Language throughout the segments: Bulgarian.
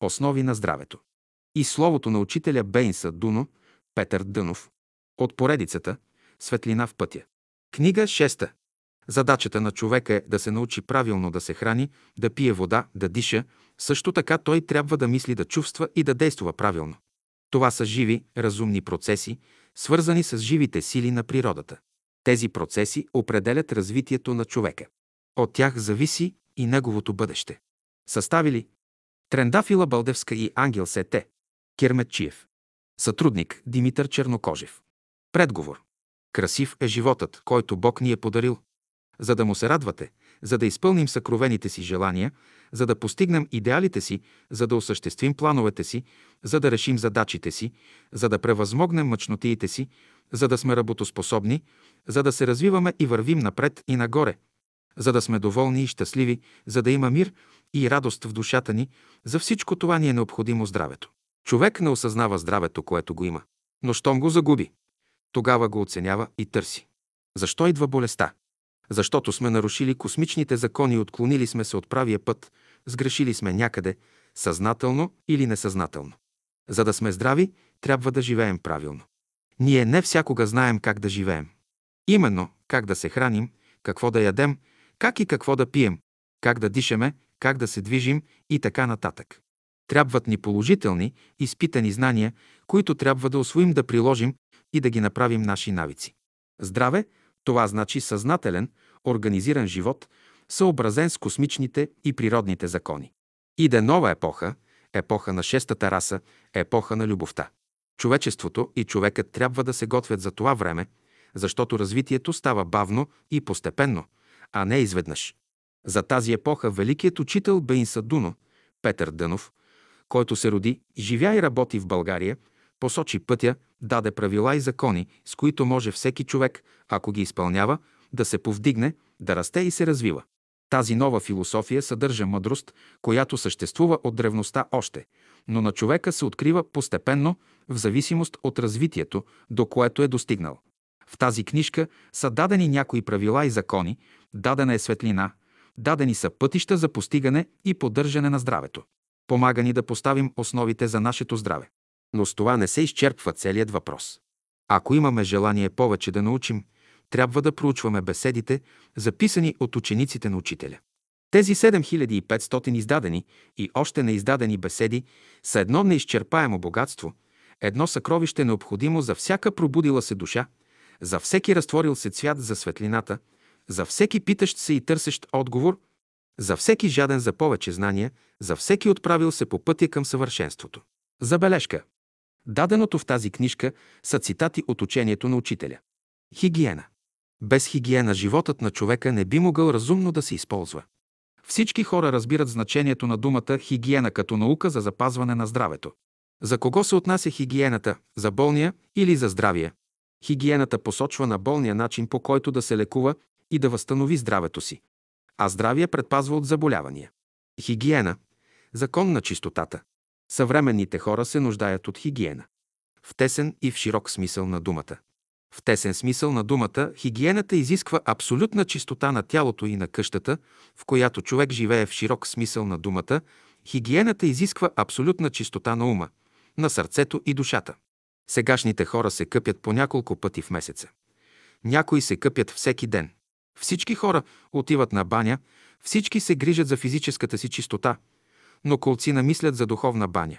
Основи на здравето. И словото на учителя Бейнса Дуно, Петър Дънов, от поредицата Светлина в пътя. Книга 6. Задачата на човека е да се научи правилно да се храни, да пие вода, да диша, също така той трябва да мисли, да чувства и да действа правилно. Това са живи, разумни процеси, свързани с живите сили на природата. Тези процеси определят развитието на човека. От тях зависи и неговото бъдеще. Съставили Трендафила Бълдевска и Ангел Сете. Керметчиев. Сътрудник Димитър Чернокожев. Предговор. Красив е животът, който Бог ни е подарил. За да му се радвате, за да изпълним съкровените си желания, за да постигнем идеалите си, за да осъществим плановете си, за да решим задачите си, за да превъзмогнем мъчнотиите си, за да сме работоспособни, за да се развиваме и вървим напред и нагоре, за да сме доволни и щастливи, за да има мир и радост в душата ни, за всичко това ни е необходимо здравето. Човек не осъзнава здравето, което го има. Но щом го загуби, тогава го оценява и търси. Защо идва болестта? Защото сме нарушили космичните закони отклонили сме се от правия път, сгрешили сме някъде, съзнателно или несъзнателно. За да сме здрави, трябва да живеем правилно. Ние не всякога знаем как да живеем. Именно как да се храним, какво да ядем, как и какво да пием, как да дишаме, как да се движим и така нататък. Трябват ни положителни, изпитани знания, които трябва да освоим да приложим и да ги направим наши навици. Здраве – това значи съзнателен, организиран живот, съобразен с космичните и природните закони. Иде нова епоха, епоха на шестата раса, епоха на любовта. Човечеството и човекът трябва да се готвят за това време, защото развитието става бавно и постепенно, а не изведнъж. За тази епоха великият учител Бейн Садуно, Петър Дънов, който се роди, живя и работи в България, посочи пътя, даде правила и закони, с които може всеки човек, ако ги изпълнява, да се повдигне, да расте и се развива. Тази нова философия съдържа мъдрост, която съществува от древността още, но на човека се открива постепенно в зависимост от развитието, до което е достигнал. В тази книжка са дадени някои правила и закони, дадена е светлина, дадени са пътища за постигане и поддържане на здравето. Помага ни да поставим основите за нашето здраве. Но с това не се изчерпва целият въпрос. Ако имаме желание повече да научим, трябва да проучваме беседите, записани от учениците на учителя. Тези 7500 издадени и още неиздадени беседи са едно неизчерпаемо богатство, едно съкровище необходимо за всяка пробудила се душа, за всеки разтворил се цвят за светлината, за всеки питащ се и търсещ отговор, за всеки жаден за повече знания, за всеки отправил се по пътя към съвършенството. Забележка. Даденото в тази книжка са цитати от учението на учителя. Хигиена. Без хигиена животът на човека не би могъл разумно да се използва. Всички хора разбират значението на думата хигиена като наука за запазване на здравето. За кого се отнася хигиената? За болния или за здравия? Хигиената посочва на болния начин по който да се лекува и да възстанови здравето си, а здравия предпазва от заболявания. Хигиена – закон на чистотата. Съвременните хора се нуждаят от хигиена. В тесен и в широк смисъл на думата. В тесен смисъл на думата, хигиената изисква абсолютна чистота на тялото и на къщата, в която човек живее в широк смисъл на думата, хигиената изисква абсолютна чистота на ума, на сърцето и душата. Сегашните хора се къпят по няколко пъти в месеца. Някои се къпят всеки ден. Всички хора отиват на баня, всички се грижат за физическата си чистота, но колци намислят за духовна баня.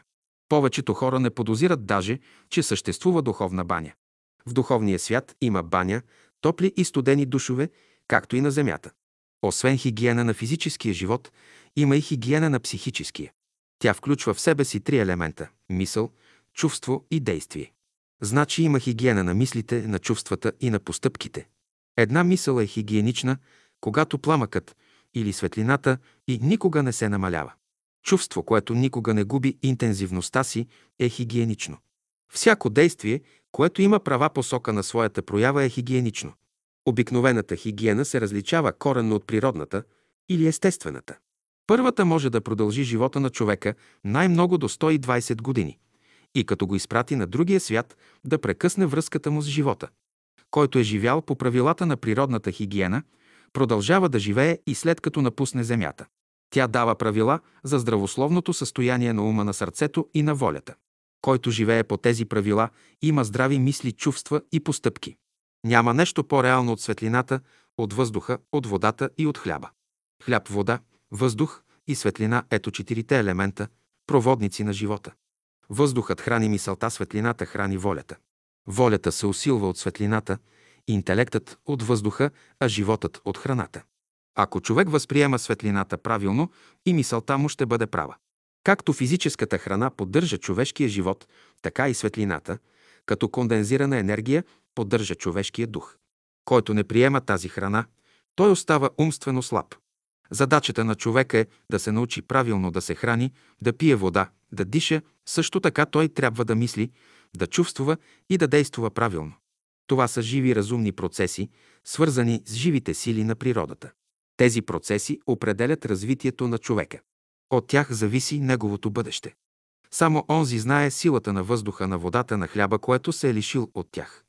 Повечето хора не подозират даже, че съществува духовна баня. В духовния свят има баня, топли и студени душове, както и на земята. Освен хигиена на физическия живот, има и хигиена на психическия. Тя включва в себе си три елемента – мисъл, чувство и действие. Значи има хигиена на мислите, на чувствата и на постъпките. Една мисъл е хигиенична, когато пламъкът или светлината и никога не се намалява. Чувство, което никога не губи интензивността си, е хигиенично. Всяко действие, което има права посока на своята проява, е хигиенично. Обикновената хигиена се различава коренно от природната или естествената. Първата може да продължи живота на човека най-много до 120 години и като го изпрати на другия свят да прекъсне връзката му с живота. Който е живял по правилата на природната хигиена, продължава да живее и след като напусне земята. Тя дава правила за здравословното състояние на ума на сърцето и на волята. Който живее по тези правила, има здрави мисли, чувства и постъпки. Няма нещо по-реално от светлината, от въздуха, от водата и от хляба. Хляб, вода, въздух и светлина – ето четирите елемента, проводници на живота. Въздухът храни мисълта, светлината храни волята. Волята се усилва от светлината, интелектът от въздуха, а животът от храната. Ако човек възприема светлината правилно, и мисълта му ще бъде права. Както физическата храна поддържа човешкия живот, така и светлината, като кондензирана енергия, поддържа човешкия дух. Който не приема тази храна, той остава умствено слаб. Задачата на човека е да се научи правилно да се храни, да пие вода, да диша, също така той трябва да мисли, да чувствува и да действа правилно. Това са живи разумни процеси, свързани с живите сили на природата. Тези процеси определят развитието на човека. От тях зависи неговото бъдеще. Само онзи знае силата на въздуха, на водата, на хляба, което се е лишил от тях.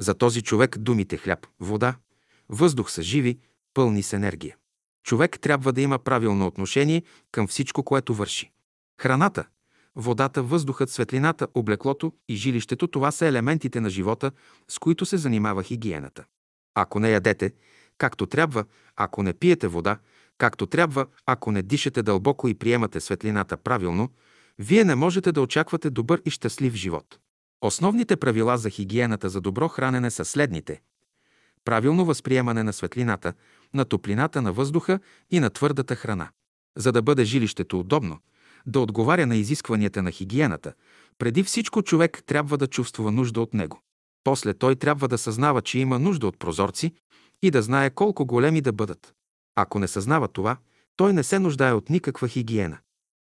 За този човек думите хляб, вода, въздух са живи, пълни с енергия. Човек трябва да има правилно отношение към всичко, което върши. Храната, водата, въздухът, светлината, облеклото и жилището – това са елементите на живота, с които се занимава хигиената. Ако не ядете, както трябва, ако не пиете вода, както трябва, ако не дишате дълбоко и приемате светлината правилно, вие не можете да очаквате добър и щастлив живот. Основните правила за хигиената за добро хранене са следните. Правилно възприемане на светлината, на топлината на въздуха и на твърдата храна. За да бъде жилището удобно, да отговаря на изискванията на хигиената, преди всичко човек трябва да чувства нужда от него. После той трябва да съзнава, че има нужда от прозорци и да знае колко големи да бъдат. Ако не съзнава това, той не се нуждае от никаква хигиена.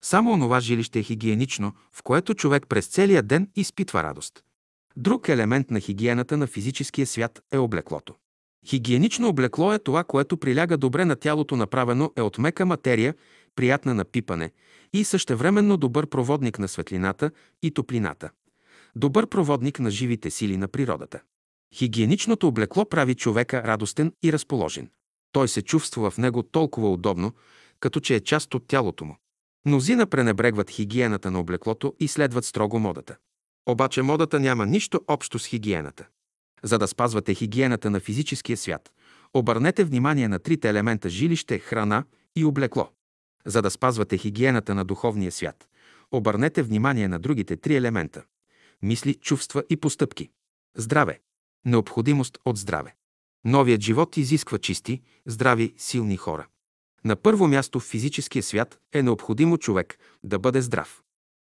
Само онова жилище е хигиенично, в което човек през целия ден изпитва радост. Друг елемент на хигиената на физическия свят е облеклото. Хигиенично облекло е това, което приляга добре на тялото, направено е от мека материя, приятна на пипане и същевременно добър проводник на светлината и топлината. Добър проводник на живите сили на природата. Хигиеничното облекло прави човека радостен и разположен. Той се чувства в него толкова удобно, като че е част от тялото му. Мнозина пренебрегват хигиената на облеклото и следват строго модата. Обаче модата няма нищо общо с хигиената. За да спазвате хигиената на физическия свят, обърнете внимание на трите елемента жилище, храна и облекло. За да спазвате хигиената на духовния свят, обърнете внимание на другите три елемента – мисли, чувства и постъпки. Здраве. Необходимост от здраве. Новият живот изисква чисти, здрави, силни хора. На първо място в физическия свят е необходимо човек да бъде здрав.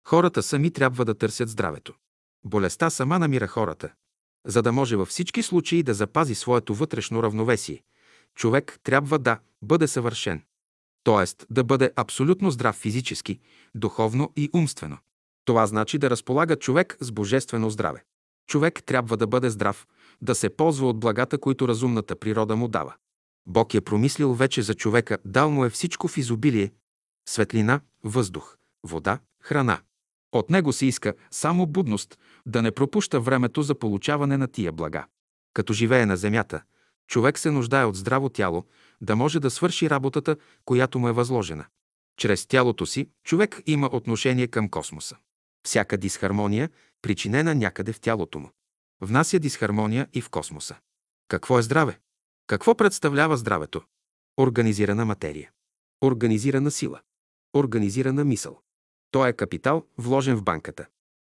Хората сами трябва да търсят здравето. Болестта сама намира хората. За да може във всички случаи да запази своето вътрешно равновесие, човек трябва да бъде съвършен. Тоест да бъде абсолютно здрав физически, духовно и умствено. Това значи да разполага човек с божествено здраве. Човек трябва да бъде здрав, да се ползва от благата, които разумната природа му дава. Бог е промислил вече за човека, дал му е всичко в изобилие – светлина, въздух, вода, храна. От него се иска само будност, да не пропуща времето за получаване на тия блага. Като живее на земята, човек се нуждае от здраво тяло, да може да свърши работата, която му е възложена. Чрез тялото си човек има отношение към космоса. Всяка дисхармония, причинена някъде в тялото му, внася дисхармония и в космоса. Какво е здраве? Какво представлява здравето? Организирана материя. Организирана сила. Организирана мисъл. Той е капитал, вложен в банката.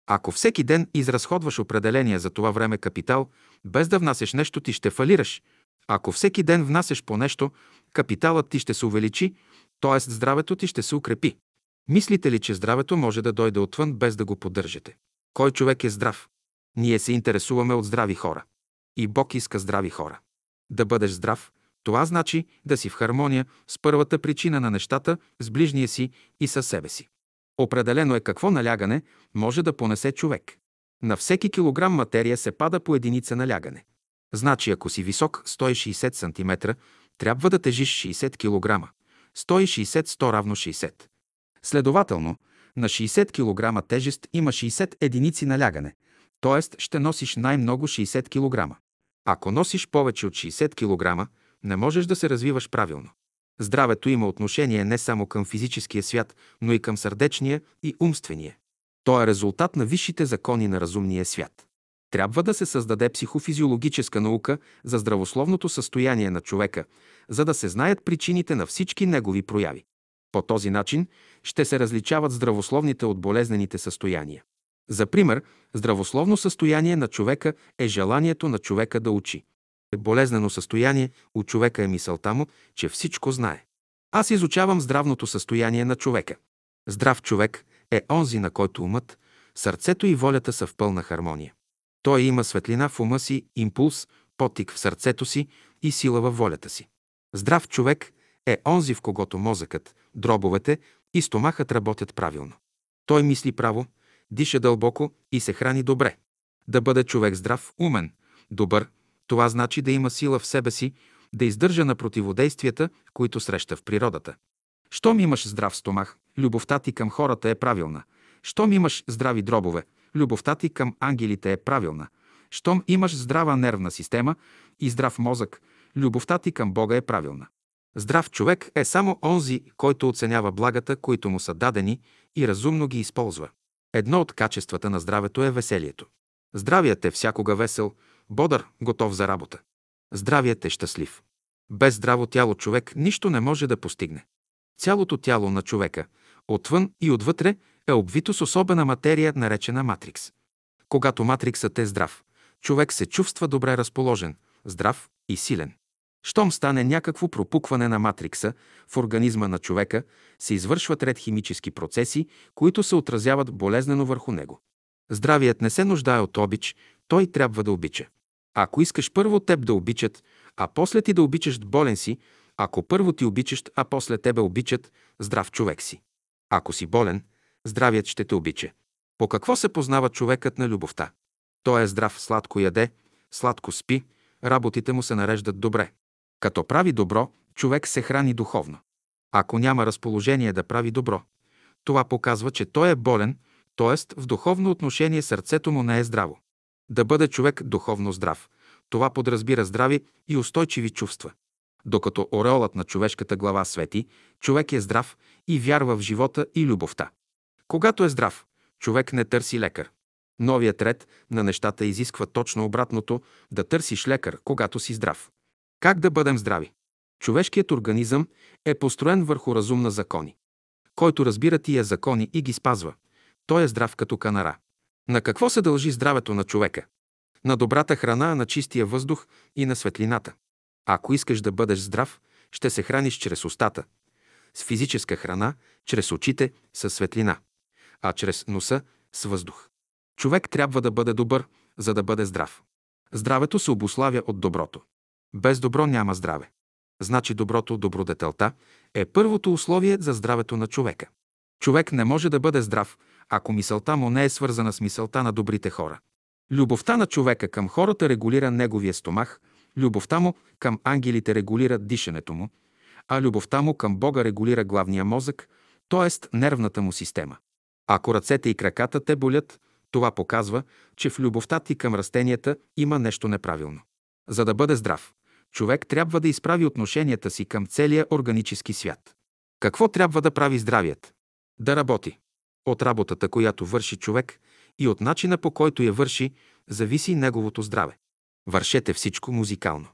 Ако всеки ден изразходваш определения за това време капитал, без да внасяш нещо, ти ще фалираш. Ако всеки ден внасяш по нещо, капиталът ти ще се увеличи, т.е. здравето ти ще се укрепи. Мислите ли, че здравето може да дойде отвън, без да го поддържате? Кой човек е здрав? Ние се интересуваме от здрави хора. И Бог иска здрави хора. Да бъдеш здрав, това значи да си в хармония с първата причина на нещата, с ближния си и със себе си. Определено е какво налягане може да понесе човек. На всеки килограм материя се пада по единица налягане. Значи, ако си висок 160 см, трябва да тежиш 60 кг. 160 100 равно 60. Следователно, на 60 кг тежест има 60 единици налягане, т.е. ще носиш най-много 60 кг. Ако носиш повече от 60 кг, не можеш да се развиваш правилно. Здравето има отношение не само към физическия свят, но и към сърдечния и умствения. То е резултат на висшите закони на разумния свят. Трябва да се създаде психофизиологическа наука за здравословното състояние на човека, за да се знаят причините на всички негови прояви. По този начин ще се различават здравословните от болезнените състояния. За пример, здравословно състояние на човека е желанието на човека да учи. Болезнено състояние у човека е мисълта му, че всичко знае. Аз изучавам здравното състояние на човека. Здрав човек е онзи, на който умът, сърцето и волята са в пълна хармония. Той има светлина в ума си, импулс, потик в сърцето си и сила във волята си. Здрав човек е онзи, в когото мозъкът, дробовете и стомахът работят правилно. Той мисли право, диша дълбоко и се храни добре. Да бъде човек здрав, умен, добър, това значи да има сила в себе си, да издържа на противодействията, които среща в природата. Щом имаш здрав стомах, любовта ти към хората е правилна. Щом имаш здрави дробове, любовта ти към ангелите е правилна. Щом имаш здрава нервна система и здрав мозък, любовта ти към Бога е правилна. Здрав човек е само онзи, който оценява благата, които му са дадени и разумно ги използва. Едно от качествата на здравето е веселието. Здравият е всякога весел, бодър, готов за работа. Здравият е щастлив. Без здраво тяло човек нищо не може да постигне. Цялото тяло на човека, отвън и отвътре, е обвито с особена материя, наречена матрикс. Когато матриксът е здрав, човек се чувства добре разположен, здрав и силен. Щом стане някакво пропукване на матрикса в организма на човека, се извършват ред химически процеси, които се отразяват болезнено върху него. Здравият не се нуждае от обич, той трябва да обича. Ако искаш първо теб да обичат, а после ти да обичаш болен си, ако първо ти обичаш, а после тебе обичат, здрав човек си. Ако си болен, здравият ще те обича. По какво се познава човекът на любовта? Той е здрав, сладко яде, сладко спи, работите му се нареждат добре. Като прави добро, човек се храни духовно. Ако няма разположение да прави добро, това показва, че той е болен, т.е. в духовно отношение сърцето му не е здраво. Да бъде човек духовно здрав, това подразбира здрави и устойчиви чувства. Докато ореолът на човешката глава свети, човек е здрав и вярва в живота и любовта. Когато е здрав, човек не търси лекар. Новият ред на нещата изисква точно обратното да търсиш лекар, когато си здрав. Как да бъдем здрави? Човешкият организъм е построен върху разумна закони. Който разбира тия закони и ги спазва, той е здрав като канара. На какво се дължи здравето на човека? На добрата храна, на чистия въздух и на светлината. Ако искаш да бъдеш здрав, ще се храниш чрез устата, с физическа храна, чрез очите, с светлина, а чрез носа, с въздух. Човек трябва да бъде добър, за да бъде здрав. Здравето се обославя от доброто. Без добро няма здраве. Значи доброто, добродетелта, е първото условие за здравето на човека. Човек не може да бъде здрав, ако мисълта му не е свързана с мисълта на добрите хора. Любовта на човека към хората регулира неговия стомах, любовта му към ангелите регулира дишането му, а любовта му към Бога регулира главния мозък, т.е. нервната му система. Ако ръцете и краката те болят, това показва, че в любовта ти към растенията има нещо неправилно. За да бъде здрав, човек трябва да изправи отношенията си към целия органически свят. Какво трябва да прави здравият? Да работи. От работата, която върши човек и от начина по който я върши, зависи неговото здраве. Вършете всичко музикално.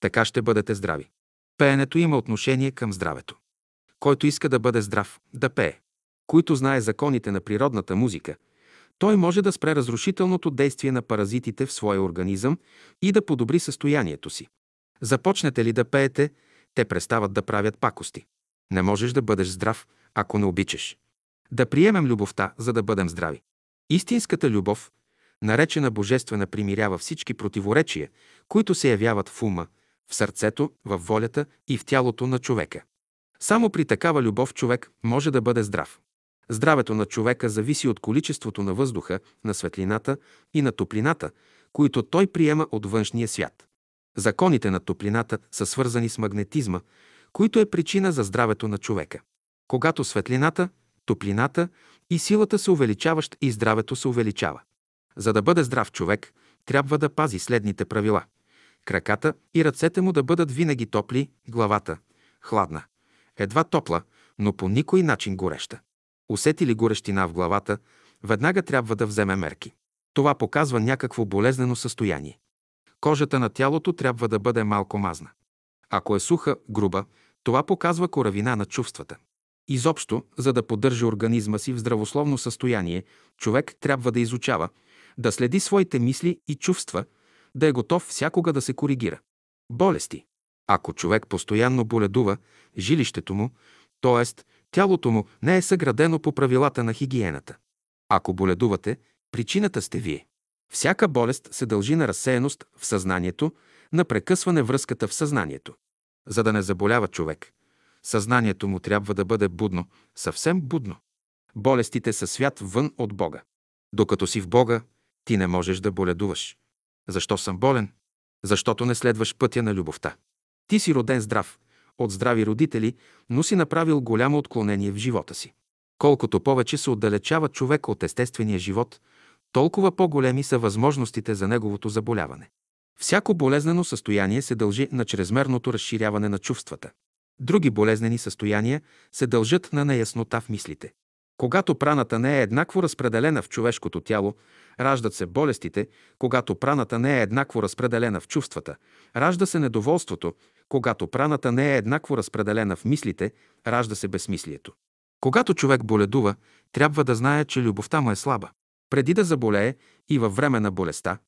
Така ще бъдете здрави. Пеенето има отношение към здравето. Който иска да бъде здрав, да пее. Който знае законите на природната музика, той може да спре разрушителното действие на паразитите в своя организъм и да подобри състоянието си. Започнете ли да пеете, те престават да правят пакости. Не можеш да бъдеш здрав, ако не обичаш. Да приемем любовта, за да бъдем здрави. Истинската любов, наречена божествена, примирява всички противоречия, които се явяват в ума, в сърцето, в волята и в тялото на човека. Само при такава любов човек може да бъде здрав. Здравето на човека зависи от количеството на въздуха, на светлината и на топлината, които той приема от външния свят. Законите на топлината са свързани с магнетизма, който е причина за здравето на човека. Когато светлината, топлината и силата се увеличаващ и здравето се увеличава. За да бъде здрав човек, трябва да пази следните правила. Краката и ръцете му да бъдат винаги топли, главата – хладна. едва топла, но по никой начин гореща. Усети ли горещина в главата, веднага трябва да вземе мерки. Това показва някакво болезнено състояние. Кожата на тялото трябва да бъде малко мазна. Ако е суха, груба, това показва коравина на чувствата. Изобщо, за да поддържа организма си в здравословно състояние, човек трябва да изучава, да следи своите мисли и чувства, да е готов всякога да се коригира. Болести. Ако човек постоянно боледува, жилището му, т.е. тялото му не е съградено по правилата на хигиената. Ако боледувате, причината сте вие. Всяка болест се дължи на разсеяност в съзнанието, на прекъсване връзката в съзнанието. За да не заболява човек, съзнанието му трябва да бъде будно, съвсем будно. Болестите са свят вън от Бога. Докато си в Бога, ти не можеш да боледуваш. Защо съм болен? Защото не следваш пътя на любовта. Ти си роден здрав, от здрави родители, но си направил голямо отклонение в живота си. Колкото повече се отдалечава човек от естествения живот, толкова по-големи са възможностите за неговото заболяване. Всяко болезнено състояние се дължи на чрезмерното разширяване на чувствата. Други болезнени състояния се дължат на неяснота в мислите. Когато праната не е еднакво разпределена в човешкото тяло, раждат се болестите, когато праната не е еднакво разпределена в чувствата, ражда се недоволството, когато праната не е еднакво разпределена в мислите, ражда се безсмислието. Когато човек боледува, трябва да знае, че любовта му е слаба. Преди да заболее и във време на болестта,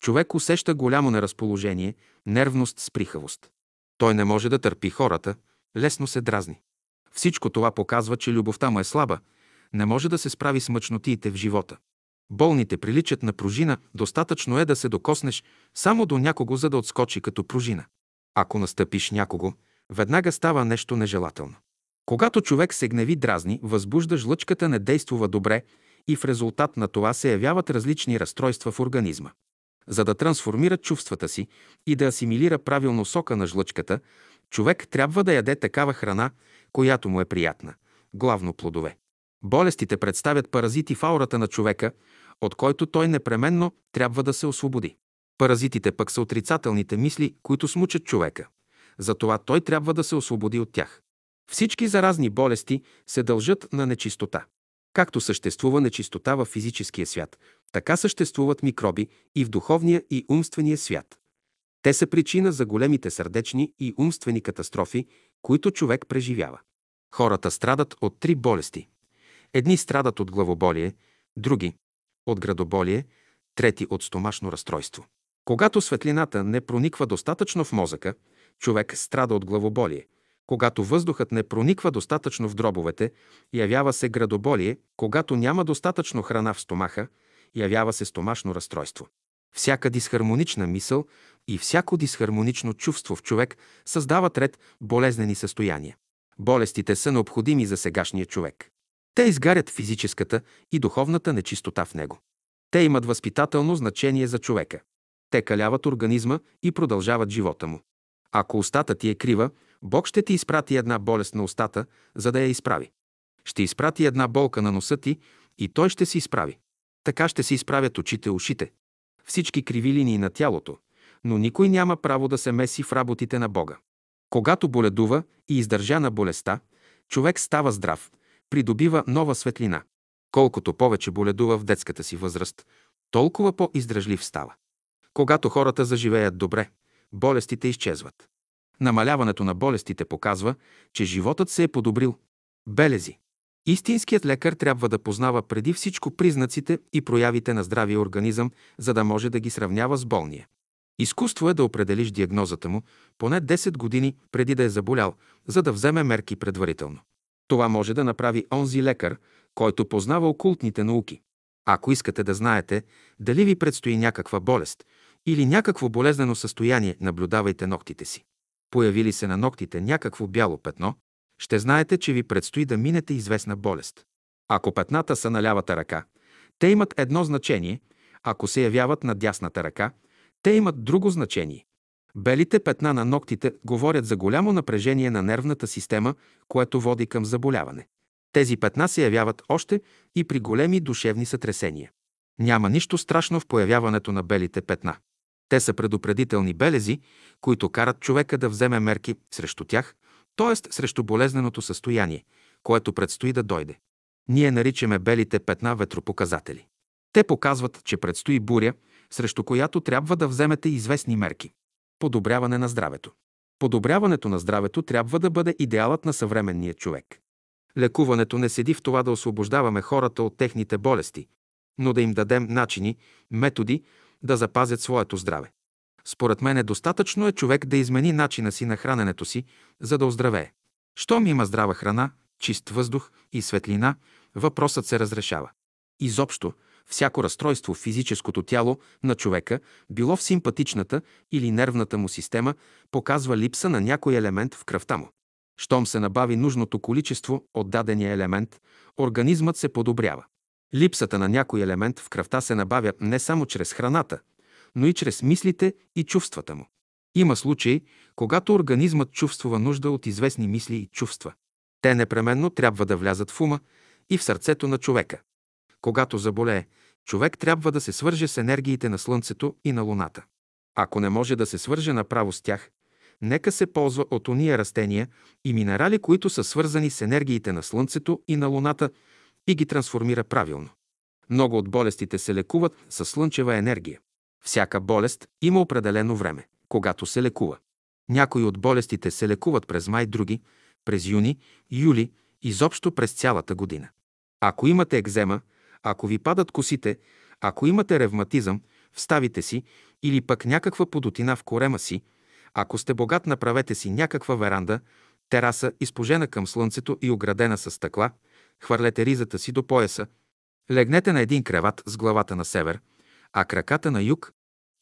човек усеща голямо неразположение, нервност с прихавост. Той не може да търпи хората, лесно се дразни. Всичко това показва, че любовта му е слаба, не може да се справи с мъчнотиите в живота. Болните приличат на пружина, достатъчно е да се докоснеш само до някого, за да отскочи като пружина. Ако настъпиш някого, веднага става нещо нежелателно. Когато човек се гневи дразни, възбужда жлъчката не действува добре и в резултат на това се явяват различни разстройства в организма. За да трансформира чувствата си и да асимилира правилно сока на жлъчката, човек трябва да яде такава храна, която му е приятна, главно плодове. Болестите представят паразити в аурата на човека, от който той непременно трябва да се освободи. Паразитите пък са отрицателните мисли, които смучат човека. Затова той трябва да се освободи от тях. Всички заразни болести се дължат на нечистота. Както съществува нечистота в физическия свят, така съществуват микроби и в духовния и умствения свят. Те са причина за големите сърдечни и умствени катастрофи, които човек преживява. Хората страдат от три болести. Едни страдат от главоболие, други – от градоболие, трети – от стомашно разстройство. Когато светлината не прониква достатъчно в мозъка, човек страда от главоболие. Когато въздухът не прониква достатъчно в дробовете, явява се градоболие, когато няма достатъчно храна в стомаха, явява се стомашно разстройство. Всяка дисхармонична мисъл и всяко дисхармонично чувство в човек създават ред болезнени състояния. Болестите са необходими за сегашния човек. Те изгарят физическата и духовната нечистота в него. Те имат възпитателно значение за човека. Те каляват организма и продължават живота му. Ако устата ти е крива, Бог ще ти изпрати една болест на устата, за да я изправи. Ще изпрати една болка на носа ти и той ще се изправи. Така ще се изправят очите, ушите. Всички криви линии на тялото, но никой няма право да се меси в работите на Бога. Когато боледува и издържа на болестта, човек става здрав, придобива нова светлина. Колкото повече боледува в детската си възраст, толкова по-издръжлив става. Когато хората заживеят добре, болестите изчезват. Намаляването на болестите показва, че животът се е подобрил. Белези. Истинският лекар трябва да познава преди всичко признаците и проявите на здравия организъм, за да може да ги сравнява с болния. Изкуство е да определиш диагнозата му поне 10 години преди да е заболял, за да вземе мерки предварително. Това може да направи онзи лекар, който познава окултните науки. Ако искате да знаете дали ви предстои някаква болест или някакво болезнено състояние, наблюдавайте ногтите си. Появи ли се на ногтите някакво бяло петно, ще знаете, че ви предстои да минете известна болест. Ако петната са на лявата ръка, те имат едно значение, ако се явяват на дясната ръка, те имат друго значение. Белите петна на ногтите говорят за голямо напрежение на нервната система, което води към заболяване. Тези петна се явяват още и при големи душевни сътресения. Няма нищо страшно в появяването на белите петна. Те са предупредителни белези, които карат човека да вземе мерки срещу тях, т.е. срещу болезненото състояние, което предстои да дойде. Ние наричаме белите петна ветропоказатели. Те показват, че предстои буря, срещу която трябва да вземете известни мерки. Подобряване на здравето. Подобряването на здравето трябва да бъде идеалът на съвременния човек. Лекуването не седи в това да освобождаваме хората от техните болести, но да им дадем начини, методи да запазят своето здраве. Според мен е достатъчно е човек да измени начина си на храненето си, за да оздравее. Щом има здрава храна, чист въздух и светлина, въпросът се разрешава. Изобщо, всяко разстройство в физическото тяло на човека, било в симпатичната или нервната му система, показва липса на някой елемент в кръвта му. Щом се набави нужното количество от дадения елемент, организмът се подобрява. Липсата на някой елемент в кръвта се набавя не само чрез храната, но и чрез мислите и чувствата му. Има случаи, когато организмът чувствува нужда от известни мисли и чувства. Те непременно трябва да влязат в ума и в сърцето на човека. Когато заболее, човек трябва да се свърже с енергиите на Слънцето и на Луната. Ако не може да се свърже направо с тях, нека се ползва от ония растения и минерали, които са свързани с енергиите на Слънцето и на Луната и ги трансформира правилно. Много от болестите се лекуват с слънчева енергия. Всяка болест има определено време, когато се лекува. Някои от болестите се лекуват през май, други през юни, юли, изобщо през цялата година. Ако имате екзема, ако ви падат косите, ако имате ревматизъм в ставите си или пък някаква подотина в корема си, ако сте богат, направете си някаква веранда, тераса, изпожена към слънцето и оградена с стъкла, хвърлете ризата си до пояса, легнете на един креват с главата на север, а краката на юг,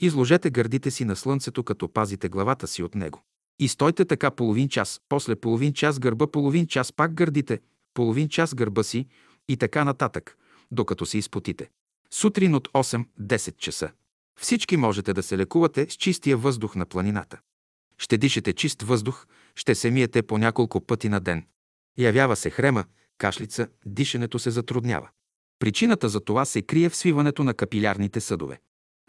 изложете гърдите си на слънцето, като пазите главата си от него. И стойте така половин час, после половин час гърба, половин час пак гърдите, половин час гърба си и така нататък, докато се изпотите. Сутрин от 8-10 часа. Всички можете да се лекувате с чистия въздух на планината. Ще дишате чист въздух, ще се миете по няколко пъти на ден. Явява се хрема, кашлица, дишането се затруднява. Причината за това се крие в свиването на капилярните съдове.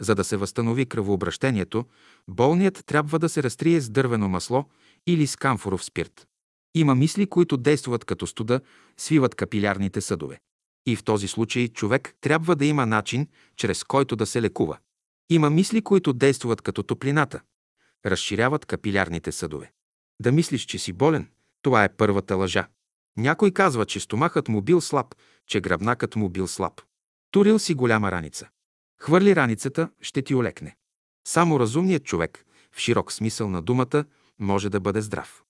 За да се възстанови кръвообращението, болният трябва да се разтрие с дървено масло или с камфоров спирт. Има мисли, които действат като студа, свиват капилярните съдове. И в този случай човек трябва да има начин, чрез който да се лекува. Има мисли, които действат като топлината, разширяват капилярните съдове. Да мислиш, че си болен, това е първата лъжа. Някой казва, че стомахът му бил слаб, че гръбнакът му бил слаб. Турил си голяма раница. Хвърли раницата, ще ти олекне. Само разумният човек, в широк смисъл на думата, може да бъде здрав.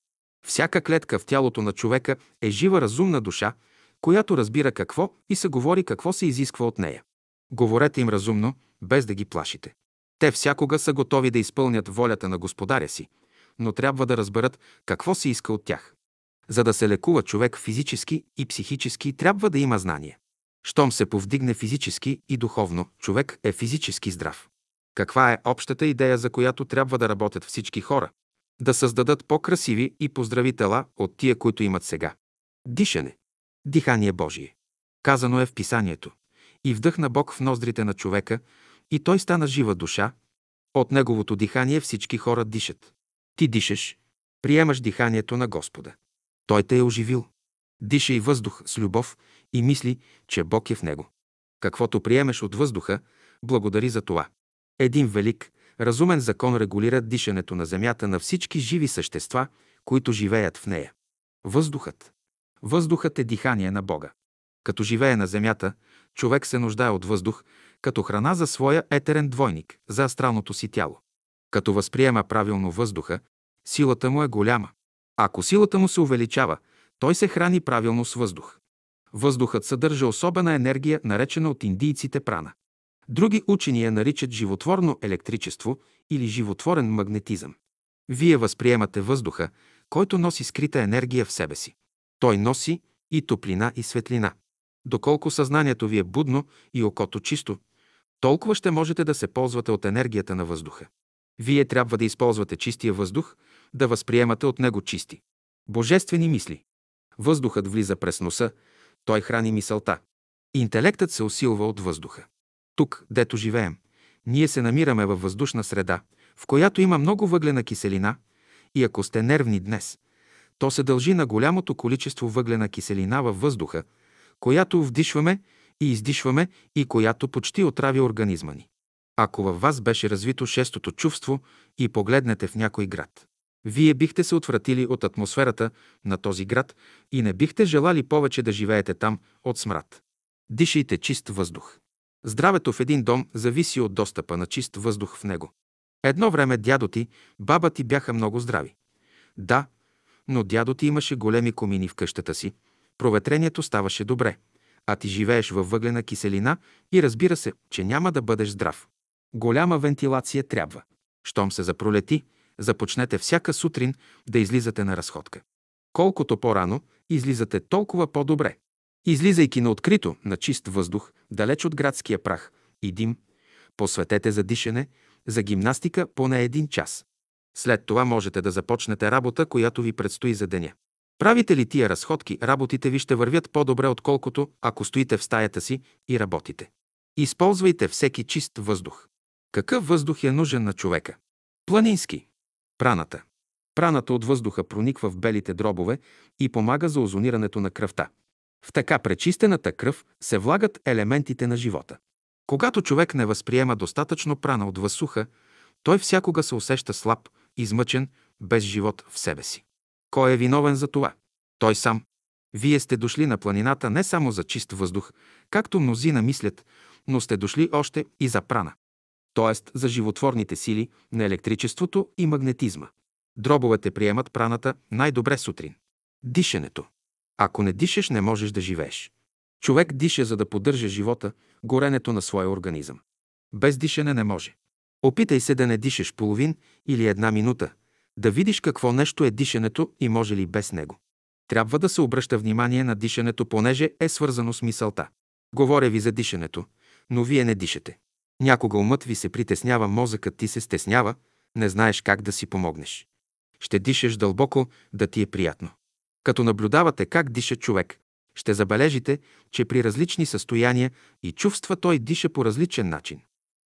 Всяка клетка в тялото на човека е жива разумна душа, която разбира какво и се говори какво се изисква от нея. Говорете им разумно, без да ги плашите. Те всякога са готови да изпълнят волята на господаря си, но трябва да разберат какво се иска от тях. За да се лекува човек физически и психически, трябва да има знание. Щом се повдигне физически и духовно, човек е физически здрав. Каква е общата идея, за която трябва да работят всички хора? Да създадат по-красиви и поздрави тела от тия, които имат сега. Дишане. Дихание Божие. Казано е в писанието. И вдъхна Бог в ноздрите на човека, и той стана жива душа. От неговото дихание всички хора дишат. Ти дишаш, приемаш диханието на Господа. Той те е оживил. Дишай въздух с любов и мисли, че Бог е в него. Каквото приемеш от въздуха, благодари за това. Един велик, разумен закон регулира дишането на земята на всички живи същества, които живеят в нея. Въздухът. Въздухът е дихание на Бога. Като живее на земята, човек се нуждае от въздух, като храна за своя етерен двойник, за астралното си тяло. Като възприема правилно въздуха, силата му е голяма. Ако силата му се увеличава, той се храни правилно с въздух. Въздухът съдържа особена енергия, наречена от индийците прана. Други учени я наричат животворно електричество или животворен магнетизъм. Вие възприемате въздуха, който носи скрита енергия в себе си. Той носи и топлина и светлина. Доколко съзнанието ви е будно и окото чисто, толкова ще можете да се ползвате от енергията на въздуха. Вие трябва да използвате чистия въздух, да възприемате от него чисти. Божествени мисли. Въздухът влиза през носа, той храни мисълта. Интелектът се усилва от въздуха. Тук, дето живеем, ние се намираме във въздушна среда, в която има много въглена киселина и ако сте нервни днес, то се дължи на голямото количество въглена киселина във въздуха, която вдишваме и издишваме и която почти отрави организма ни. Ако във вас беше развито шестото чувство и погледнете в някой град, вие бихте се отвратили от атмосферата на този град и не бихте желали повече да живеете там от смрад. Дишайте чист въздух. Здравето в един дом зависи от достъпа на чист въздух в него. Едно време дядо ти, баба ти бяха много здрави. Да, но дядо ти имаше големи комини в къщата си, проветрението ставаше добре, а ти живееш във въглена киселина и разбира се, че няма да бъдеш здрав. Голяма вентилация трябва. Щом се запролети, започнете всяка сутрин да излизате на разходка. Колкото по-рано излизате, толкова по-добре. Излизайки на открито, на чист въздух, далеч от градския прах и дим, посветете за дишане, за гимнастика поне един час. След това можете да започнете работа, която ви предстои за деня. Правите ли тия разходки, работите ви ще вървят по-добре, отколкото ако стоите в стаята си и работите. Използвайте всеки чист въздух. Какъв въздух е нужен на човека? Планински. Праната. Праната от въздуха прониква в белите дробове и помага за озонирането на кръвта. В така пречистената кръв се влагат елементите на живота. Когато човек не възприема достатъчно прана от въздуха, той всякога се усеща слаб, измъчен, без живот в себе си. Кой е виновен за това? Той сам. Вие сте дошли на планината не само за чист въздух, както мнозина мислят, но сте дошли още и за прана. Тоест за животворните сили на електричеството и магнетизма. Дробовете приемат праната най-добре сутрин. Дишането. Ако не дишаш, не можеш да живееш. Човек диша, за да поддържа живота, горенето на своя организъм. Без дишане не може. Опитай се да не дишаш половин или една минута, да видиш какво нещо е дишането и може ли без него. Трябва да се обръща внимание на дишането, понеже е свързано с мисълта. Говоря ви за дишането, но вие не дишате. Някога умът ви се притеснява, мозъкът ти се стеснява, не знаеш как да си помогнеш. Ще дишаш дълбоко, да ти е приятно. Като наблюдавате как диша човек, ще забележите, че при различни състояния и чувства той диша по различен начин.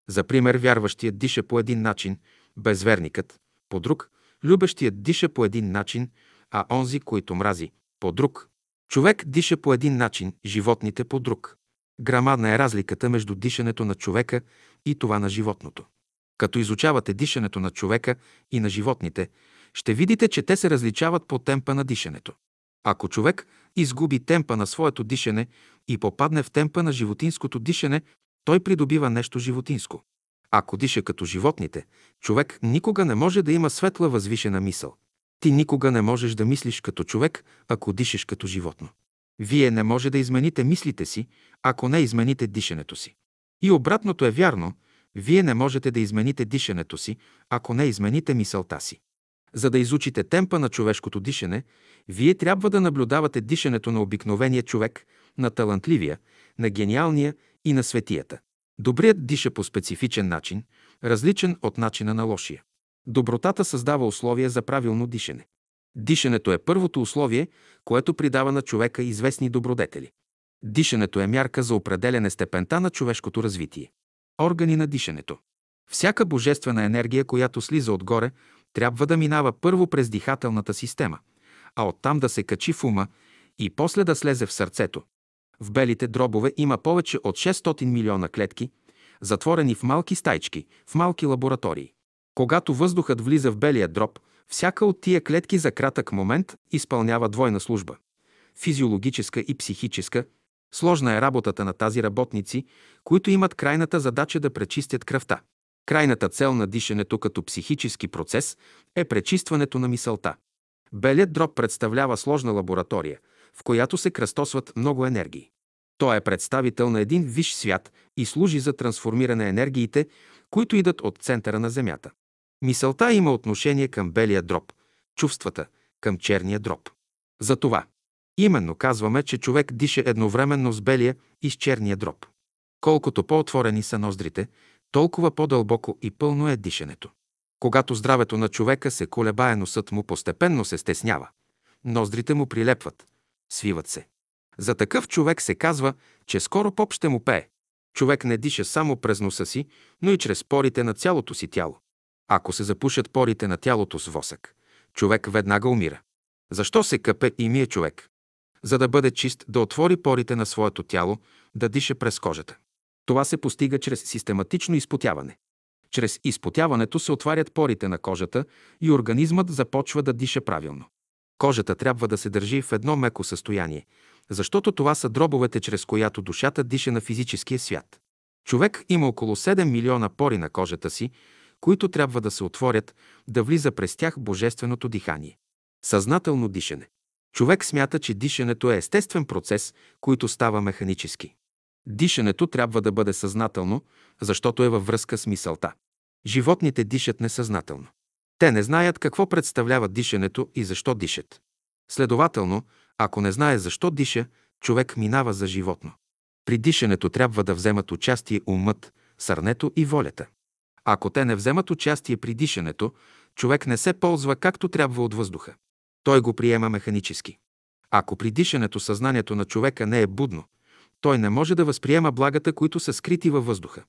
За пример, вярващият диша по един начин, безверникът – по друг, любещият диша по един начин, а онзи, който мрази – по друг. Човек диша по един начин, животните по друг. Грамадна е разликата между дишането на човека и това на животното. Като изучавате дишането на човека и на животните, ще видите, че те се различават по темпа на дишането. Ако човек изгуби темпа на своето дишане и попадне в темпа на животинското дишане, той придобива нещо животинско. Ако диша като животните, човек никога не може да има светла възвишена мисъл. Ти никога не можеш да мислиш като човек, ако дишаш като животно. Вие не може да измените мислите си, ако не измените дишането си. И обратното е вярно, вие не можете да измените дишането си, ако не измените мисълта си. За да изучите темпа на човешкото дишане, вие трябва да наблюдавате дишането на обикновения човек, на талантливия, на гениалния и на светията. Добрият диша по специфичен начин, различен от начина на лошия. Добротата създава условия за правилно дишане. Дишането е първото условие, което придава на човека известни добродетели. Дишането е мярка за определене степента на човешкото развитие. Органи на дишането. Всяка божествена енергия, която слиза отгоре, трябва да минава първо през дихателната система, а оттам да се качи в ума и после да слезе в сърцето. В белите дробове има повече от 600 милиона клетки, затворени в малки стайчки, в малки лаборатории. Когато въздухът влиза в белия дроб, всяка от тия клетки за кратък момент изпълнява двойна служба – физиологическа и психическа. Сложна е работата на тази работници, които имат крайната задача да пречистят кръвта. Крайната цел на дишането като психически процес е пречистването на мисълта. Белият дроб представлява сложна лаборатория, в която се кръстосват много енергии. Той е представител на един виш свят и служи за трансформиране енергиите, които идат от центъра на Земята. Мисълта има отношение към белия дроб, чувствата към черния дроб. Затова именно казваме, че човек диша едновременно с белия и с черния дроб. Колкото по-отворени са ноздрите, толкова по-дълбоко и пълно е дишането. Когато здравето на човека се колебае, носът му постепенно се стеснява. Ноздрите му прилепват, свиват се. За такъв човек се казва, че скоро поп ще му пее. Човек не диша само през носа си, но и чрез порите на цялото си тяло. Ако се запушат порите на тялото с восък, човек веднага умира. Защо се къпе и мие човек? За да бъде чист, да отвори порите на своето тяло, да диша през кожата. Това се постига чрез систематично изпотяване. Чрез изпотяването се отварят порите на кожата и организмът започва да диша правилно. Кожата трябва да се държи в едно меко състояние, защото това са дробовете, чрез която душата диша на физическия свят. Човек има около 7 милиона пори на кожата си, които трябва да се отворят, да влиза през тях божественото дихание. Съзнателно дишане. Човек смята, че дишането е естествен процес, който става механически. Дишането трябва да бъде съзнателно, защото е във връзка с мисълта. Животните дишат несъзнателно. Те не знаят какво представлява дишането и защо дишат. Следователно, ако не знае защо диша, човек минава за животно. При дишането трябва да вземат участие умът, сърнето и волята. Ако те не вземат участие при дишането, човек не се ползва както трябва от въздуха. Той го приема механически. Ако при дишането съзнанието на човека не е будно, той не може да възприема благата, които са скрити във въздуха.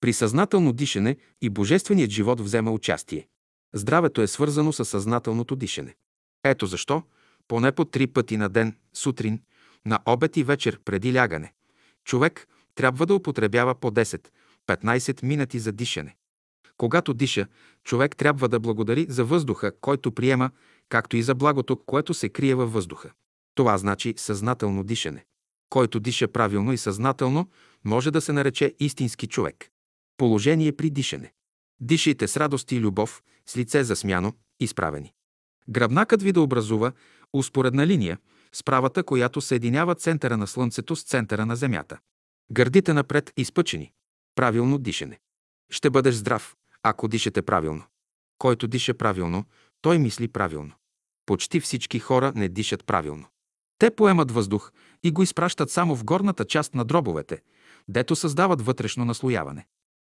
При съзнателно дишане и божественият живот взема участие. Здравето е свързано с съзнателното дишане. Ето защо, поне по три пъти на ден, сутрин, на обед и вечер преди лягане, човек трябва да употребява по 10-15 минути за дишане. Когато диша, човек трябва да благодари за въздуха, който приема, както и за благото, което се крие във въздуха. Това значи съзнателно дишане. Който диша правилно и съзнателно, може да се нарече истински човек. Положение при дишане. Дишайте с радост и любов, с лице засмяно, изправени. Гръбнакът ви да образува успоредна линия с правата, която съединява центъра на Слънцето с центъра на Земята. Гърдите напред изпъчени. Правилно дишане. Ще бъдеш здрав, ако дишате правилно. Който диша правилно, той мисли правилно. Почти всички хора не дишат правилно. Те поемат въздух и го изпращат само в горната част на дробовете, дето създават вътрешно наслояване.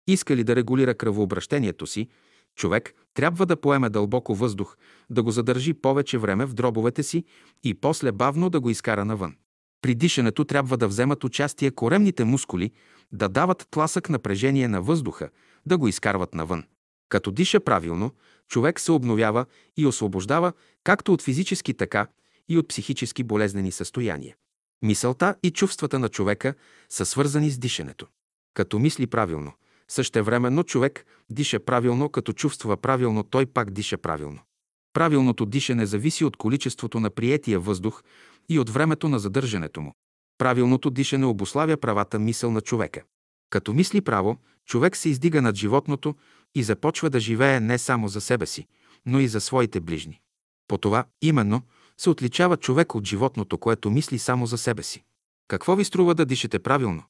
Иска ли да регулира кръвообращението си, човек трябва да поеме дълбоко въздух, да го задържи повече време в дробовете си и после бавно да го изкара навън. При дишането трябва да вземат участие коремните мускули, да дават тласък напрежение на въздуха, да го изкарват навън. Като диша правилно, човек се обновява и освобождава както от физически, така и от психически болезнени състояния. Мисълта и чувствата на човека са свързани с дишането. Като мисли правилно, същевременно човек диша правилно, като чувства правилно, той пак диша правилно. Правилното дишане зависи от количеството на приетия въздух и от времето на задържането му. Правилното дишане обославя правата мисъл на човека. Като мисли право, човек се издига над животното и започва да живее не само за себе си, но и за своите ближни. По това, именно, се отличава човек от животното, което мисли само за себе си. Какво ви струва да дишате правилно?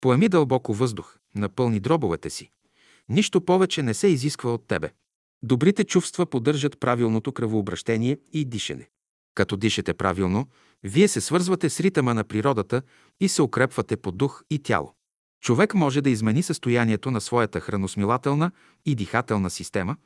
Поеми дълбоко въздух, напълни дробовете си. Нищо повече не се изисква от тебе. Добрите чувства поддържат правилното кръвообращение и дишане. Като дишате правилно, вие се свързвате с ритъма на природата и се укрепвате по дух и тяло. Човек може да измени състоянието на своята храносмилателна и дихателна система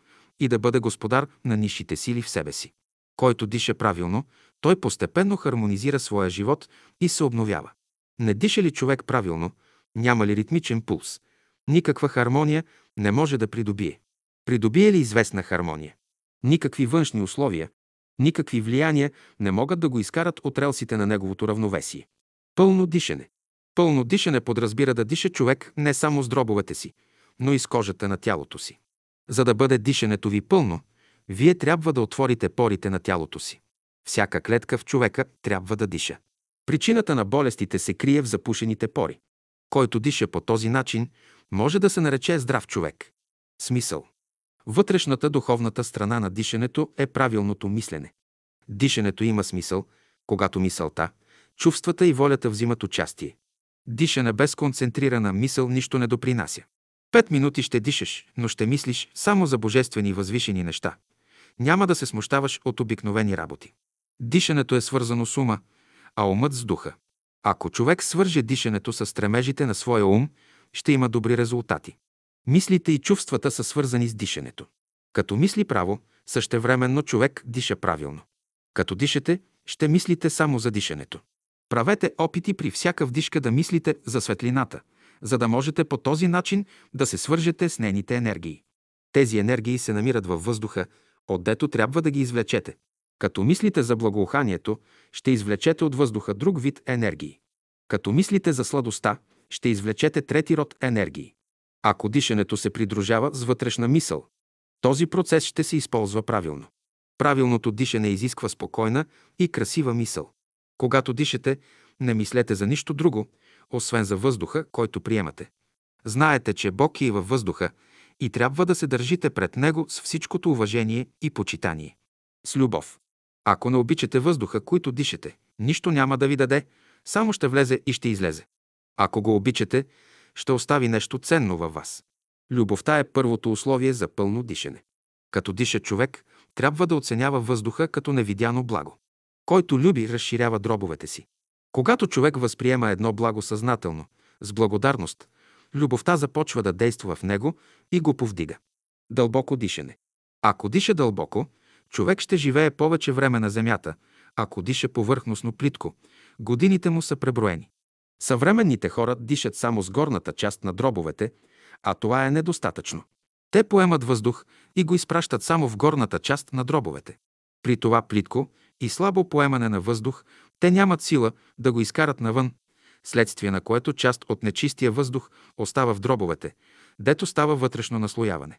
и да бъде господар на нишите сили в себе си. Който диша правилно, той постепенно хармонизира своя живот и се обновява. Не диша ли човек правилно, няма ли ритмичен пулс, никаква хармония не може да придобие. Придобие ли известна хармония? Никакви външни условия, никакви влияния не могат да го изкарат от релсите на неговото равновесие. Пълно дишане. Пълно дишане подразбира да диша човек не само с дробовете си, но и с кожата на тялото си. За да бъде дишането ви пълно, вие трябва да отворите порите на тялото си. Всяка клетка в човека трябва да диша. Причината на болестите се крие в запушените пори. Който диша по този начин, може да се нарече здрав човек. Смисъл. Вътрешната духовната страна на дишането е правилното мислене. Дишането има смисъл, когато мисълта, чувствата и волята взимат участие. Дишане без концентрирана мисъл нищо не допринася. Пет минути ще дишаш, но ще мислиш само за божествени възвишени неща. Няма да се смущаваш от обикновени работи. Дишането е свързано с ума, а умът с духа. Ако човек свърже дишането с стремежите на своя ум, ще има добри резултати. Мислите и чувствата са свързани с дишането. Като мисли право, същевременно човек диша правилно. Като дишате, ще мислите само за дишането. Правете опити при всяка вдишка да мислите за светлината, за да можете по този начин да се свържете с нейните енергии. Тези енергии се намират във въздуха, отдето трябва да ги извлечете. Като мислите за благоуханието, ще извлечете от въздуха друг вид енергии. Като мислите за сладостта, ще извлечете трети род енергии. Ако дишането се придружава с вътрешна мисъл, този процес ще се използва правилно. Правилното дишане изисква спокойна и красива мисъл. Когато дишате, не мислете за нищо друго, освен за въздуха, който приемате. Знаете, че Бог е във въздуха и трябва да се държите пред Него с всичкото уважение и почитание. С любов. Ако не обичате въздуха, който дишате, нищо няма да ви даде, само ще влезе и ще излезе. Ако го обичате, ще остави нещо ценно във вас. Любовта е първото условие за пълно дишане. Като диша човек, трябва да оценява въздуха като невидяно благо. Който люби, разширява дробовете си. Когато човек възприема едно благо съзнателно, с благодарност, любовта започва да действа в него и го повдига. Дълбоко дишане. Ако диша дълбоко, човек ще живее повече време на земята. Ако диша повърхностно плитко, годините му са преброени. Съвременните хора дишат само с горната част на дробовете, а това е недостатъчно. Те поемат въздух и го изпращат само в горната част на дробовете. При това плитко и слабо поемане на въздух, те нямат сила да го изкарат навън, следствие на което част от нечистия въздух остава в дробовете, дето става вътрешно наслояване.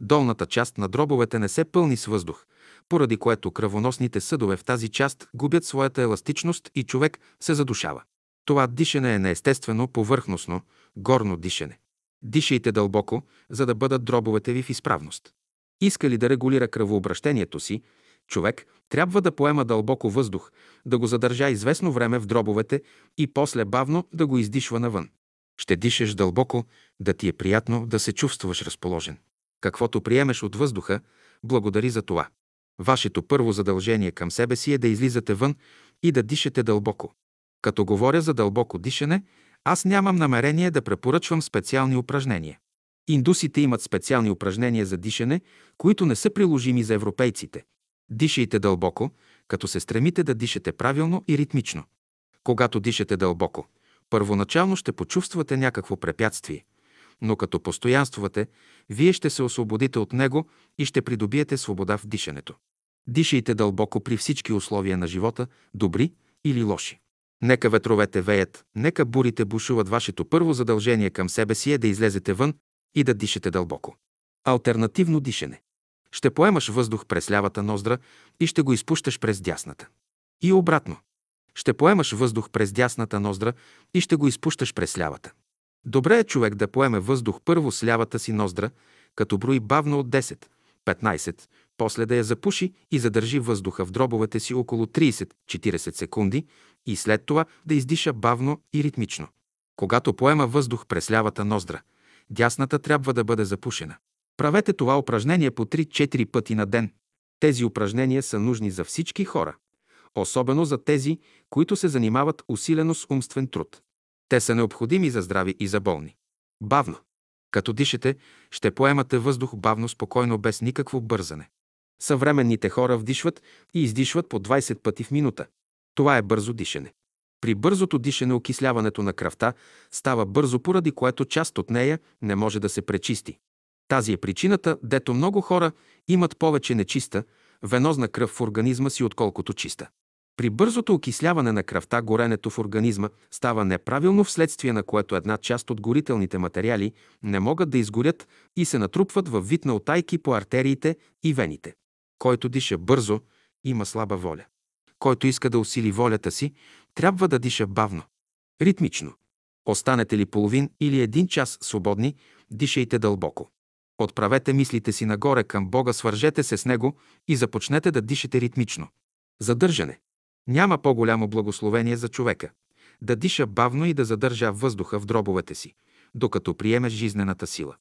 Долната част на дробовете не се пълни с въздух, поради което кръвоносните съдове в тази част губят своята еластичност и човек се задушава. Това дишане е неестествено, повърхностно, горно дишане. Дишайте дълбоко, за да бъдат дробовете ви в изправност. Иска ли да регулира кръвообращението си, човек трябва да поема дълбоко въздух, да го задържа известно време в дробовете и после бавно да го издишва навън. Ще дишаш дълбоко, да ти е приятно да се чувстваш разположен. Каквото приемеш от въздуха, благодари за това. Вашето първо задължение към себе си е да излизате вън и да дишате дълбоко. Като говоря за дълбоко дишане, аз нямам намерение да препоръчвам специални упражнения. Индусите имат специални упражнения за дишане, които не са приложими за европейците. Дишайте дълбоко, като се стремите да дишате правилно и ритмично. Когато дишате дълбоко, първоначално ще почувствате някакво препятствие, но като постоянствате, вие ще се освободите от него и ще придобиете свобода в дишането. Дишайте дълбоко при всички условия на живота, добри или лоши. Нека ветровете веят, нека бурите бушуват. Вашето първо задължение към себе си е да излезете вън и да дишате дълбоко. Алтернативно дишане. Ще поемаш въздух през лявата ноздра и ще го изпущаш през дясната. И обратно. Ще поемаш въздух през дясната ноздра и ще го изпущаш през лявата. Добре е човек да поеме въздух първо с лявата си ноздра, като брои бавно от 10, 15, после да я запуши и задържи въздуха в дробовете си около 30-40 секунди и след това да издиша бавно и ритмично. Когато поема въздух през лявата ноздра, дясната трябва да бъде запушена. Правете това упражнение по 3-4 пъти на ден. Тези упражнения са нужни за всички хора, особено за тези, които се занимават усилено с умствен труд. Те са необходими за здрави и за болни. Бавно. Като дишате, ще поемате въздух бавно, спокойно, без никакво бързане. Съвременните хора вдишват и издишват по 20 пъти в минута. Това е бързо дишане. При бързото дишане окисляването на кръвта става бързо, поради което част от нея не може да се пречисти. Тази е причината, дето много хора имат повече нечиста, венозна кръв в организма си, отколкото чиста. При бързото окисляване на кръвта горенето в организма става неправилно, вследствие на което една част от горителните материали не могат да изгорят и се натрупват във вид на отайки по артериите и вените. Който диша бързо, има слаба воля. Който иска да усили волята си, трябва да диша бавно, ритмично. Останете ли половин или един час свободни, дишайте дълбоко. Отправете мислите си нагоре към Бога, свържете се с Него и започнете да дишате ритмично. Задържане. Няма по-голямо благословение за човека. Да диша бавно и да задържа въздуха в дробовете си, докато приеме жизнената сила.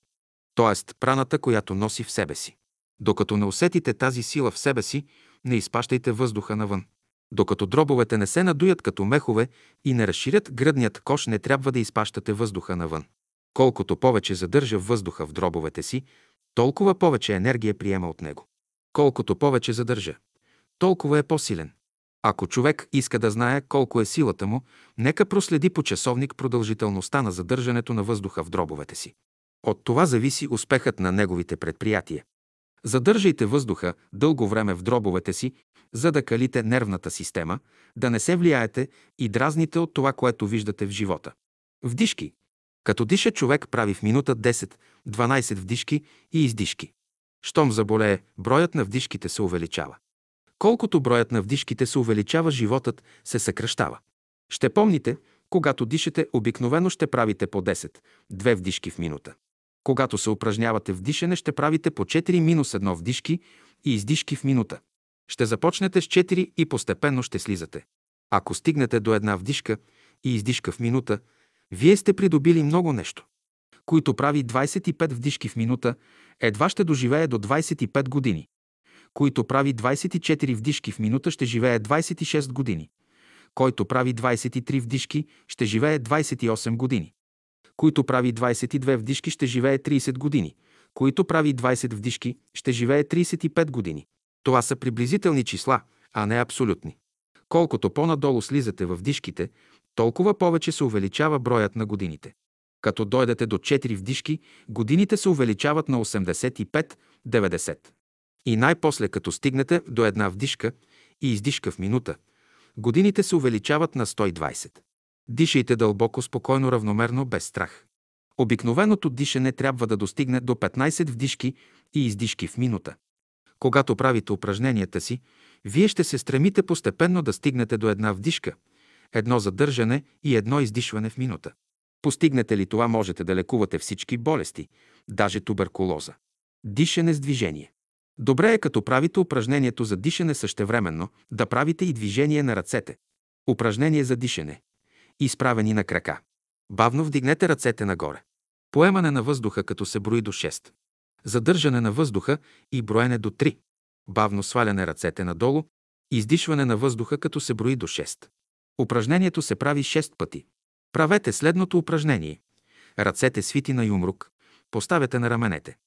Тоест праната, която носи в себе си. Докато не усетите тази сила в себе си, не изпащайте въздуха навън. Докато дробовете не се надуят като мехове и не разширят гръдният кош, не трябва да изпащате въздуха навън. Колкото повече задържа въздуха в дробовете си, толкова повече енергия приема от него. Колкото повече задържа, толкова е по-силен. Ако човек иска да знае колко е силата му, нека проследи по часовник продължителността на задържането на въздуха в дробовете си. От това зависи успехът на неговите предприятия. Задържайте въздуха дълго време в дробовете си, за да калите нервната система, да не се влияете и дразните от това, което виждате в живота. Вдишки. Като диша човек прави в минута 10-12 вдишки и издишки. Щом заболее, броят на вдишките се увеличава. Колкото броят на вдишките се увеличава, животът се съкръщава. Ще помните, когато дишате, обикновено ще правите по 10, две вдишки в минута. Когато се упражнявате в дишане, ще правите по 4 минус 1 вдишки и издишки в минута. Ще започнете с 4 и постепенно ще слизате. Ако стигнете до една вдишка и издишка в минута, вие сте придобили много нещо. Който прави 25 вдишки в минута, едва ще доживее до 25 години. Който прави 24 вдишки в минута, ще живее 26 години. Който прави 23 вдишки, ще живее 28 години. Който прави 22 вдишки, ще живее 30 години. Който прави 20 вдишки, ще живее 35 години. Това са приблизителни числа, а не абсолютни. Колкото по-надолу слизате в вдишките, толкова повече се увеличава броят на годините. Като дойдете до 4 вдишки, годините се увеличават на 85-90. И най-после, като стигнете до една вдишка и издишка в минута, годините се увеличават на 120. Дишайте дълбоко, спокойно, равномерно, без страх. Обикновеното дишане трябва да достигне до 15 вдишки и издишки в минута. Когато правите упражненията си, вие ще се стремите постепенно да стигнете до една вдишка, едно задържане и едно издишване в минута. Постигнете ли това, можете да лекувате всички болести, даже туберкулоза. Дишане с движение. Добре е като правите упражнението за дишане същевременно, да правите и движение на ръцете. Упражнение за дишане. Изправени на крака. Бавно вдигнете ръцете нагоре. Поемане на въздуха, като се брои до 6. Задържане на въздуха и броене до 3. Бавно сваляне ръцете надолу. Издишване на въздуха, като се брои до 6. Упражнението се прави 6 пъти. Правете следното упражнение. Ръцете свити на юмрук. Поставяте на раменете.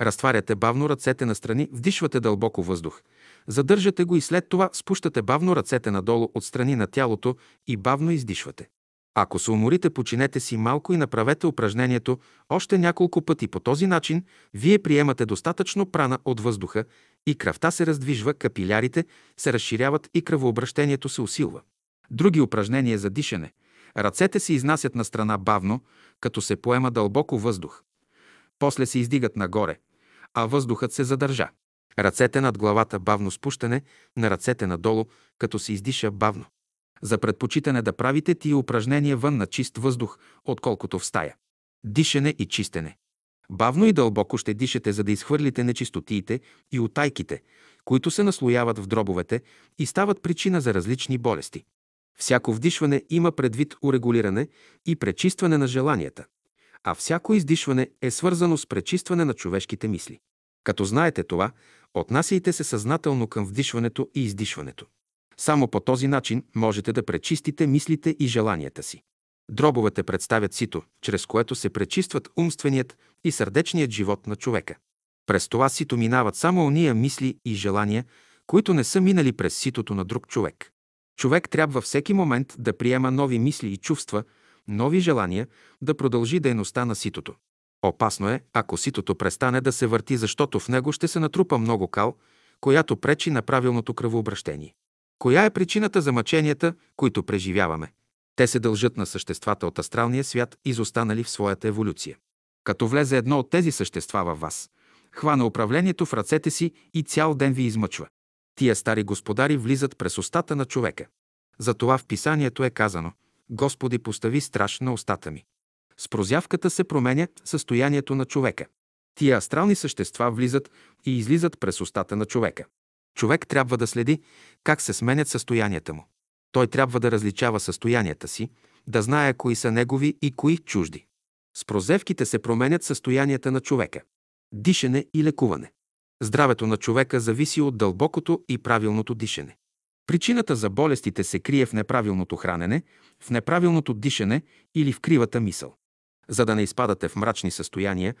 Разтваряте бавно ръцете настрани, вдишвате дълбоко въздух. Задържате го и след това спущате бавно ръцете надолу от страни на тялото и бавно издишвате. Ако се уморите, починете си малко и направете упражнението още няколко пъти. По този начин вие приемате достатъчно прана от въздуха и кръвта се раздвижва, капилярите се разширяват и кръвообращението се усилва. Други упражнения за дишане. Ръцете се изнасят на страна бавно, като се поема дълбоко въздух. После се издигат нагоре, а въздухът се задържа. Ръцете над главата бавно спущане, на ръцете надолу, като се издиша бавно. За предпочитане да правите тия упражнения вън на чист въздух, отколкото в стая. Дишане и чистене. Бавно и дълбоко ще дишате, за да изхвърлите нечистотиите и утайките, които се наслояват в дробовете и стават причина за различни болести. Всяко вдишване има предвид урегулиране и пречистване на желанията, а всяко издишване е свързано с пречистване на човешките мисли. Като знаете това, отнасяйте се съзнателно към вдишването и издишването. Само по този начин можете да пречистите мислите и желанията си. Дробовете представят сито, чрез което се пречистват умственият и сърдечният живот на човека. През това сито минават само ония мисли и желания, които не са минали през ситото на друг човек. Човек трябва всеки момент да приема нови мисли и чувства, нови желания, да продължи дейността на ситото. Опасно е, ако ситото престане да се върти, защото в него ще се натрупа много кал, която пречи на правилното кръвообращение. Коя е причината за мъченията, които преживяваме? Те се дължат на съществата от астралния свят, изостанали в своята еволюция. Като влезе едно от тези същества във вас, хвана управлението в ръцете си и цял ден ви измъчва. Тия стари господари влизат през устата на човека. Затова в писанието е казано «Господи, постави страж на устата ми». С прозявката се променя състоянието на човека. Тия астрални същества влизат и излизат през устата на човека. Човек трябва да следи как се сменят състоянията му. Той трябва да различава състоянията си, да знае кои са негови и кои чужди. С прозевките се променят състоянията на човека. Дишане и лекуване. Здравето на човека зависи от дълбокото и правилното дишане. Причината за болестите се крие в неправилното хранене, в неправилното дишане или в кривата мисъл. За да не изпадате в мрачни състояния,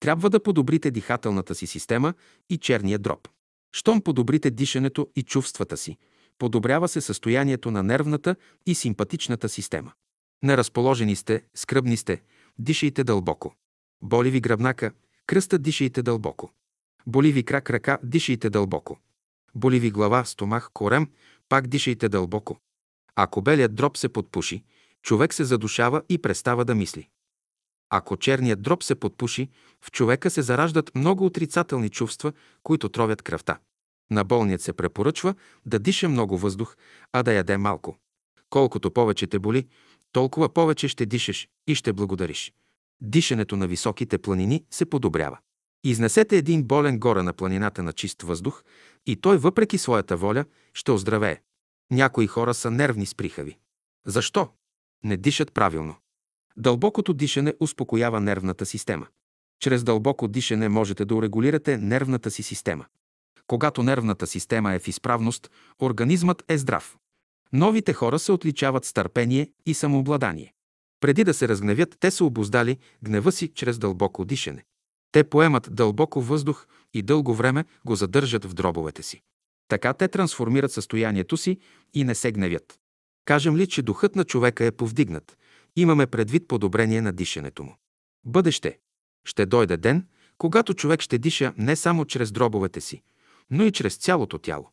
трябва да подобрите дихателната си система и черния дроб. Щом подобрите дишането и чувствата си, подобрява се състоянието на нервната и симпатичната система. Неразположени сте, скръбни сте, дишайте дълбоко. Боли ви гръбнака, кръста дишайте дълбоко. Боли ви крак, ръка, дишайте дълбоко. Боли ви глава, стомах, корем, пак дишайте дълбоко. Ако белият дроб се подпуши, човек се задушава и престава да мисли. Ако черният дроб се подпуши, в човека се зараждат много отрицателни чувства, които тровят кръвта. На болният се препоръчва да диша много въздух, а да яде малко. Колкото повече те боли, толкова повече ще дишаш и ще благодариш. Дишането на високите планини се подобрява. Изнесете един болен горе на планината на чист въздух и той, въпреки своята воля, ще оздравее. Някои хора са нервни сприхави. Защо? Не дишат правилно. Дълбокото дишане успокоява нервната система. Чрез дълбоко дишане можете да урегулирате нервната си система. Когато нервната система е в изправност, организмът е здрав. Новите хора се отличават с търпение и самообладание. Преди да се разгневят, те са обоздали гнева си чрез дълбоко дишане. Те поемат дълбоко въздух и дълго време го задържат в дробовете си. Така те трансформират състоянието си и не се гневят. Кажем ли, че духът на човека е повдигнат, имаме предвид подобрение на дишането му. Бъдеще. Ще дойде ден, когато човек ще диша не само чрез дробовете си, но и чрез цялото тяло.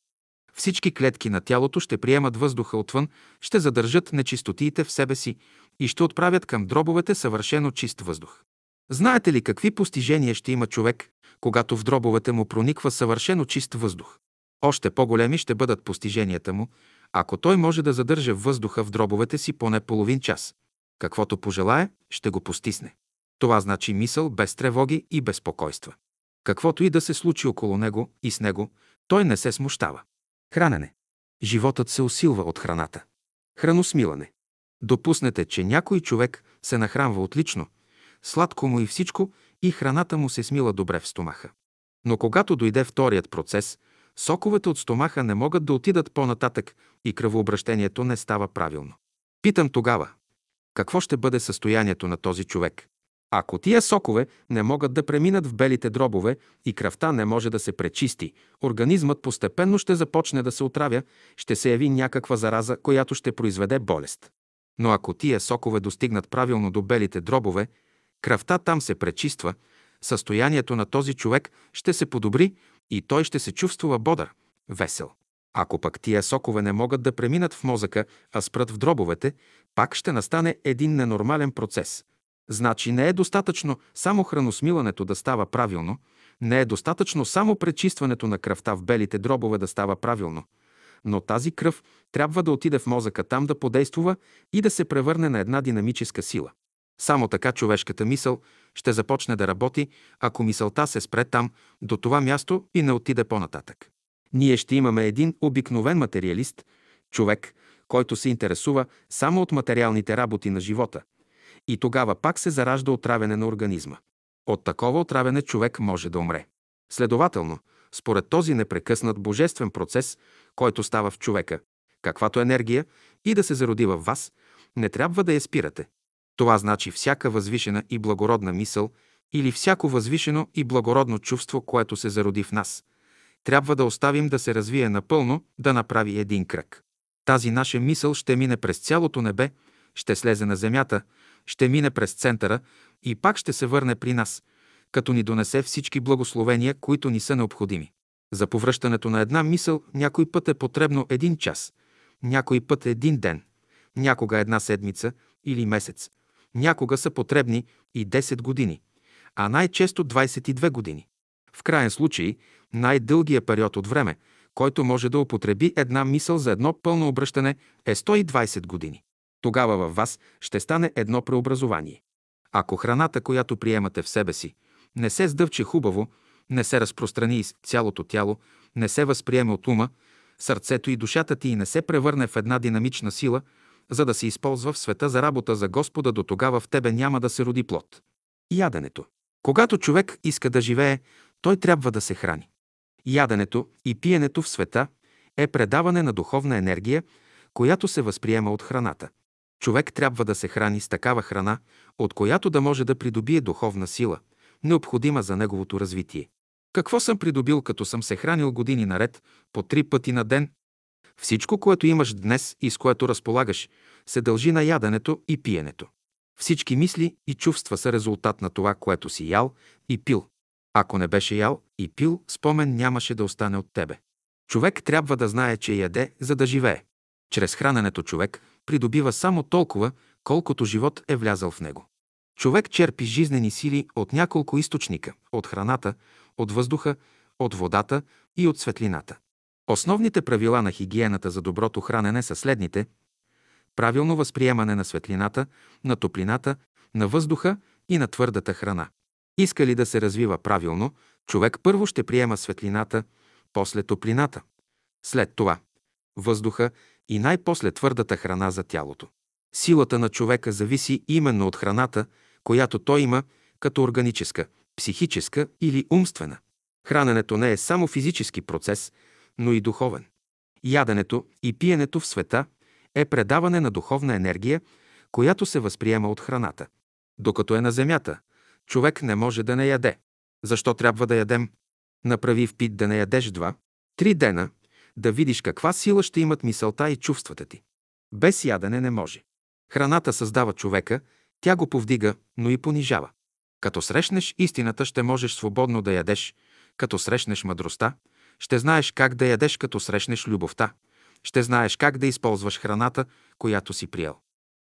Всички клетки на тялото ще приемат въздуха отвън, ще задържат нечистотиите в себе си и ще отправят към дробовете съвършено чист въздух. Знаете ли какви постижения ще има човек, когато в дробовете му прониква съвършено чист въздух? Още по-големи ще бъдат постиженията му, ако той може да задържа въздуха в дробовете си поне половин час. Каквото пожелае, ще го постисне. Това значи мисъл без тревоги и безпокойства. Каквото и да се случи около него и с него, той не се смущава. Хранене. Животът се усилва от храната. Храносмилане. Допуснете, че някой човек се нахранва отлично, сладко му и всичко, и храната му се смила добре в стомаха. Но когато дойде вторият процес, соковете от стомаха не могат да отидат по-нататък и кръвообращението не става правилно. Питам тогава, какво ще бъде състоянието на този човек? Ако тия сокове не могат да преминат в белите дробове и кръвта не може да се пречисти, организмът постепенно ще започне да се отравя, ще се яви някаква зараза, която ще произведе болест. Но ако тия сокове достигнат правилно до белите дробове, кръвта там се пречиства, състоянието на този човек ще се подобри и той ще се чувства бодър, весел. Ако пък тия сокове не могат да преминат в мозъка, а спрат в дробовете, пак ще настане един ненормален процес. Значи не е достатъчно само храносмилането да става правилно, не е достатъчно само пречистването на кръвта в белите дробове да става правилно, но тази кръв трябва да отиде в мозъка там да подействува и да се превърне на една динамическа сила. Само така човешката мисъл ще започне да работи, ако мисълта се спре там, до това място и не отиде по-нататък. Ние ще имаме един обикновен материалист, човек, който се интересува само от материалните работи на живота. И тогава пак се заражда отравяне на организма. От такова отравяне човек може да умре. Следователно, според този непрекъснат божествен процес, който става в човека, каквато енергия и да се зароди в вас, не трябва да я спирате. Това значи всяка възвишена и благородна мисъл или всяко възвишено и благородно чувство, което се зароди в нас. Трябва да оставим да се развие напълно, да направи един кръг. Тази наша мисъл ще мине през цялото небе, ще слезе на земята, ще мине през центъра и пак ще се върне при нас, като ни донесе всички благословения, които ни са необходими. За повръщането на една мисъл някой път е потребно един час, някой път един ден, някога една седмица или месец, някога са потребни и 10 години, а най-често 22 години. В крайен случай, най-дългия период от време, който може да употреби една мисъл за едно пълно обръщане, е 120 години. Тогава във вас ще стане едно преобразование. Ако храната, която приемате в себе си, не се сдъвче хубаво, не се разпространи из цялото тяло, не се възприеме от ума, сърцето и душата ти не се превърне в една динамична сила, за да се използва в света за работа за Господа, до тогава в тебе няма да се роди плод. Яденето. Когато човек иска да живее, той трябва да се храни. Яденето и пиенето в света е предаване на духовна енергия, която се възприема от храната. Човек трябва да се храни с такава храна, от която да може да придобие духовна сила, необходима за неговото развитие. Какво съм придобил, като съм се хранил години наред, по три пъти на ден? Всичко, което имаш днес и с което разполагаш, се дължи на яденето и пиенето. Всички мисли и чувства са резултат на това, което си ял и пил. Ако не беше ял и пил, спомен нямаше да остане от тебе. Човек трябва да знае, че яде, за да живее. Чрез храненето човек придобива само толкова, колкото живот е влязъл в него. Човек черпи жизнени сили от няколко източника – от храната, от въздуха, от водата и от светлината. Основните правила на хигиената за доброто хранене са следните – правилно възприемане на светлината, на топлината, на въздуха и на твърдата храна. Иска ли да се развива правилно, човек първо ще приема светлината, после топлината, след това въздуха и най-после твърдата храна за тялото. Силата на човека зависи именно от храната, която той има като органическа, психическа или умствена. Храненето не е само физически процес, но и духовен. Яденето и пиенето в света е предаване на духовна енергия, която се възприема от храната. Докато е на земята, човек не може да не яде. Защо трябва да ядем? Направи в пит да не ядеш два, три дена, да видиш каква сила ще имат мисълта и чувствата ти. Без ядене не може. Храната създава човека, тя го повдига, но и понижава. Като срещнеш истината, ще можеш свободно да ядеш. Като срещнеш мъдростта, ще знаеш как да ядеш, като срещнеш любовта. Ще знаеш как да използваш храната, която си приел.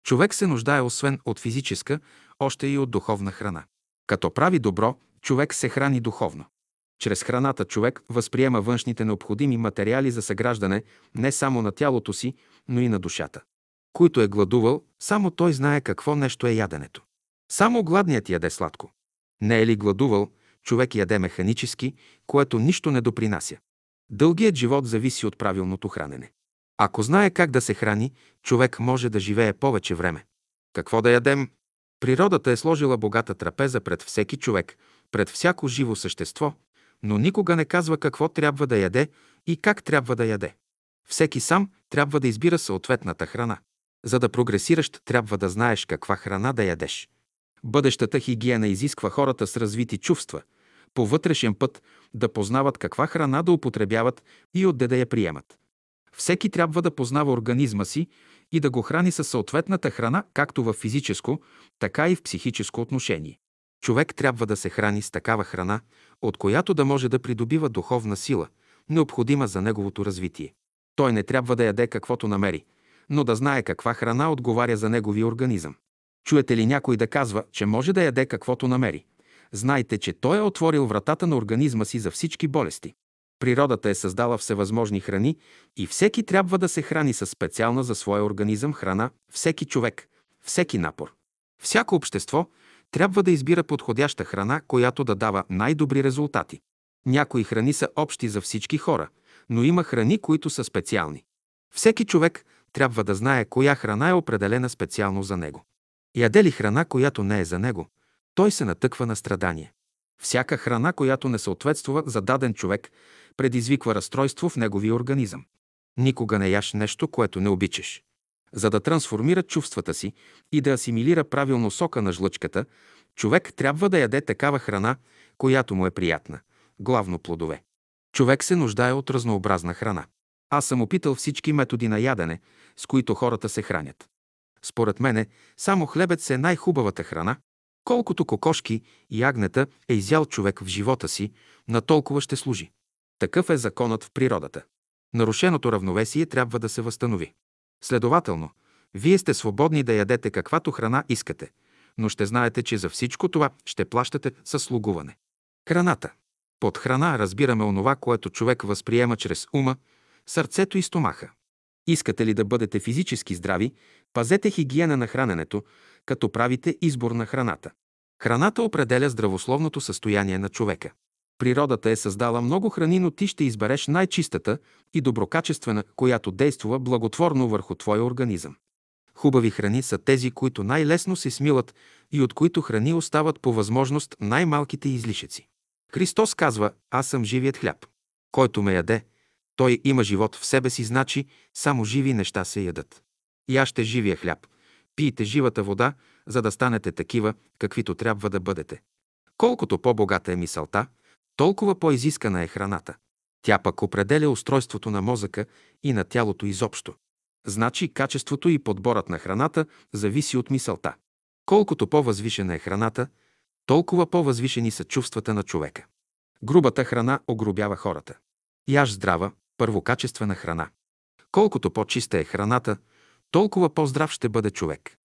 Човек се нуждае освен от физическа, още и от духовна храна. Като прави добро, човек се храни духовно. Чрез храната човек възприема външните необходими материали за съграждане не само на тялото си, но и на душата. Който е гладувал, само той знае какво нещо е яденето. Само гладният яде сладко. Не е ли гладувал, човек яде механически, което нищо не допринася. Дългият живот зависи от правилното хранене. Ако знае как да се храни, човек може да живее повече време. Какво да ядем? Природата е сложила богата трапеза пред всеки човек, пред всяко живо същество, но никога не казва какво трябва да яде и как трябва да яде. Всеки сам трябва да избира съответната храна. За да прогресираш, трябва да знаеш каква храна да ядеш. Бъдещата хигиена изисква хората с развити чувства, по вътрешен път да познават каква храна да употребяват и отде да я приемат. Всеки трябва да познава организма си и да го храни със съответната храна, както в физическо, така и в психическо отношение. Човек трябва да се храни с такава храна, от която да може да придобива духовна сила, необходима за неговото развитие. Той не трябва да яде каквото намери, но да знае каква храна отговаря за неговия организъм. Чуете ли някой да казва, че може да яде каквото намери? Знайте, че той е отворил вратата на организма си за всички болести. Природата е създала всевъзможни храни и всеки трябва да се храни с специална за своя организъм храна, всеки човек, всеки напор. Всяко общество трябва да избира подходяща храна, която да дава най-добри резултати. Някои храни са общи за всички хора, но има храни, които са специални. Всеки човек трябва да знае коя храна е определена специално за него. Яде ли храна, която не е за него, той се натъква на страдание. Всяка храна, която не съответства за даден човек, предизвиква разстройство в неговия организъм. Никога не яш нещо, което не обичаш. За да трансформира чувствата си и да асимилира правилно сока на жлъчката, човек трябва да яде такава храна, която му е приятна, главно плодове. Човек се нуждае от разнообразна храна. Аз съм опитал всички методи на ядене, с които хората се хранят. Според мене, само хлебец е най-хубавата храна. Колкото кокошки и агнета е изял човек в живота си, на толкова ще служи. Такъв е законът в природата. Нарушеното равновесие трябва да се възстанови. Следователно, вие сте свободни да ядете каквато храна искате, но ще знаете, че за всичко това ще плащате със слугуване. Храната. Под храна разбираме онова, което човек възприема чрез ума, сърцето и стомаха. Искате ли да бъдете физически здрави, пазете хигиена на храненето, като правите избор на храната. Храната определя здравословното състояние на човека. Природата е създала много храни, но ти ще избереш най-чистата и доброкачествена, която действа благотворно върху твоя организъм. Хубави храни са тези, които най-лесно се смилат и от които храни остават по възможност най-малките излишъци. Христос казва, аз съм живият хляб. Който ме яде, той има живот в себе си, значи само живи неща се ядат. Яще живия хляб, пийте живата вода, за да станете такива, каквито трябва да бъдете. Колкото по-богата е мисълта, толкова по-изискана е храната. Тя пък определя устройството на мозъка и на тялото изобщо. Значи качеството и подборът на храната зависи от мисълта. Колкото по-възвишена е храната, толкова по-възвишени са чувствата на човека. Грубата храна огробява хората. Яж здрава, първокачествена храна. Колкото по-чиста е храната, толкова по-здрав ще бъде човек.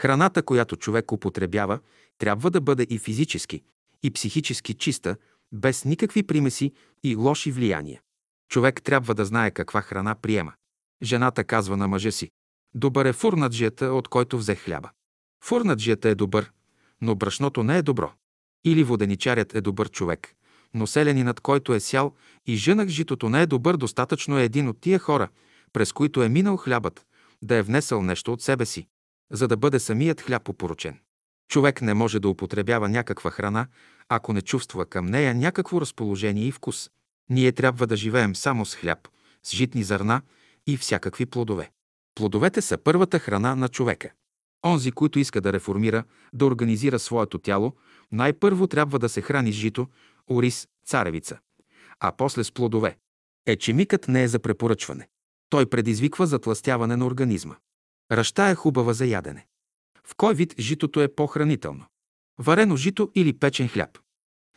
Храната, която човек употребява, трябва да бъде и физически, и психически чиста, без никакви примеси и лоши влияния. Човек трябва да знае каква храна приема. Жената казва на мъжа си, добър е фурнаджията, от който взе хляба. Фурнаджията е добър, но брашното не е добро. Или воденичарят е добър човек, но селянинът, който е сял и жънах житото не е добър, достатъчно е един от тия хора, през които е минал хлябът, да е внесъл нещо от себе си, за да бъде самият хляб опоручен. Човек не може да употребява някаква храна, ако не чувства към нея някакво разположение и вкус. Ние трябва да живеем само с хляб, с житни зърна и всякакви плодове. Плодовете са първата храна на човека. Онзи, който иска да реформира, да организира своето тяло, най-първо трябва да се храни с жито, ориз, царевица, а после с плодове. Ечемикът не е за препоръчване. Той предизвиква затластяване на организма. Ръща е хубава за ядене. В кой вид житото е по-хранително? Варено жито или печен хляб?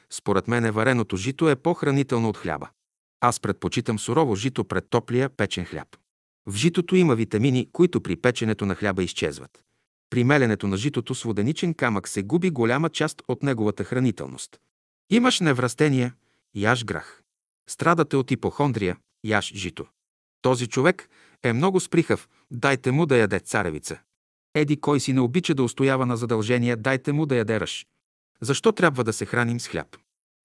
Според мен вареното жито е по-хранително от хляба. Аз предпочитам сурово жито пред топлия печен хляб. В житото има витамини, които при печенето на хляба изчезват. При меленето на житото с воденичен камък се губи голяма част от неговата хранителност. Имаш неврастения, яш грах. Страдате от ипохондрия, яш жито. Този човек е много сприхав, дайте му да яде царевица. Еди кой си не обича да устоява на задължения, дайте му да яде ръж. Защо трябва да се храним с хляб?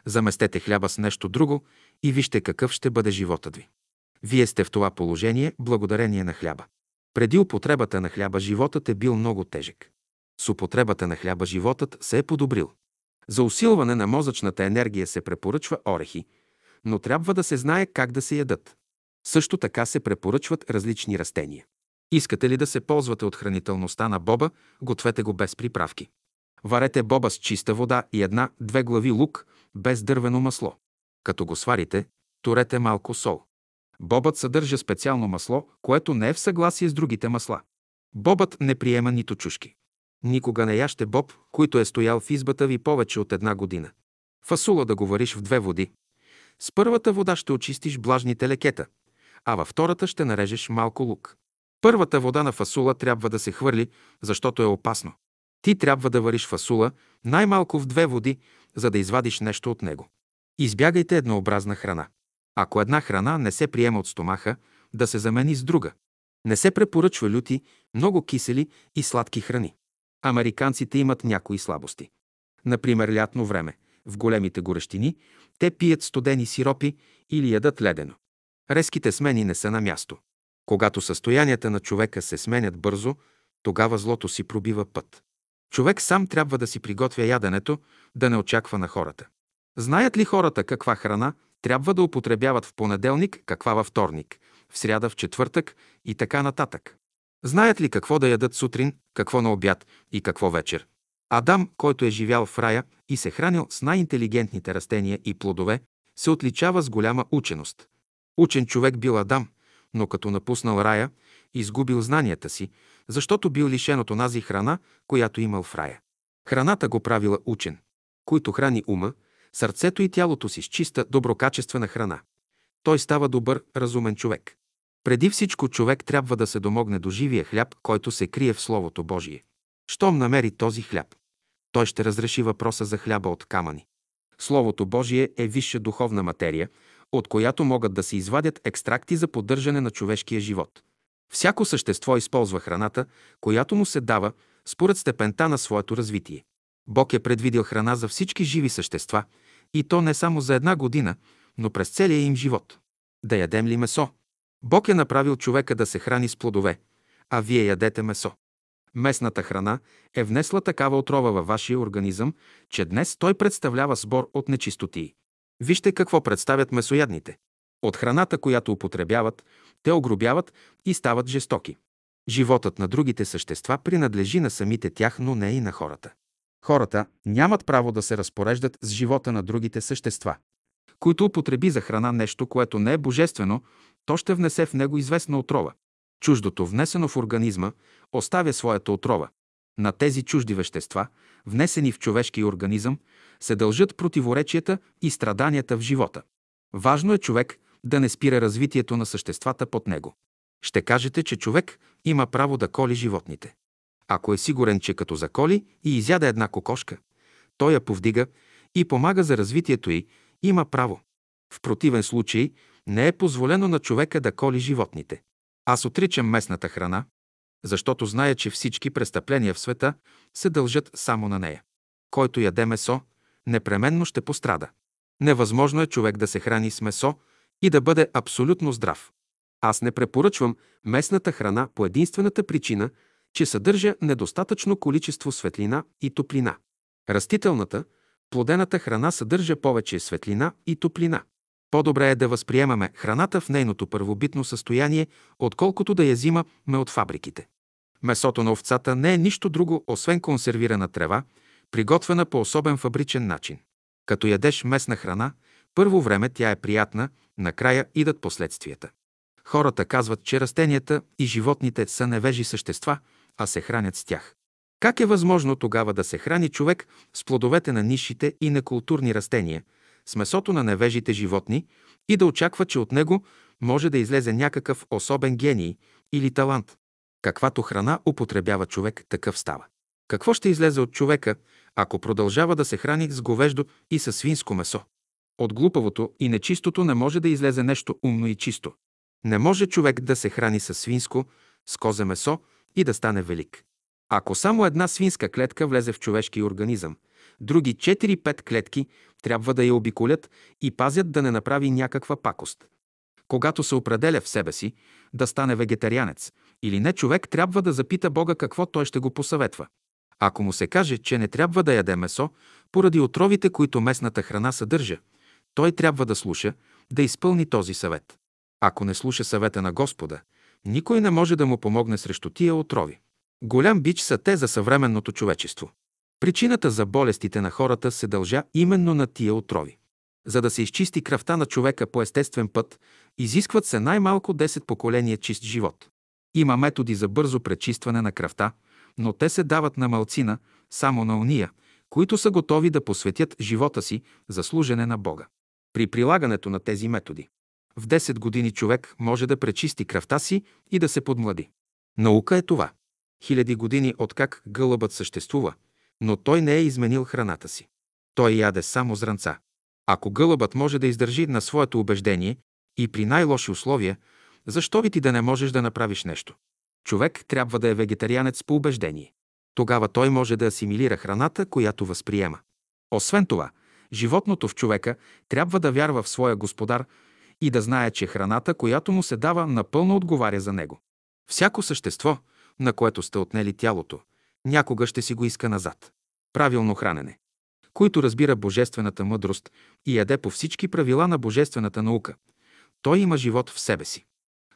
Заместете хляба с нещо друго и вижте какъв ще бъде животът ви. Вие сте в това положение благодарение на хляба. Преди употребата на хляба животът е бил много тежък. С употребата на хляба животът се е подобрил. За усилване на мозъчната енергия се препоръчва орехи, но трябва да се знае как да се ядат. Също така се препоръчват различни растения. Искате ли да се ползвате от хранителността на боба, гответе го без приправки. Варете боба с чиста вода и една-две глави лук без дървено масло. Като го сварите, турете малко сол. Бобът съдържа специално масло, което не е в съгласие с другите масла. Бобът не приема нито чушки. Никога не яще боб, който е стоял в избата ви повече от една година. Фасула да го вариш в две води. С първата вода ще очистиш блажните лекета, а във втората ще нарежеш малко лук. Първата вода на фасула трябва да се хвърли, защото е опасно. Ти трябва да вариш фасула най-малко в две води, за да извадиш нещо от него. Избягайте еднообразна храна. Ако една храна не се приема от стомаха, да се замени с друга. Не се препоръчва люти, много кисели и сладки храни. Американците имат някои слабости. Например, лятно време, в големите горещини, те пият студени сиропи или ядат ледено. Резките смени не са на място. Когато състоянията на човека се сменят бързо, тогава злото си пробива път. Човек сам трябва да си приготвя яденето, да не очаква на хората. Знаят ли хората каква храна трябва да употребяват в понеделник, каква във вторник, в сряда, в четвъртък и така нататък? Знаят ли какво да ядат сутрин, какво на обяд и какво вечер? Адам, който е живял в рая и се хранил с най-интелигентните растения и плодове, се отличава с голяма ученост. Учен човек бил Адам, но като напуснал рая, изгубил знанията си, защото бил лишен от онази храна, която имал в рая. Храната го правила учен, който храни ума, сърцето и тялото си с чиста, доброкачествена храна. Той става добър, разумен човек. Преди всичко човек трябва да се домогне до живия хляб, който се крие в Словото Божие. Щом намери този хляб, той ще разреши въпроса за хляба от камъни. Словото Божие е висша духовна материя, от която могат да се извадят екстракти за поддържане на човешкия живот. Всяко същество използва храната, която му се дава, според степента на своето развитие. Бог е предвидил храна за всички живи същества, и то не само за една година, но през целия им живот. Да ядем ли месо? Бог е направил човека да се храни с плодове, а вие ядете месо. Местната храна е внесла такава отрова във вашия организъм, че днес той представлява сбор от нечистотии. Вижте какво представят месоядните. От храната, която употребяват, те огробяват и стават жестоки. Животът на другите същества принадлежи на самите тях, но не и на хората. Хората нямат право да се разпореждат с живота на другите същества. Който употреби за храна нещо, което не е божествено, то ще внесе в него известна отрова. Чуждото, внесено в организма, оставя своята отрова. На тези чужди вещества, внесени в човешкия организъм, се дължат противоречията и страданията в живота. Важно е човек да не спира развитието на съществата под него. Ще кажете, че човек има право да коли животните. Ако е сигурен, че като заколи и изяда една кокошка, той я повдига и помага за развитието й, има право. В противен случай не е позволено на човека да коли животните. Аз отричам местната храна, защото зная, че всички престъпления в света се дължат само на нея. Който яде месо, непременно ще пострада. Невъзможно е човек да се храни с месо и да бъде абсолютно здрав. Аз не препоръчвам местната храна по единствената причина, че съдържа недостатъчно количество светлина и топлина. Растителната, плодената храна съдържа повече светлина и топлина. По-добре е да възприемаме храната в нейното първобитно състояние, отколкото да я взимаме от фабриките. Месото на овцата не е нищо друго, освен консервирана трева, приготвена по особен фабричен начин. Като ядеш местна храна, първо време тя е приятна, накрая идат последствията. Хората казват, че растенията и животните са невежи същества, а се хранят с тях. Как е възможно тогава да се храни човек с плодовете на нишите и некултурни растения, с месото на невежите животни и да очаква, че от него може да излезе някакъв особен гений или талант? Каквато храна употребява човек, такъв става. Какво ще излезе от човека, ако продължава да се храни с говеждо и със свинско месо? От глупавото и нечистото не може да излезе нещо умно и чисто. Не може човек да се храни с свинско, с козе месо и да стане велик. Ако само една свинска клетка влезе в човешки организъм, други 4-5 клетки трябва да я обиколят и пазят да не направи някаква пакост. Когато се определя в себе си да стане вегетарианец или не, човек трябва да запита Бога какво той ще го посъветва. Ако му се каже, че не трябва да яде месо, поради отровите, които местната храна съдържа, той трябва да слуша, да изпълни този съвет. Ако не слуша съвета на Господа, никой не може да му помогне срещу тия отрови. Голям бич са те за съвременното човечество. Причината за болестите на хората се дължа именно на тия отрови. За да се изчисти кръвта на човека по естествен път, изискват се най-малко 10 поколения чист живот. Има методи за бързо пречистване на кръвта, но те се дават на малцина, само на уния, които са готови да посветят живота си за служене на Бога. При прилагането на тези методи, в 10 години човек може да пречисти кръвта си и да се подмлади. Наука е това. Хиляди години откак гълъбът съществува, но той не е изменил храната си. Той яде само зранца. Ако гълъбът може да издържи на своето убеждение и при най-лоши условия, защо ви ти да не можеш да направиш нещо? Човек трябва да е вегетарианец по убеждение. Тогава той може да асимилира храната, която възприема. Освен това, животното в човека трябва да вярва в своя господар и да знае, че храната, която му се дава, напълно отговаря за него. Всяко същество, на което сте отнели тялото, някога ще си го иска назад. Правилно хранене. Който разбира божествената мъдрост и яде по всички правила на божествената наука, той има живот в себе си.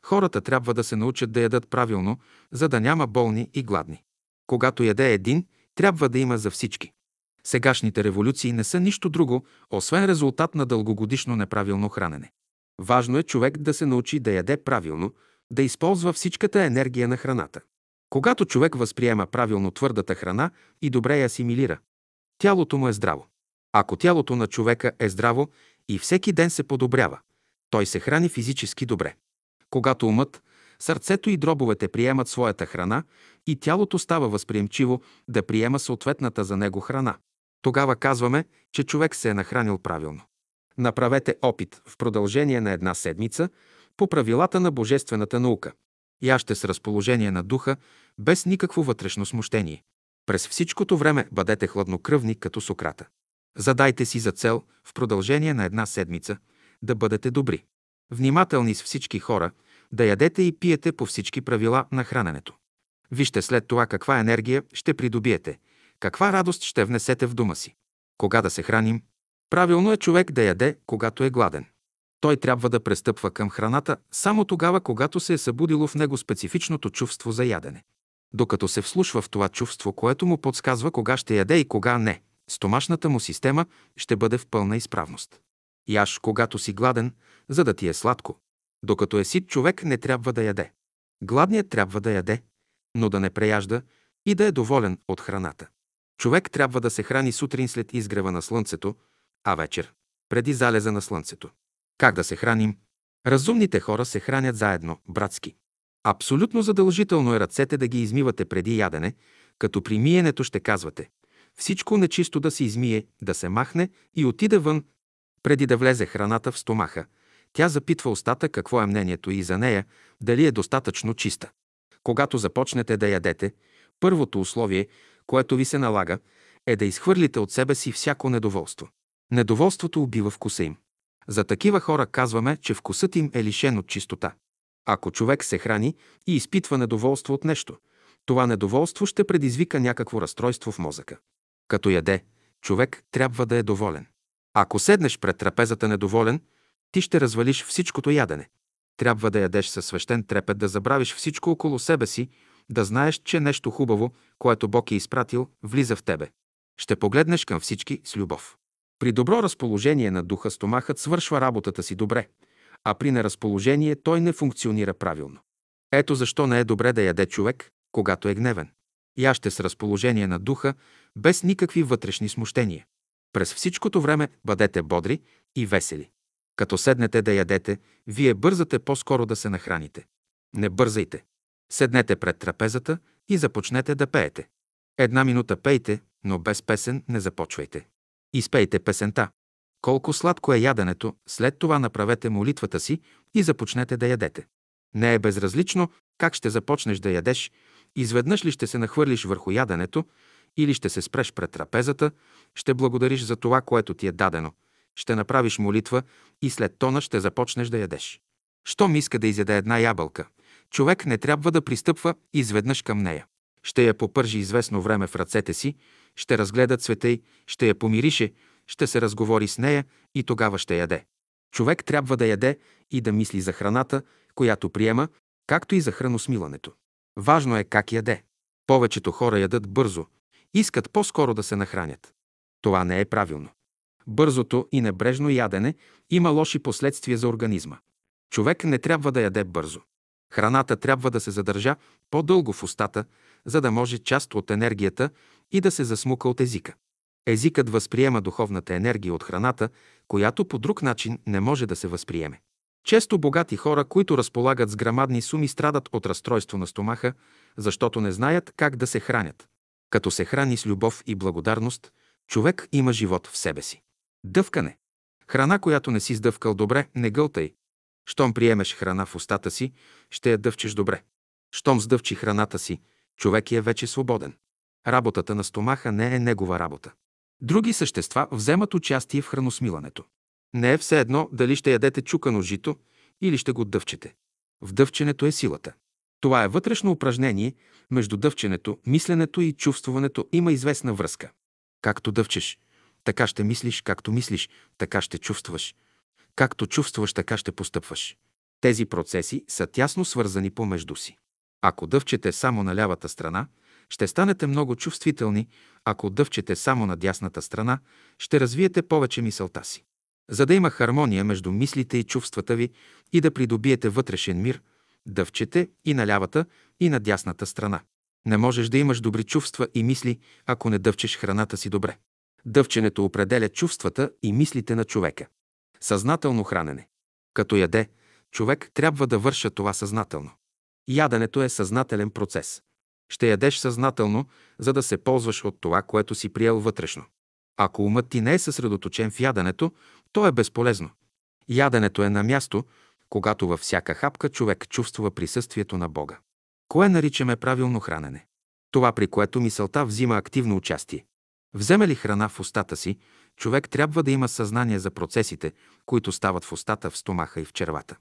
Хората трябва да се научат да ядат правилно, за да няма болни и гладни. Когато яде един, трябва да има за всички. Сегашните революции не са нищо друго, освен резултат на дългогодишно неправилно хранене. Важно е човек да се научи да яде правилно, да използва всичката енергия на храната. Когато човек възприема правилно твърдата храна и добре я асимилира, тялото му е здраво. Ако тялото на човека е здраво и всеки ден се подобрява, той се храни физически добре. Когато умът, сърцето и дробовете приемат своята храна и тялото става възприемчиво да приема съответната за него храна, тогава казваме, че човек се е нахранил правилно. Направете опит в продължение на една седмица по правилата на божествената наука. Яще с разположение на духа, без никакво вътрешно смущение. През всичкото време бъдете хладнокръвни като Сократа. Задайте си за цел в продължение на една седмица да бъдете добри. Внимателни с всички хора, да ядете и пиете по всички правила на храненето. Вижте след това каква енергия ще придобиете, каква радост ще внесете в дома си. Кога да се храним? Правилно е човек да яде, когато е гладен. Той трябва да престъпва към храната само тогава, когато се е събудило в него специфичното чувство за ядене. Докато се вслушва в това чувство, което му подсказва кога ще яде и кога не, стомашната му система ще бъде в пълна изправност. Яш, когато си гладен, за да ти е сладко. Докато е сит, човек не трябва да яде. Гладният трябва да яде, но да не преяжда и да е доволен от храната. Човек трябва да се храни сутрин след изгрева на слънцето, а вечер преди залеза на слънцето. Как да се храним? Разумните хора се хранят заедно, братски. Абсолютно задължително е ръцете да ги измивате преди ядене, като при миенето ще казвате всичко нечисто да се измие, да се махне и отиде вън, преди да влезе храната в стомаха. Тя запитва устата какво е мнението и за нея, дали е достатъчно чиста. Когато започнете да ядете, първото условие, което ви се налага, е да изхвърлите от себе си всяко недоволство. Недоволството убива вкуса им. За такива хора казваме, че вкусът им е лишен от чистота. Ако човек се храни и изпитва недоволство от нещо, това недоволство ще предизвика някакво разстройство в мозъка. Като яде, човек трябва да е доволен. Ако седнеш пред трапезата недоволен, ти ще развалиш всичкото ядене. Трябва да ядеш със свещен трепет, да забравиш всичко около себе си, да знаеш, че нещо хубаво, което Бог е изпратил, влиза в тебе. Ще погледнеш към всички с любов. При добро разположение на духа стомахът свършва работата си добре, а при неразположение той не функционира правилно. Ето защо не е добре да яде човек, когато е гневен. Яще с разположение на духа, без никакви вътрешни смущения. През всичкото време бъдете бодри и весели. Като седнете да ядете, вие бързате по-скоро да се нахраните. Не бързайте. Седнете пред трапезата и започнете да пеете. Една минута пейте, но без песен не започвайте. Изпейте песента. Колко сладко е яденето, след това направете молитвата си и започнете да ядете. Не е безразлично как ще започнеш да ядеш, изведнъж ли ще се нахвърлиш върху яденето или ще се спреш пред трапезата, ще благодариш за това, което ти е дадено, ще направиш молитва и след тона ще започнеш да ядеш. Щом иска да изяде една ябълка, човек не трябва да пристъпва изведнъж към нея. Ще я попържи известно време в ръцете си, ще разгледа цвета й, ще я помирише, ще се разговори с нея и тогава ще яде. Човек трябва да яде и да мисли за храната, която приема, както и за храносмилането. Важно е как яде. Повечето хора ядат бързо, искат по-скоро да се нахранят. Това не е правилно. Бързото и небрежно ядене има лоши последствия за организма. Човек не трябва да яде бързо. Храната трябва да се задържа по-дълго в устата, за да може част от енергията и да се засмука от езика. Езикът възприема духовната енергия от храната, която по друг начин не може да се възприеме. Често богати хора, които разполагат с грамадни суми, страдат от разстройство на стомаха, защото не знаят как да се хранят. Като се храни с любов и благодарност, човек има живот в себе си. Дъвкане. Храна, която не си сдъвкал добре, не гълтай. Щом приемеш храна в устата си, ще я дъвчеш добре. Щом сдъвчи храната си, човек е вече свободен. Работата на стомаха не е негова работа. Други същества вземат участие в храносмилането. Не е все едно дали ще ядете чукано жито или ще го дъвчете. В дъвченето е силата. Това е вътрешно упражнение, между дъвченето, мисленето и чувствуването има известна връзка. Както дъвчеш, така ще мислиш, както мислиш, така ще чувстваш. Както чувстваш, така ще постъпваш. Тези процеси са тясно свързани помежду си. Ако дъвчете само на лявата страна, ще станете много чувствителни, ако дъвчете само на дясната страна, ще развиете повече мисълта си. За да има хармония между мислите и чувствата ви и да придобиете вътрешен мир, дъвчете и на лявата, и на дясната страна. Не можеш да имаш добри чувства и мисли, ако не дъвчеш храната си добре. Дъвченето определя чувствата и мислите на човека. Съзнателно хранене. Като яде, човек трябва да върша това съзнателно. Яденето е съзнателен процес. Ще ядеш съзнателно, за да се ползваш от това, което си приел вътрешно. Ако умът ти не е съсредоточен в яденето, то е безполезно. Яденето е на място, когато във всяка хапка човек чувства присъствието на Бога. Кое наричаме правилно хранене? Това, при което мисълта взима активно участие. Вземе ли храна в устата си, човек трябва да има съзнание за процесите, които стават в устата, в стомаха и в червата.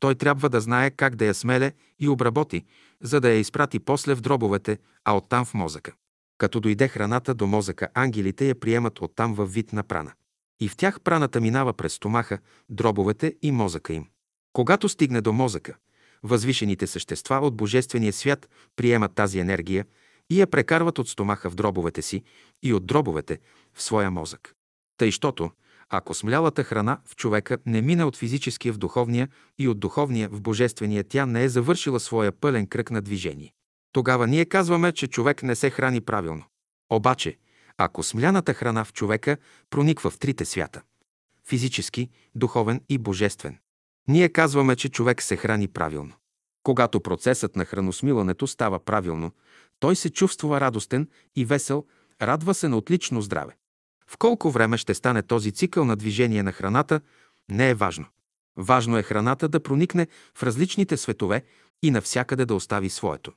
Той трябва да знае как да я смеле и обработи, за да я изпрати после в дробовете, а оттам в мозъка. Като дойде храната до мозъка, ангелите я приемат оттам във вид на прана. И в тях праната минава през стомаха, дробовете и мозъка им. Когато стигне до мозъка, възвишените същества от Божествения свят приемат тази енергия и я прекарват от стомаха в дробовете си и от дробовете в своя мозък. Тъй, щото, ако смлялата храна в човека не мине от физическия в духовния и от духовния в божествения, тя не е завършила своя пълен кръг на движение. Тогава ние казваме, че човек не се храни правилно. Обаче, Ако смляната храна в човека прониква в трите свята – физически, духовен и божествен, ние казваме, че човек се храни правилно. Когато процесът на храносмилането става правилно, той се чувства радостен и весел, радва се на отлично здраве. В колко време ще стане този цикъл на движение на храната, не е важно. Важно е храната да проникне в различните светове и навсякъде да остави своето.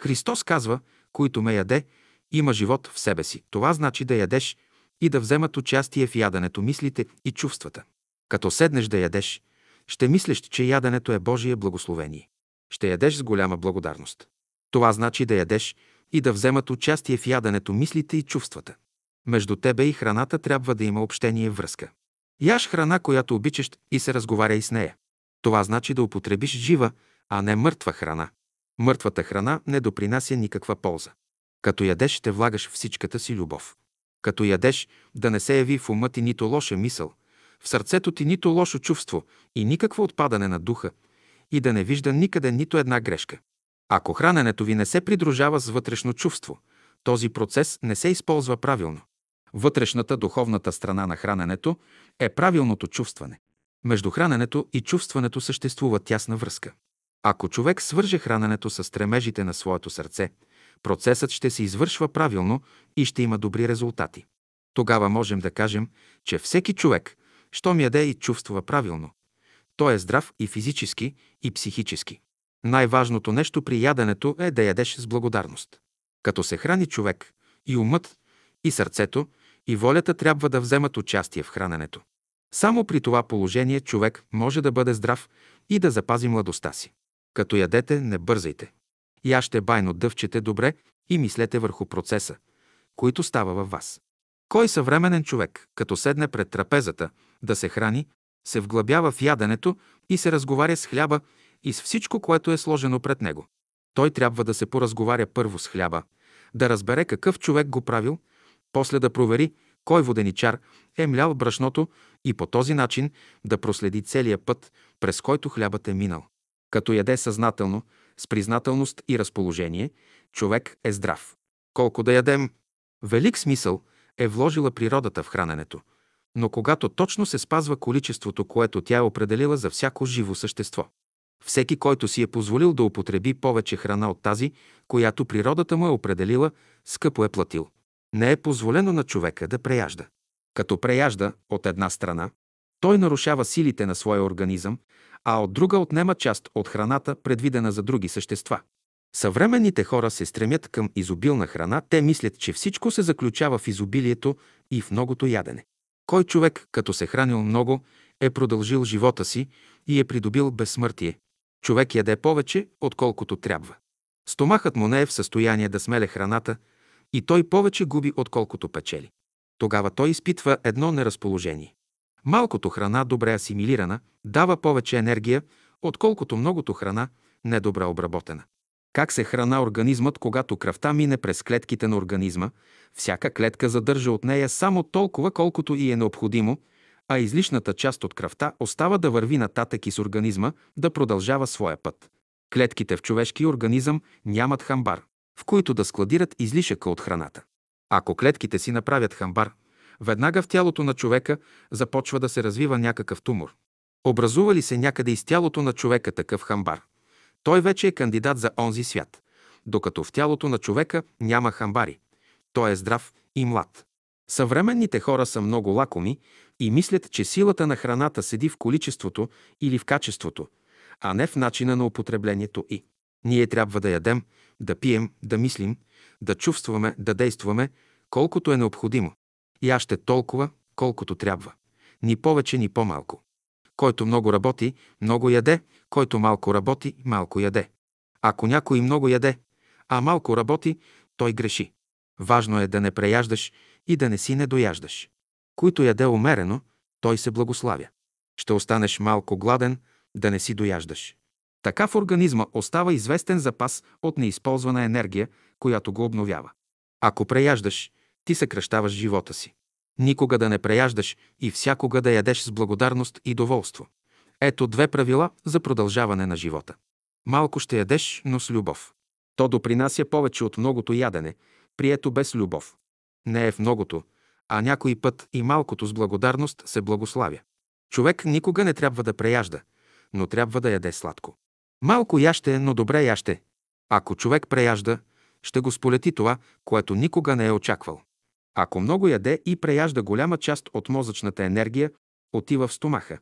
Христос казва, който ме яде, има живот в себе си. Това значи да ядеш и да вземат участие в яденето мислите и чувствата. Като седнеш да ядеш, ще мислиш, че яденето е Божие благословение. Ще ядеш с голяма благодарност. Това значи да ядеш и да вземат участие в яденето мислите и чувствата. Между тебе и храната трябва да има общение връзка. Яш храна, която обичаш и се разговаря и с нея. Това значи да употребиш жива, а не мъртва храна. Мъртвата храна не допринася никаква полза. Като ядеш, ще влагаш всичката си любов. Като ядеш, да не се яви в ума ти нито лоша мисъл, в сърцето ти нито лошо чувство и никакво отпадане на духа, и да не вижда никъде нито една грешка. Ако храненето ви не се придружава с вътрешно чувство, този процес не се използва правилно. Вътрешната духовната страна на храненето е правилното чувстване. Между храненето и чувстването съществува тясна връзка. Ако човек свърже храненето с стремежите на своето сърце, процесът ще се извършва правилно и ще има добри резултати. Тогава можем да кажем, че всеки човек, щом яде и чувства правилно, той е здрав и физически, и психически. Най-важното нещо при яденето е да ядеш с благодарност. Като се храни човек, и умът, и сърцето, и волята трябва да вземат участие в храненето. Само при това положение човек може да бъде здрав и да запази младостта си. Като ядете, не бързайте. Яще байно дъвчете добре и мислете върху процеса, който става във вас. Кой съвременен човек, като седне пред трапезата да се храни, се вглъбява в яденето и се разговаря с хляба и с всичко, което е сложено пред него. Той трябва да се поразговаря първо с хляба, да разбере какъв човек го правил, после да провери кой воденичар е млял брашното и по този начин да проследи целия път, през който хлябът е минал. Като яде съзнателно, с признателност и разположение, човек е здрав. Колко да ядем? Велик смисъл е вложила природата в храненето, но когато точно се спазва количеството, което тя е определила за всяко живо същество. Всеки, който си е позволил да употреби повече храна от тази, която природата му е определила, скъпо е платил. Не е позволено на човека да преяжда. Като преяжда от една страна, той нарушава силите на своя организъм, а от друга отнема част от храната, предвидена за други същества. Съвременните хора се стремят към изобилна храна, те мислят, че всичко се заключава в изобилието и в многото ядене. Кой човек, като се хранил много, е продължил живота си и е придобил безсмъртие? Човек яде повече, отколкото трябва. Стомахът му не е в състояние да смеле храната и той повече губи, отколкото печели. Тогава той изпитва едно неразположение. Малкото храна, добре асимилирана, дава повече енергия, отколкото многото храна, недобре обработена. Как се храна организмът, когато кръвта мине през клетките на организма? Всяка клетка задържа от нея само толкова, колкото и е необходимо, а излишната част от кръвта остава да върви нататък с организма да продължава своя път. Клетките в човешки организъм нямат хамбар, в които да складират излишъка от храната. Ако клетките си направят хамбар, веднага в тялото на човека започва да се развива някакъв тумор. Образува ли се някъде из тялото на човека такъв хамбар? Той вече е кандидат за онзи свят, докато в тялото на човека няма хамбари. Той е здрав и млад. Съвременните хора са много лакоми и мислят, че силата на храната седи в количеството или в качеството, а не в начина на употреблението и. Ние трябва да ядем, да пием, да мислим, да чувстваме, да действаме, колкото е необходимо. И аз ще толкова, колкото трябва. Ни повече, ни по-малко. Който много работи, много яде, който малко работи, малко яде. Ако някой много яде, а малко работи, той греши. Важно е да не преяждаш и да не си недояждаш. Който яде умерено, той се благославя. Ще останеш малко гладен, да не си дояждаш. Така в организма остава известен запас от неизползвана енергия, която го обновява. Ако преяждаш, ти съкръщаваш живота си. Никога да не преяждаш и всякога да ядеш с благодарност и доволство. Ето две правила за продължаване на живота. Малко ще ядеш, но с любов. То допринася повече от многото ядене, прието без любов. Не е в многото, а някой път и малкото с благодарност се благославя. Човек никога не трябва да преяжда, но трябва да яде сладко. Малко яще, но добре яще. Ако човек преяжда, ще го сполети това, което никога не е очаквал. Ако много яде и преяжда голяма част от мозъчната енергия, отива в стомаха,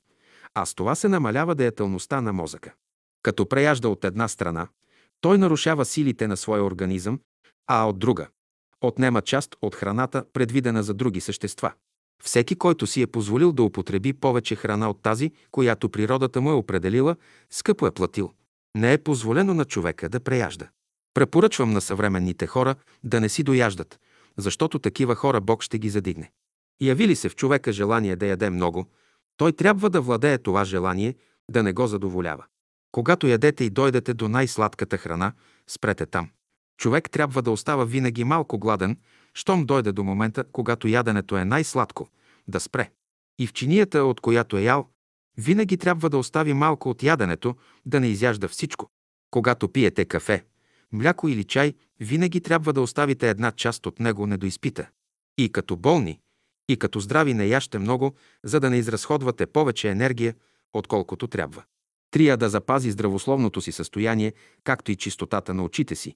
а с това се намалява деятелността на мозъка. Като преяжда от една страна, той нарушава силите на своя организъм, а от друга – отнема част от храната, предвидена за други същества. Всеки, който си е позволил да употреби повече храна от тази, която природата му е определила, скъпо е платил. Не е позволено на човека да преяжда. Препоръчвам на съвременните хора да не си дояждат, защото такива хора Бог ще ги задигне. Яви ли се в човека желание да яде много, той трябва да владее това желание, да не го задоволява. Когато ядете и дойдете до най-сладката храна, спрете там. Човек трябва да остава винаги малко гладен, щом дойде до момента, когато яденето е най-сладко, да спре. И в чинията, от която е ял, винаги трябва да остави малко от яденето, да не изяжда всичко. Когато пиете кафе, мляко или чай, винаги трябва да оставите една част от него недоизпита. И като болни, и като здрави не яще много, за да не изразходвате повече енергия, отколкото трябва. Трия да запази здравословното си състояние, както и чистотата на очите си.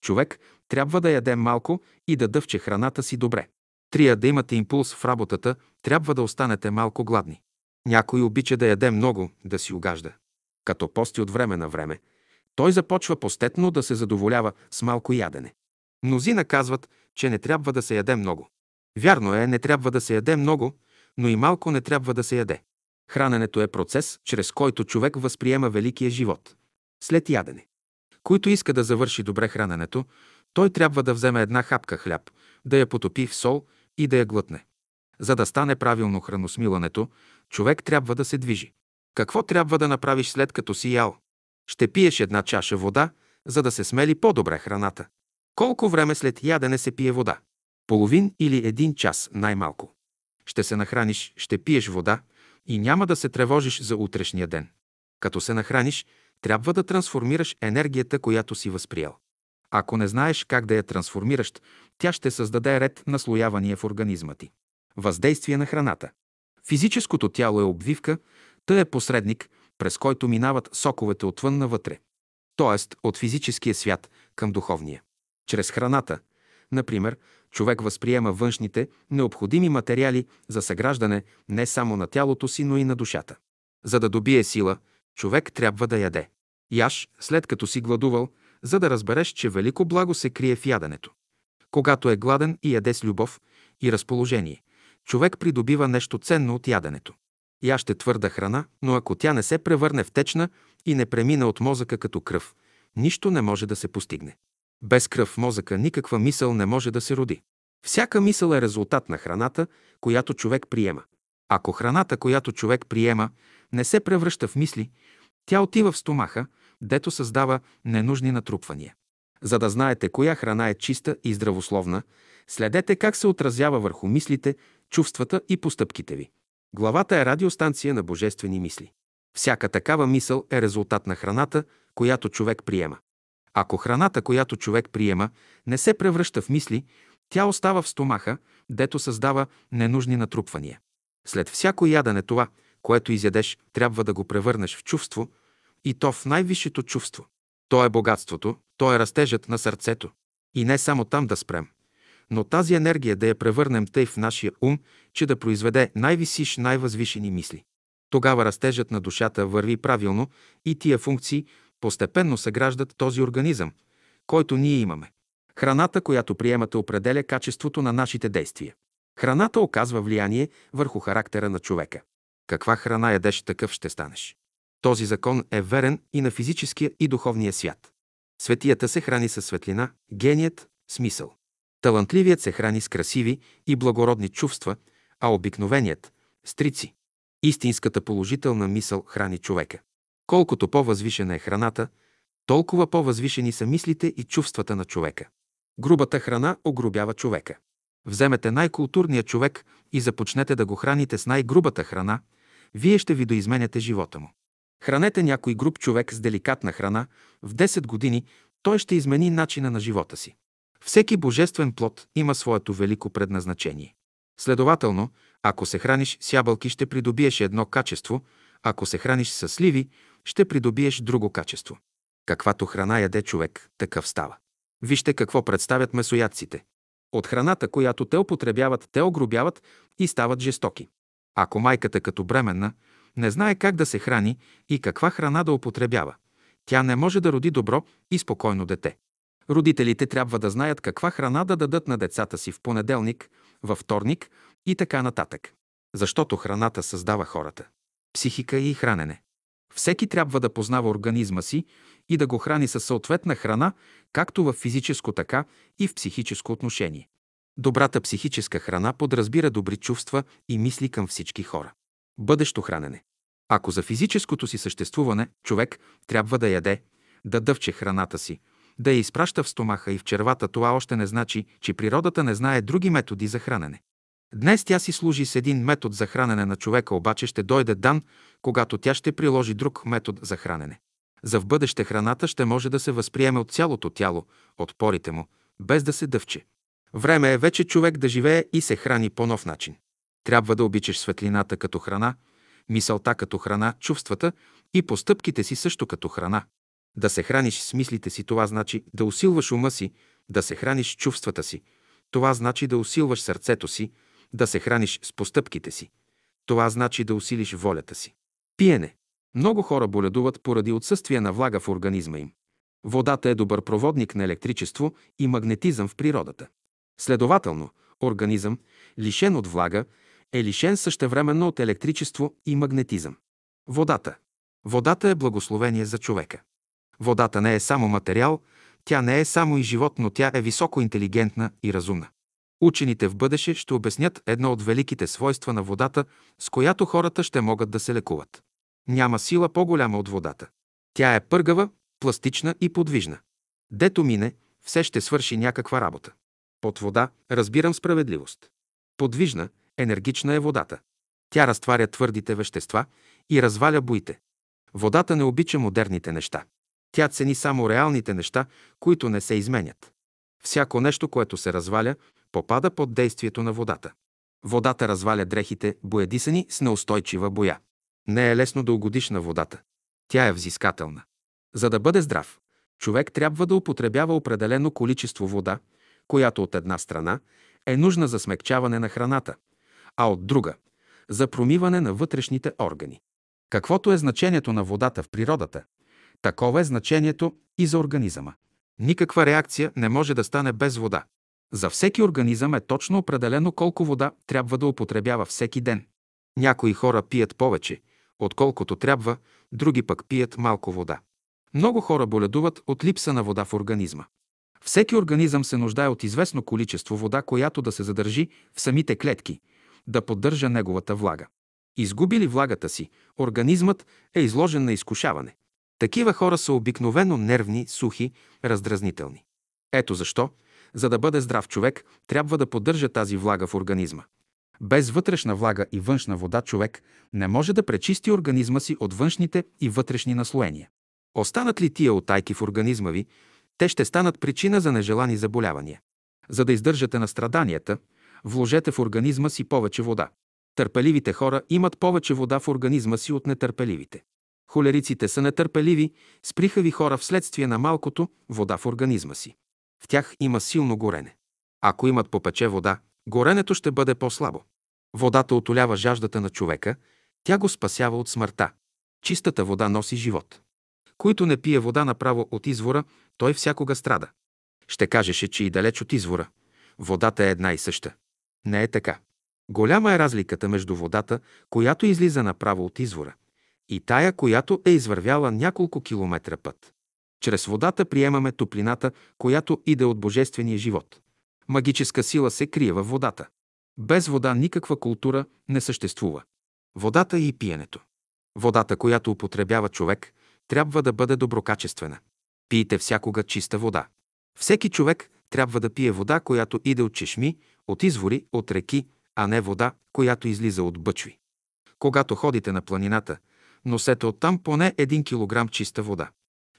Човек трябва да яде малко и да дъвче храната си добре. Трия да имате импулс в работата, трябва да останете малко гладни. Някой обича да яде много, да си угажда. Като пости от време на време, той започва постетно да се задоволява с малко ядене. Мнозина казват, че не трябва да се яде много. Вярно е, не трябва да се яде много, но и малко не трябва да се яде. Храненето е процес, чрез който човек възприема великия живот. След ядене. Който иска да завърши добре храненето, той трябва да вземе една хапка хляб, да я потопи в сол и да я глътне. За да стане правилно храносмилането, човек трябва да се движи. Какво трябва да направиш след като си ял? Ще пиеш една чаша вода, за да се смели по-добре храната. Колко време след ядене се пие вода? Половин или един час най-малко. Ще се нахраниш, ще пиеш вода и няма да се тревожиш за утрешния ден. Като се нахраниш, трябва да трансформираш енергията, която си възприел. Ако не знаеш как да я трансформираш, тя ще създаде ред на слоявания в организма ти. Въздействие на храната. Физическото тяло е обвивка, тъй е посредник, през който минават соковете отвън навътре, т.е. от физическия свят към духовния. Чрез храната, например, човек възприема външните, необходими материали за съграждане не само на тялото си, но и на душата. За да добие сила, човек трябва да яде. Яш, след като си гладувал, за да разбереш, че велико благо се крие в яденето. Когато е гладен и яде с любов и разположение, човек придобива нещо ценно от яденето. Яще твърда храна, но ако тя не се превърне в течна и не премине от мозъка като кръв, нищо не може да се постигне. Без кръв в мозъка никаква мисъл не може да се роди. Всяка мисъл е резултат на храната, която човек приема. Ако храната, която човек приема, не се превръща в мисли, тя отива в стомаха, дето създава ненужни натрупвания. За да знаете коя храна е чиста и здравословна, следете как се отразява върху мислите, чувствата и постъпките ви. Главата е радиостанция на божествени мисли. Всяка такава мисъл е резултат на храната, която човек приема. Ако храната, която човек приема, не се превръща в мисли, тя остава в стомаха, дето създава ненужни натрупвания. След всяко ядене това, което изядеш, трябва да го превърнеш в чувство, и то в най-висшето чувство. То е богатството, то е растежът на сърцето. И не само там да спрем, но тази енергия да я превърнем тъй в нашия ум, че да произведе най-висиш, най-възвишени мисли. Тогава растежът на душата върви правилно и тия функции постепенно съграждат този организъм, който ние имаме. Храната, която приемате, определя качеството на нашите действия. Храната оказва влияние върху характера на човека. Каква храна ядеш, такъв ще станеш. Този закон е верен и на физическия и духовния свят. Светията се храни със светлина, геният – смисъл. Талантливият се храни с красиви и благородни чувства, а обикновеният – стрици. Истинската положителна мисъл храни човека. Колкото по-възвишена е храната, толкова по-възвишени са мислите и чувствата на човека. Грубата храна огрубява човека. Вземете най-културния човек и започнете да го храните с най-грубата храна, вие ще видоизменяте живота му. Хранете някой груб човек с деликатна храна, в 10 години той ще измени начина на живота си. Всеки божествен плод има своето велико предназначение. Следователно, ако се храниш с ябълки, ще придобиеш едно качество, ако се храниш с сливи, ще придобиеш друго качество. Каквато храна яде човек, такъв става. Вижте какво представят месоядците. От храната, която те употребяват, те огробяват и стават жестоки. Ако майката като бременна не знае как да се храни и каква храна да употребява, тя не може да роди добро и спокойно дете. Родителите трябва да знаят каква храна да дадат на децата си в понеделник, във вторник и така нататък. Защото храната създава хората. Психика и хранене. Всеки трябва да познава организма си и да го храни със съответна храна, както в физическо, така и в психическо отношение. Добрата психическа храна подразбира добри чувства и мисли към всички хора. Бъдещо хранене. Ако за физическото си съществуване човек трябва да яде, да дъвче храната си, да я изпраща в стомаха и в червата, това още не значи, че природата не знае други методи за хранене. Днес тя си служи с един метод за хранене на човека, обаче ще дойде дан, когато тя ще приложи друг метод за хранене. За в бъдеще храната ще може да се възприеме от цялото тяло, от порите му, без да се дъвче. Време е вече човек да живее и се храни по нов начин. Трябва да обичаш светлината като храна, мисълта като храна, чувствата и постъпките си също като храна. Да се храниш с мислите си, това значи да усилваш ума си, да се храниш чувствата си. Това значи да усилваш сърцето си, да се храниш с постъпките си. Това значи да усилиш волята си. Пиене. Много хора боледуват поради отсъствие на влага в организма им. Водата е добър проводник на електричество и магнетизъм в природата. Следователно, организъм, лишен от влага, е лишен същевременно от електричество и магнетизъм. Водата. Водата е благословение за човека. Водата не е само материал, тя не е само и живот, но тя е високо интелигентна и разумна. Учените в бъдеще ще обяснят едно от великите свойства на водата, с която хората ще могат да се лекуват. Няма сила по-голяма от водата. Тя е пъргава, пластична и подвижна. Дето мине, все ще свърши някаква работа. Под вода разбирам справедливост. Подвижна, енергична е водата. Тя разтваря твърдите вещества и разваля буите. Водата не обича модерните неща. Тя цени само реалните неща, които не се изменят. Всяко нещо, което се разваля, попада под действието на водата. Водата разваля дрехите, боядисани с неустойчива боя. Не е лесно да угодиш на водата. Тя е взискателна. За да бъде здрав, човек трябва да употребява определено количество вода, която от една страна е нужна за смягчаване на храната, а от друга – за промиване на вътрешните органи. Каквото е значението на водата в природата, такова е значението и за организъма. Никаква реакция не може да стане без вода. За всеки организъм е точно определено колко вода трябва да употребява всеки ден. Някои хора пият повече, отколкото трябва, други пък пият малко вода. Много хора боледуват от липса на вода в организма. Всеки организъм се нуждае от известно количество вода, която да се задържи в самите клетки, да поддържа неговата влага. Изгуби ли влагата си, организмът е изложен на изкушаване. Такива хора са обикновено нервни, сухи, раздразнителни. Ето защо, за да бъде здрав човек, трябва да поддържа тази влага в организма. Без вътрешна влага и външна вода човек не може да пречисти организма си от външните и вътрешни наслоения. Останат ли тия отайки в организма ви, те ще станат причина за нежелани заболявания. За да издържате на страданията, вложете в организма си повече вода. Търпеливите хора имат повече вода в организма си от нетърпеливите. Холериците са нетърпеливи, сприхави хора вследствие на малкото вода в организма си. В тях има силно горене. Ако имат попече вода, горенето ще бъде по-слабо. Водата отолява жаждата на човека, тя го спасява от смъртта. Чистата вода носи живот. Който не пие вода направо от извора, той всякога страда. Ще кажеше, че и далеч от извора. Водата е една и съща. Не е така. Голяма е разликата между водата, която излиза направо от извора, и тая, която е извървяла няколко километра път. Чрез водата приемаме топлината, която иде от божествения живот. Магическа сила се крие във водата. Без вода никаква култура не съществува. Водата и пиенето. Водата, която употребява човек, трябва да бъде доброкачествена. Пийте всякога чиста вода. Всеки човек трябва да пие вода, която иде от чешми, от извори, от реки, а не вода, която излиза от бъчви. Когато ходите на планината, носете оттам поне 1 кг чиста вода.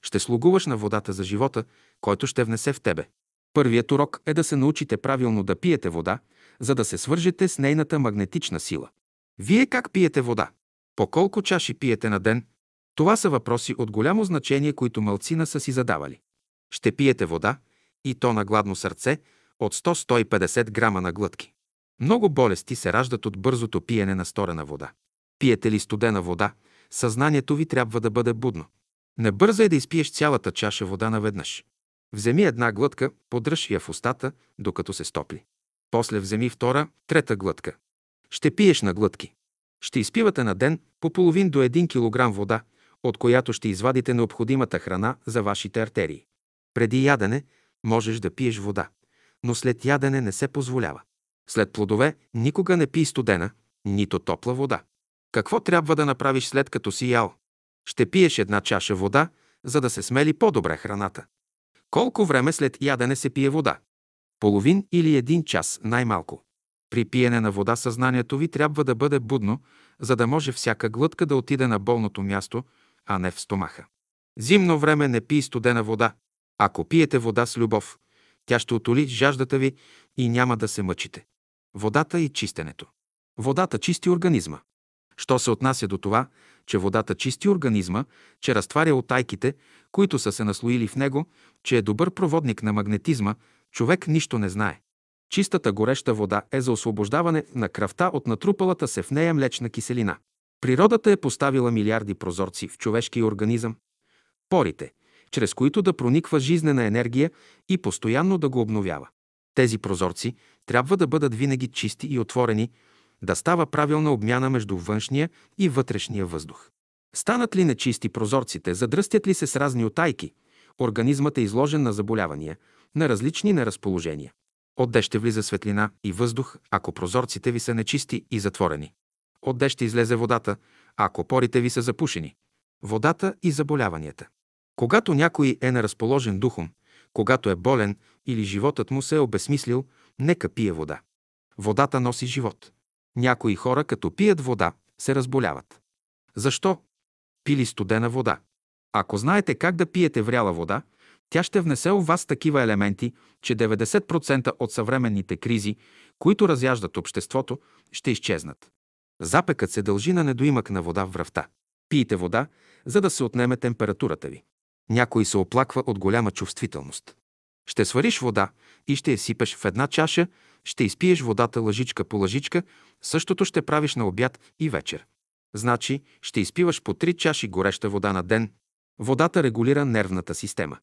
Ще слугуваш на водата за живота, който ще внесе в тебе. Първият урок е да се научите правилно да пиете вода, за да се свържете с нейната магнетична сила. Вие как пиете вода? По колко чаши пиете на ден? Това са въпроси от голямо значение, които мълцина са си задавали. Ще пиете вода, и то на гладно сърце, от 100-150 грама на глътки. Много болести се раждат от бързото пиене на сторена вода. Пиете ли студена вода, съзнанието ви трябва да бъде будно. Не бързай да изпиеш цялата чаша вода наведнъж. Вземи една глътка, подръж я в устата, докато се стопли. После вземи втора, трета глътка. Ще пиеш на глътки. Ще изпивате на ден по половин до 1 кг вода, от която ще извадите необходимата храна за вашите артерии. Преди ядене можеш да пиеш вода, но след ядене не се позволява. След плодове никога не пий студена, нито топла вода. Какво трябва да направиш след като си ял? Ще пиеш една чаша вода, за да се смели по-добре храната. Колко време след ядене се пие вода? Половин или един час най-малко. При пиене на вода съзнанието ви трябва да бъде будно, за да може всяка глътка да отиде на болното място, а не в стомаха. Зимно време не пий студена вода. Ако пиете вода с любов, тя ще отоли жаждата ви и няма да се мъчите. Водата и чистенето. Водата чисти организма. Що се отнася до това, че водата чисти организма, че разтваря отайките, които са се наслоили в него, че е добър проводник на магнетизма, човек нищо не знае. Чистата гореща вода е за освобождаване на кръвта от натрупалата се в нея млечна киселина. Природата е поставила милиарди прозорци в човешкия организъм, порите, чрез които да прониква жизнена енергия и постоянно да го обновява. Тези прозорци трябва да бъдат винаги чисти и отворени, да става правилна обмяна между външния и вътрешния въздух. Станат ли нечисти прозорците, задръстят ли се с разни отайки, организмът е изложен на заболявания, на различни неразположения. Отде ще влиза светлина и въздух, ако прозорците ви са нечисти и затворени. Отде ще излезе водата, ако порите ви са запушени. Водата и заболяванията. Когато някой е неразположен духом, когато е болен или животът му се е обесмислил, нека пие вода. Водата носи живот. Някои хора, като пият вода, се разболяват. Защо? Пили студена вода. Ако знаете как да пиете вряла вода, тя ще внесе у вас такива елементи, че 90% от съвременните кризи, които разяждат обществото, ще изчезнат. Запекът се дължи на недоимък на вода в връвта. Пийте вода, за да се отнеме температурата ви. Някой се оплаква от голяма чувствителност. Ще свариш вода и ще я сипеш в една чаша, ще изпиеш водата лъжичка по лъжичка, същото ще правиш на обяд и вечер. Значи ще изпиваш по 3 чаши гореща вода на ден. Водата регулира нервната система.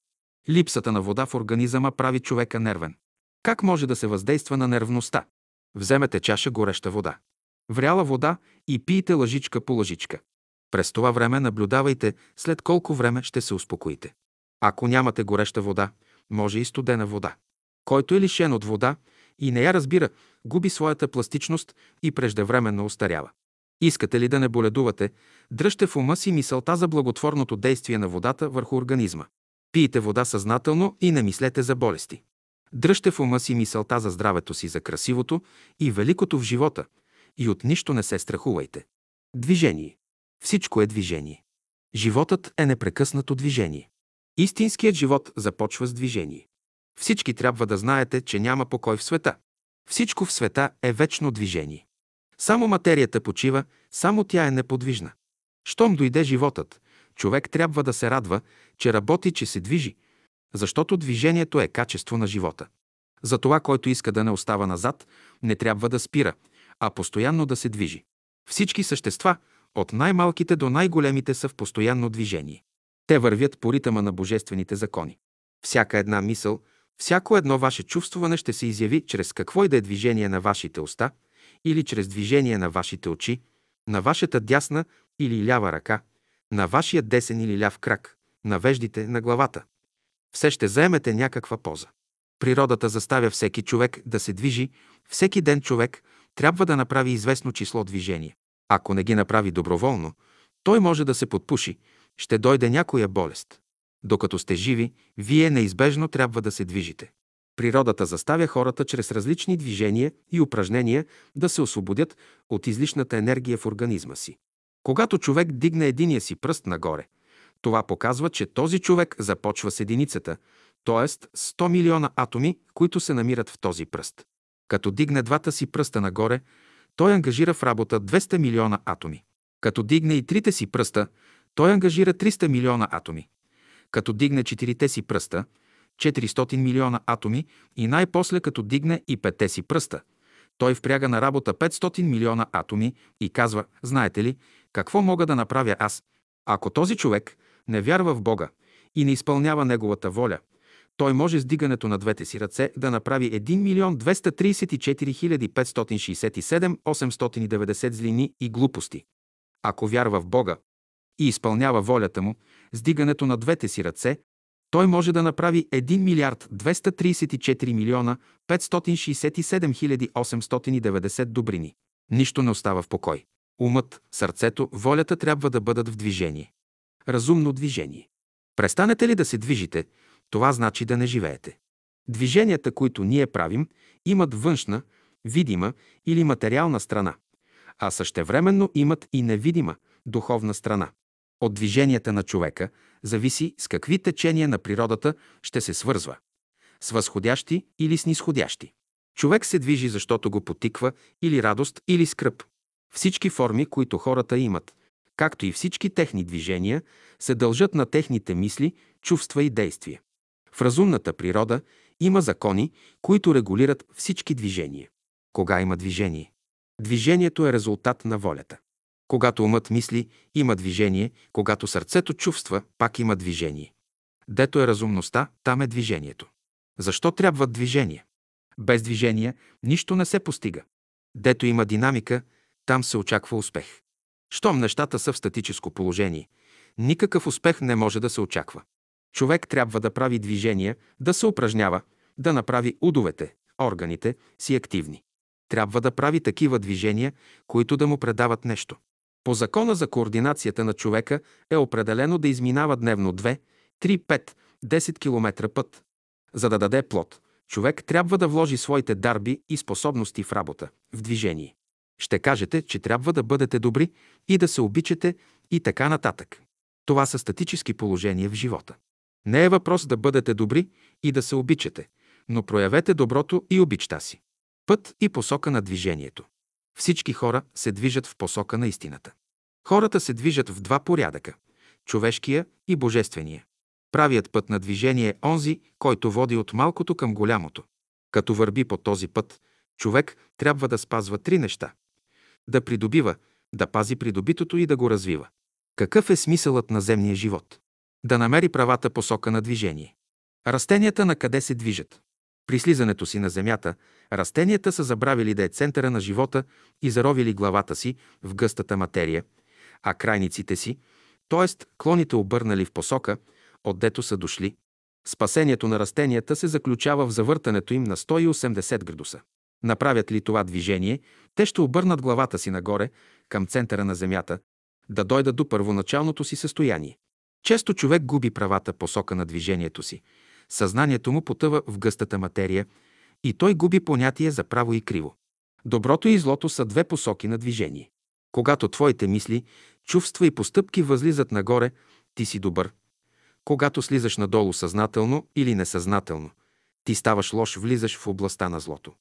Липсата на вода в организъма прави човека нервен. Как може да се въздейства на нервността? Вземете чаша гореща вода. Вряла вода и пийте лъжичка по лъжичка. През това време наблюдавайте след колко време ще се успокоите. Ако нямате гореща вода, може и студена вода. Който е лишен от вода и не я разбира, губи своята пластичност и преждевременно остарява. Искате ли да не боледувате, дръжте в ума си мисълта за благотворното действие на водата върху организма. Пийте вода съзнателно и не мислете за болести. Дръжте в ума си мисълта за здравето си, за красивото и великото в живота и от нищо не се страхувайте. Движение. Всичко е движение. Животът е непрекъснато движение. Истинският живот започва с движение. Всички трябва да знаете, че няма покой в света. Всичко в света е вечно движение. Само материята почива, само тя е неподвижна. Щом дойде животът, човек трябва да се радва, че работи, че се движи, защото движението е качество на живота. Затова, който иска да не остава назад, не трябва да спира, а постоянно да се движи. Всички същества, от най-малките до най-големите, са в постоянно движение. Те вървят по ритъма на божествените закони. Всяка една мисъл, всяко едно ваше чувствуване ще се изяви чрез какво и да е движение на вашите уста или чрез движение на вашите очи, на вашата дясна или лява ръка, на вашия десен или ляв крак, на веждите, на главата. Все ще заемете някаква поза. Природата заставя всеки човек да се движи, всеки ден човек трябва да направи известно число движения. Ако не ги направи доброволно, той може да се подпуши, ще дойде някоя болест. Докато сте живи, вие неизбежно трябва да се движите. Природата заставя хората чрез различни движения и упражнения да се освободят от излишната енергия в организма си. Когато човек дигне единия си пръст нагоре, това показва, че този човек започва с единицата, т.е. 100 милиона атоми, които се намират в този пръст. Като дигне двата си пръста нагоре, той ангажира в работа 200 милиона атоми. Като дигне и трите си пръста, той ангажира 300 милиона атоми. Като дигне четирите си пръста, 400 милиона атоми и най-после като дигне и петте си пръста. Той впряга на работа 500 милиона атоми и казва, знаете ли, какво мога да направя аз? Ако този човек не вярва в Бога и не изпълнява Неговата воля, той може с дигането на двете си ръце да направи 1 милион 234 567 890 злини и глупости. Ако вярва в Бога и изпълнява волята му, с дигането на двете си ръце, той може да направи 1 милиард 234 милиона 567 890 добрини. Нищо не остава в покой. Умът, сърцето, волята трябва да бъдат в движение. Разумно движение. Престанете ли да се движите, това значи да не живеете. Движенията, които ние правим, имат външна, видима или материална страна, а същевременно имат и невидима, духовна страна. От движенията на човека зависи с какви течения на природата ще се свързва – с възходящи или с нисходящи. Човек се движи, защото го потиква или радост, или скръп. Всички форми, които хората имат, както и всички техни движения, се дължат на техните мисли, чувства и действия. В разумната природа има закони, които регулират всички движения. Кога има движение? Движението е резултат на волята. Когато умът мисли, има движение, когато сърцето чувства, пак има движение. Дето е разумността, там е движението. Защо трябва движение? Без движение нищо не се постига. Дето има динамика, там се очаква успех. Щом нещата са в статическо положение, никакъв успех не може да се очаква. Човек трябва да прави движения, да се упражнява, да направи удовете, органите си активни. Трябва да прави такива движения, които да му предават нещо. По закона за координацията на човека е определено да изминава дневно 2, 3, 5, 10 км път. За да даде плод, човек трябва да вложи своите дарби и способности в работа, в движение. Ще кажете, че трябва да бъдете добри и да се обичате и така нататък. Това са статически положения в живота. Не е въпрос да бъдете добри и да се обичате, но проявете доброто и обичта си. Път и посока на движението. Всички хора се движат в посока на истината. Хората се движат в два порядъка – човешкия и божествения. Правият път на движение е онзи, който води от малкото към голямото. Като върби по този път, човек трябва да спазва три неща – да придобива, да пази придобитото и да го развива. Какъв е смисълът на земния живот? Да намери правата посока на движение. Растенията на къде се движат? При слизането си на земята, растенията са забравили да е центъра на живота и заровили главата си в гъстата материя, а крайниците си, т.е. клоните обърнали в посока, отдето са дошли. Спасението на растенията се заключава в завъртането им на 180 градуса. Направят ли това движение, те ще обърнат главата си нагоре, към центъра на Земята, да дойдат до първоначалното си състояние. Често човек губи правата посока на движението си. Съзнанието му потъва в гъстата материя и той губи понятие за право и криво. Доброто и злото са две посоки на движение. Когато твоите мисли, чувства и постъпки възлизат нагоре, ти си добър. Когато слизаш надолу съзнателно или несъзнателно, ти ставаш лош, влизаш в областта на злото.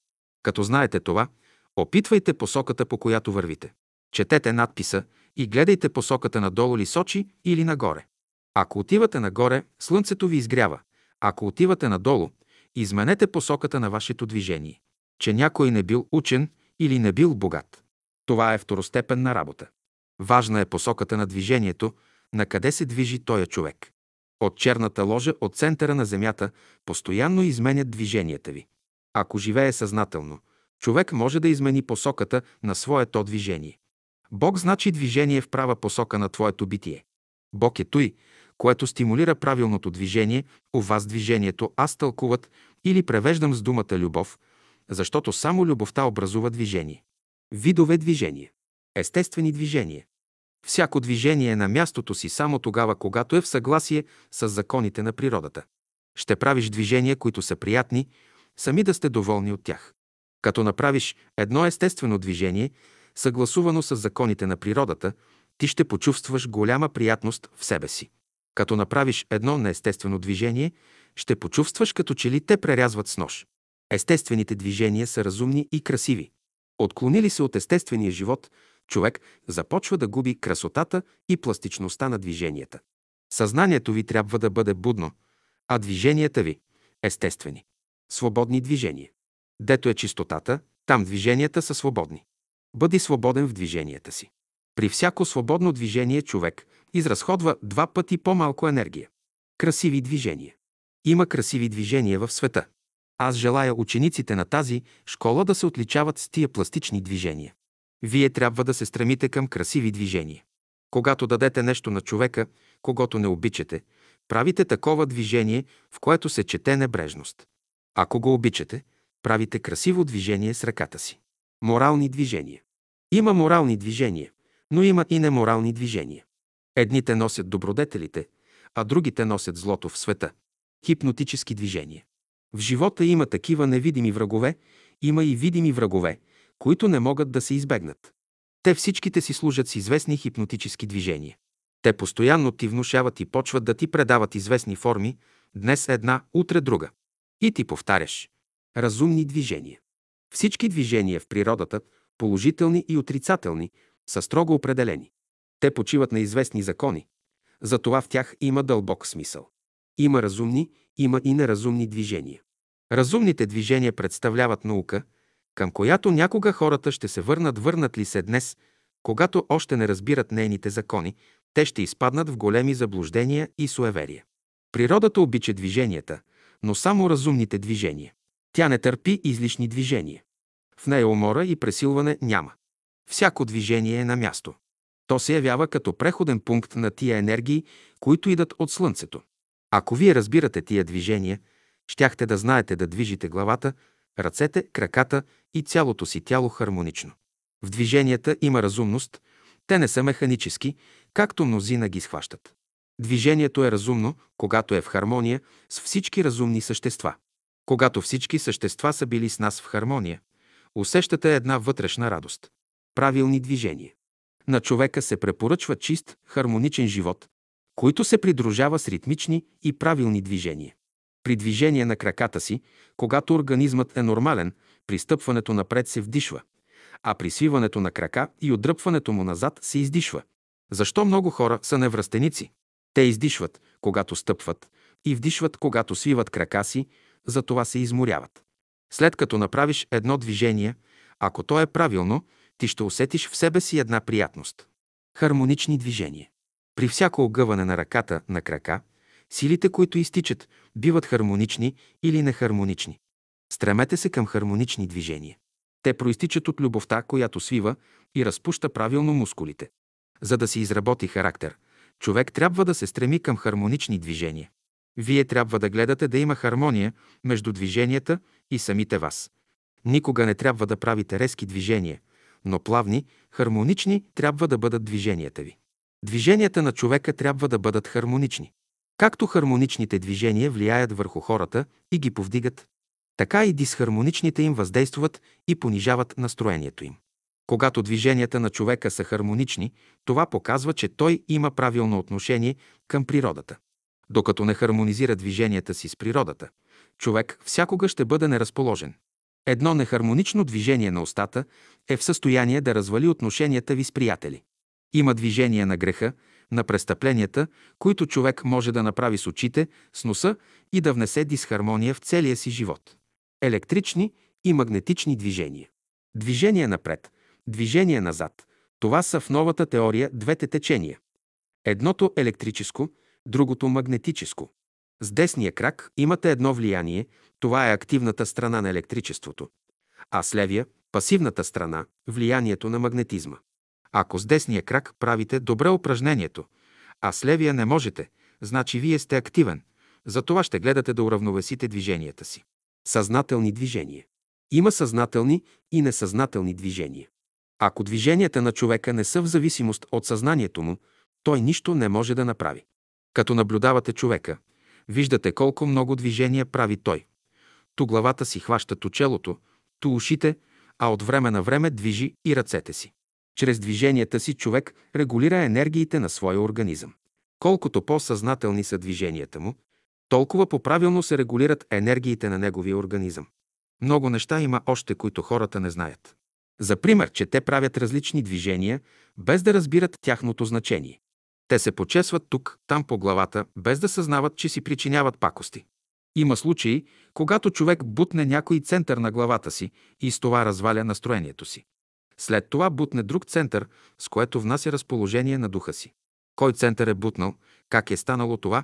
Като знаете това, опитвайте посоката, по която вървите. Четете надписа и гледайте посоката надолу ли сочи или нагоре. Ако отивате нагоре, слънцето ви изгрява. Ако отивате надолу, изменете посоката на вашето движение. Че някой не бил учен или не бил богат. Това е второстепенна работа. Важна е посоката на движението, на къде се движи този човек. От черната ложа, от центъра на земята, постоянно изменят движенията ви. Ако живее съзнателно, човек може да измени посоката на своето движение. Бог значи движение в права посока на твоето битие. Бог е той, което стимулира правилното движение, у вас движението аз тълкуват или превеждам с думата любов, защото само любовта образува движение. Видове движение. Естествени движения. Всяко движение е на мястото си само тогава, когато е в съгласие с законите на природата. Ще правиш движения, които са приятни, сами да сте доволни от тях. Като направиш едно естествено движение, съгласувано с законите на природата, ти ще почувстваш голяма приятност в себе си. Като направиш едно неестествено движение, ще почувстваш като че ли те прерязват с нож. Естествените движения са разумни и красиви. Отклонили се от естествения живот, човек започва да губи красотата и пластичността на движенията. Съзнанието ви трябва да бъде будно, а движенията ви – естествени. Свободни движения. Дето е чистотата, там движенията са свободни. Бъди свободен в движенията си. При всяко свободно движение човек изразходва два пъти по-малко енергия. Красиви движения. Има красиви движения в света. Аз желая учениците на тази школа да се отличават с тия пластични движения. Вие трябва да се стремите към красиви движения. Когато дадете нещо на човека, когато не обичате, правите такова движение, в което се чете небрежност. Ако го обичате, правите красиво движение с ръката си. Морални движения. Има морални движения, но има и неморални движения. Едните носят добродетелите, а другите носят злото в света. Хипнотически движения. В живота има такива невидими врагове, има и видими врагове, които не могат да се избегнат. Те всичките си служат с известни хипнотически движения. Те постоянно ти внушават и почват да ти предават известни форми, днес една, утре друга. И ти повтаряш. Разумни движения. Всички движения в природата, положителни и отрицателни, са строго определени. Те почиват на известни закони. Затова в тях има дълбок смисъл. Има разумни, има и неразумни движения. Разумните движения представляват наука, към която някога хората ще се върнат, върнат ли се днес, когато още не разбират нейните закони, те ще изпаднат в големи заблуждения и суеверия. Природата обича движенията, но само разумните движения. Тя не търпи излишни движения. В нея умора и пресилване няма. Всяко движение е на място. То се явява като преходен пункт на тия енергии, които идат от Слънцето. Ако вие разбирате тия движения, щяхте да знаете да движите главата, ръцете, краката и цялото си тяло хармонично. В движенията има разумност, те не са механически, както мнозина ги схващат. Движението е разумно, когато е в хармония с всички разумни същества. Когато всички същества са били с нас в хармония, усещате една вътрешна радост. Правилни движения. На човека се препоръчва чист, хармоничен живот, който се придружава с ритмични и правилни движения. При движение на краката си, когато организмът е нормален, при стъпването напред се вдишва, а при свиването на крака и отдръпването му назад се издишва. Защо много хора са невръстеници? Те издишват, когато стъпват, и вдишват, когато свиват крака си, затова се изморяват. След като направиш едно движение, ако то е правилно, ти ще усетиш в себе си една приятност. Хармонични движения. При всяко огъване на ръката, на крака, силите, които изтичат, биват хармонични или нехармонични. Стремете се към хармонични движения. Те проистичат от любовта, която свива и разпуща правилно мускулите. За да си изработи характер, човек трябва да се стреми към хармонични движения. Вие трябва да гледате да има хармония между движенията и самите вас. Никога не трябва да правите резки движения, но плавни, хармонични трябва да бъдат движенията ви. Движенията на човека трябва да бъдат хармонични. Както хармоничните движения влияят върху хората и ги повдигат, така и дисхармоничните им въздействат и понижават настроението им. Когато движенията на човека са хармонични, това показва, че той има правилно отношение към природата. Докато не хармонизира движенията си с природата, човек всякога ще бъде неразположен. Едно нехармонично движение на устата е в състояние да развали отношенията ви с приятели. Има движение на греха, на престъпленията, които човек може да направи с очите, с носа и да внесе дисхармония в целия си живот. Електрични и магнетични движения. Движение напред, движение назад. Това са в новата теория двете течения. Едното електрическо, другото магнетическо. С десния крак имате едно влияние, това е активната страна на електричеството, а с левия – пасивната страна, влиянието на магнетизма. Ако с десния крак правите добре упражнението, а с левия не можете, значи вие сте активен. Затова ще гледате да уравновесите движенията си. Съзнателни движения. Има съзнателни и несъзнателни движения. Ако движенията на човека не са в зависимост от съзнанието му, той нищо не може да направи. Като наблюдавате човека, виждате колко много движения прави той. Ту главата си хваща ту челото, ту ушите, а от време на време движи и ръцете си. Чрез движенията си човек регулира енергиите на своя организъм. Колкото по-съзнателни са движенията му, толкова по-правилно се регулират енергиите на неговия организъм. Много неща има още, които хората не знаят. За пример, че те правят различни движения, без да разбират тяхното значение. Те се почесват тук, там по главата, без да съзнават, че си причиняват пакости. Има случаи, когато човек бутне някой център на главата си и с това разваля настроението си. След това бутне друг център, с което внася разположение на духа си. Кой център е бутнал, как е станало това,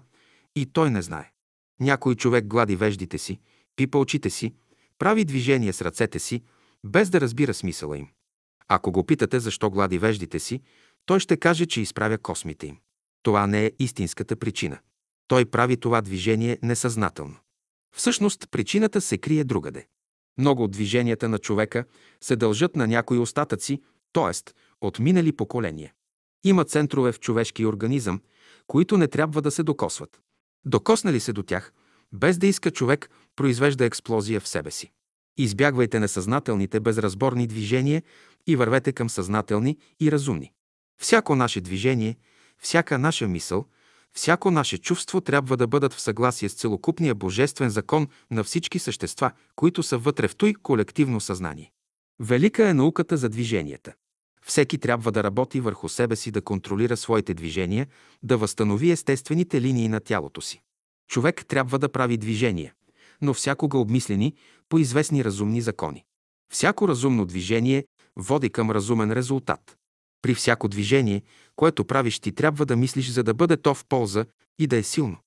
и той не знае. Някой човек глади веждите си, пипа очите си, прави движение с ръцете си, без да разбира смисъла им. Ако го питате защо глади веждите си, той ще каже, че изправя космите им. Това не е истинската причина. Той прави това движение несъзнателно. Всъщност причината се крие другаде. Много от движенията на човека се дължат на някои остатъци, т.е. от минали поколения. Има центрове в човешкия организъм, които не трябва да се докосват. Докоснали се до тях, без да иска човек, произвежда експлозия в себе си. Избягвайте несъзнателните безразборни движения и вървете към съзнателни и разумни. Всяко наше движение, всяка наша мисъл, всяко наше чувство трябва да бъдат в съгласие с целокупния божествен закон на всички същества, които са вътре в той колективно съзнание. Велика е науката за движенията. Всеки трябва да работи върху себе си, да контролира своите движения, да възстанови естествените линии на тялото си. Човек трябва да прави движения, но всякога обмислени по известни разумни закони. Всяко разумно движение води към разумен резултат. При всяко движение, което правиш, ти трябва да мислиш, за да бъде то в полза и да е силно.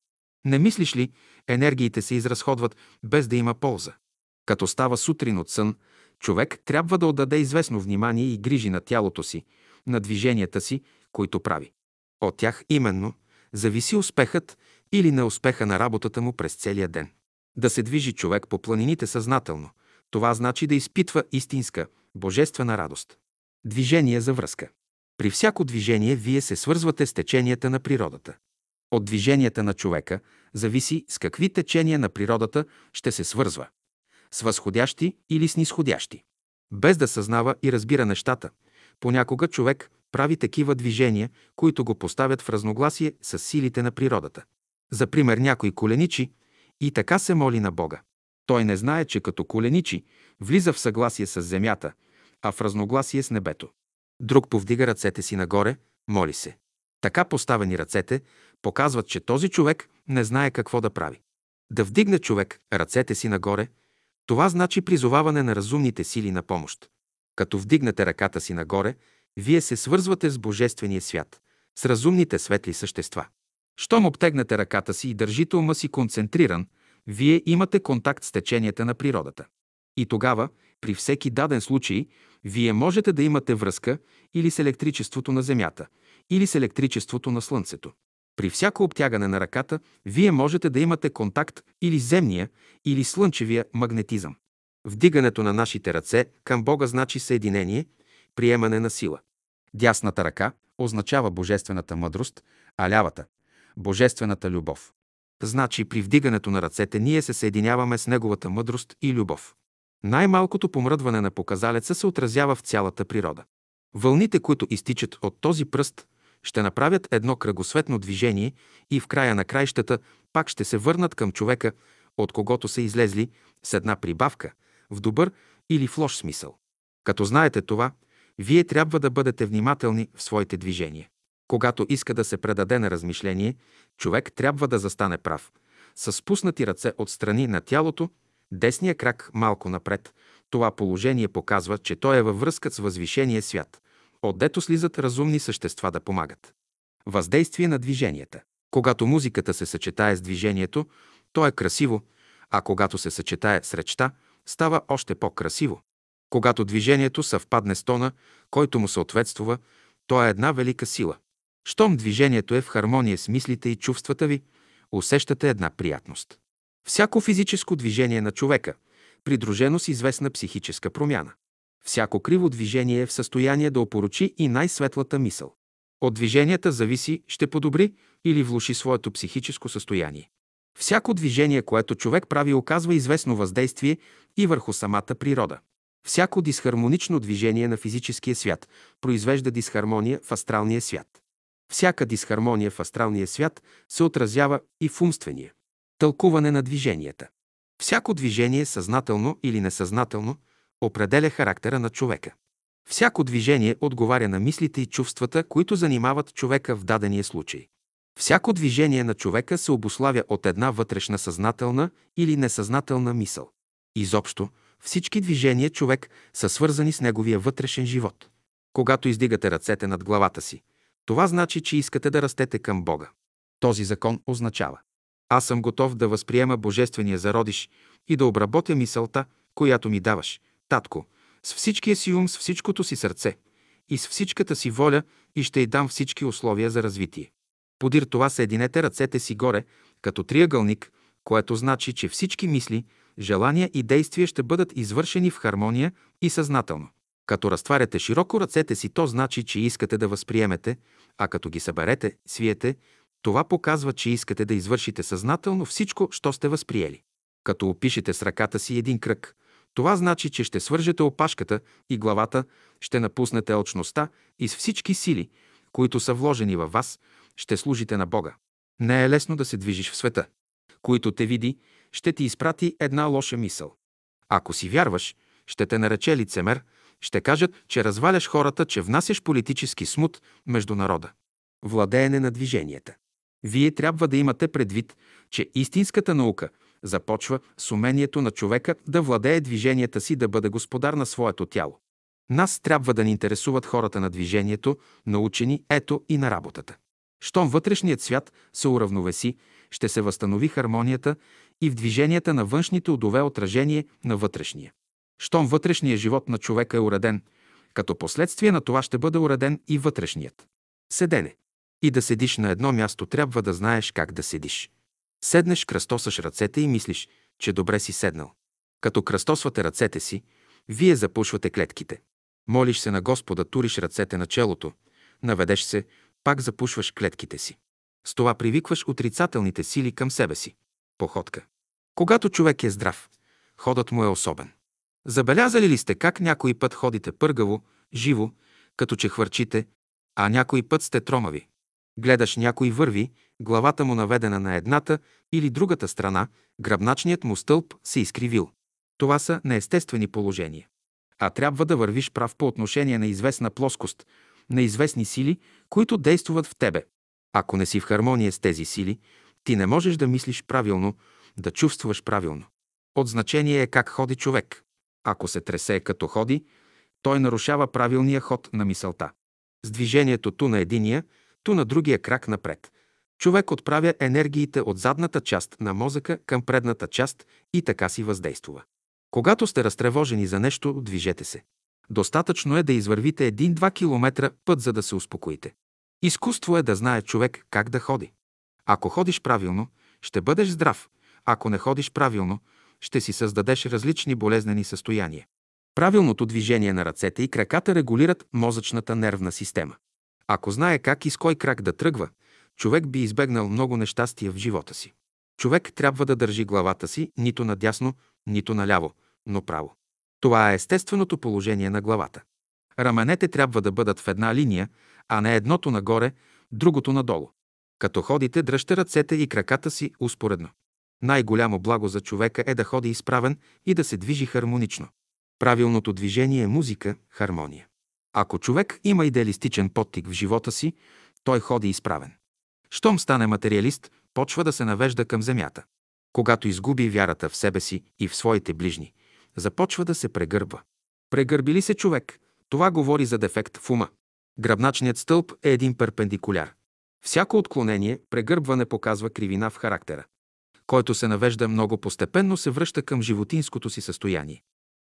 Не мислиш ли, енергиите се изразходват без да има полза. Като става сутрин от сън, човек трябва да отдаде известно внимание и грижи на тялото си, на движенията си, които прави. От тях именно зависи успехът или неуспеха на работата му през целия ден. Да се движи човек по планините съзнателно, това значи да изпитва истинска, божествена радост. Движение за връзка. При всяко движение вие се свързвате с теченията на природата. От движенията на човека зависи с какви течения на природата ще се свързва. С възходящи или с нисходящи. Без да съзнава и разбира нещата, понякога човек прави такива движения, които го поставят в разногласие с силите на природата. За пример някой коленичи и така се моли на Бога. Той не знае, че като коленичи влиза в съгласие с земята, а в разногласие с небето. Друг повдига ръцете си нагоре, моли се. Така поставени ръцете показват, че този човек не знае какво да прави. Да вдигне човек ръцете си нагоре, това значи призоваване на разумните сили на помощ. Като вдигнете ръката си нагоре, вие се свързвате с Божествения свят, с разумните светли същества. Щом обтегнете ръката си и държите ума си концентриран, вие имате контакт с теченията на природата. И тогава, при всеки даден случай, вие можете да имате връзка или с електричеството на Земята, или с електричеството на Слънцето. При всяко обтягане на ръката, вие можете да имате контакт или земния, или слънчевия магнетизъм. Вдигането на нашите ръце към Бога значи съединение, приемане на сила. Дясната ръка означава божествената мъдрост, а лявата – божествената любов. Значи при вдигането на ръцете ние се съединяваме с Неговата мъдрост и любов. Най-малкото помръдване на показалеца се отразява в цялата природа. Вълните, които изтичат от този пръст, ще направят едно кръгосветно движение и в края на краищата пак ще се върнат към човека, от когото са излезли с една прибавка, в добър или в лош смисъл. Като знаете това, вие трябва да бъдете внимателни в своите движения. Когато иска да се предаде на размишление, човек трябва да застане прав, с спуснати ръце от страни на тялото, десния крак малко напред. Това положение показва, че той е във връзка с възвишения свят, отдето слизат разумни същества да помагат. Въздействие на движенията. Когато музиката се съчетае с движението, то е красиво, а когато се съчетае с речта, става още по-красиво. Когато движението съвпадне с тона, който му съответствува, то е една велика сила. Щом движението е в хармония с мислите и чувствата ви, усещате една приятност. Всяко физическо движение на човека, придружено с известна психическа промяна. Всяко криво движение е в състояние да опорочи и най-светлата мисъл. От движенията зависи ще подобри или влуши своето психическо състояние. Всяко движение, което човек прави, оказва известно въздействие и върху самата природа. Всяко дисхармонично движение на физическия свят произвежда дисхармония в астралния свят. Всяка дисхармония в астралния свят се отразява и в умствения. Тълкуване на движенията. Всяко движение, съзнателно или несъзнателно, определя характера на човека. Всяко движение отговаря на мислите и чувствата, които занимават човека в дадения случай. Всяко движение на човека се обославя от една вътрешна съзнателна или несъзнателна мисъл. Изобщо, всички движения човек са свързани с неговия вътрешен живот. Когато издигате ръцете над главата си, това значи, че искате да растете към Бога. Този закон означава Аз съм готов да възприема Божествения зародиш и да обработя мисълта, която ми даваш, татко, с всичкия си ум, с всичкото си сърце и с всичката си воля и ще й дам всички условия за развитие. Подир това съединете ръцете си горе, като триъгълник, което значи, че всички мисли, желания и действия ще бъдат извършени в хармония и съзнателно. Като разтваряте широко ръцете си, то значи, че искате да възприемете, а като ги съберете, свиете, това показва, че искате да извършите съзнателно всичко, що сте възприели. Като опишете с ръката си един кръг, това значи, че ще свържете опашката и главата, ще напуснете алчността и с всички сили, които са вложени във вас, ще служите на Бога. Не е лесно да се движиш в света. Които те види, ще ти изпрати една лоша мисъл. Ако си вярваш, ще те нарече лицемер, ще кажат, че разваляш хората, че внасяш политически смут между народа. Владеене на движенията. Вие трябва да имате предвид, че истинската наука започва с умението на човека да владее движенията си, да бъде господар на своето тяло. Нас трябва да ни интересуват хората на движението, научени ето и на работата. Щом вътрешният свят се уравновеси, ще се възстанови хармонията и в движенията на външните удове отражение на вътрешния. Щом вътрешният живот на човека е уреден, като последствие на това ще бъде уреден и вътрешният. Седене. И да седиш на едно място трябва да знаеш как да седиш. Седнеш, кръстосаш ръцете и мислиш, че добре си седнал. Като кръстосвате ръцете си, вие запушвате клетките. Молиш се на Господа, туриш ръцете на челото, наведеш се, пак запушваш клетките си. С това привикваш отрицателните сили към себе си. Походка. Когато човек е здрав, ходът му е особен. Забелязали ли сте как някой път ходите пъргаво, живо, като че хвърчите, а някой път сте тромави? Гледаш някой върви, главата му наведена на едната или другата страна, гръбначният му стълб се изкривил. Това са неестествени положения. А трябва да вървиш прав по отношение на известна плоскост, на известни сили, които действуват в тебе. Ако не си в хармония с тези сили, ти не можеш да мислиш правилно, да чувстваш правилно. От значение е как ходи човек. Ако се тресе като ходи, той нарушава правилния ход на мисълта. С движението ту на единия, ту на другия крак напред. Човек отправя енергиите от задната част на мозъка към предната част и така си въздействува. Когато сте разтревожени за нещо, движете се. Достатъчно е да извървите един-два километра път, за да се успокоите. Изкуство е да знае човек как да ходи. Ако ходиш правилно, ще бъдеш здрав. Ако не ходиш правилно, ще си създадеш различни болезнени състояния. Правилното движение на ръцете и краката регулират мозъчната нервна система. Ако знае как и с кой крак да тръгва, човек би избегнал много нещастия в живота си. Човек трябва да държи главата си нито надясно, нито наляво, но право. Това е естественото положение на главата. Раменете трябва да бъдат в една линия, а не едното нагоре, другото надолу. Като ходите, дръжте ръцете и краката си успоредно. Най-голямо благо за човека е да ходи изправен и да се движи хармонично. Правилното движение е музика, хармония. Ако човек има идеалистичен подтик в живота си, той ходи изправен. Щом стане материалист, почва да се навежда към земята. Когато изгуби вярата в себе си и в своите ближни, започва да се прегърбва. Прегърби ли се човек, това говори за дефект в ума. Гръбначният стълб е един перпендикуляр. Всяко отклонение, прегърбване показва кривина в характера. Който се навежда много постепенно, се връща към животинското си състояние.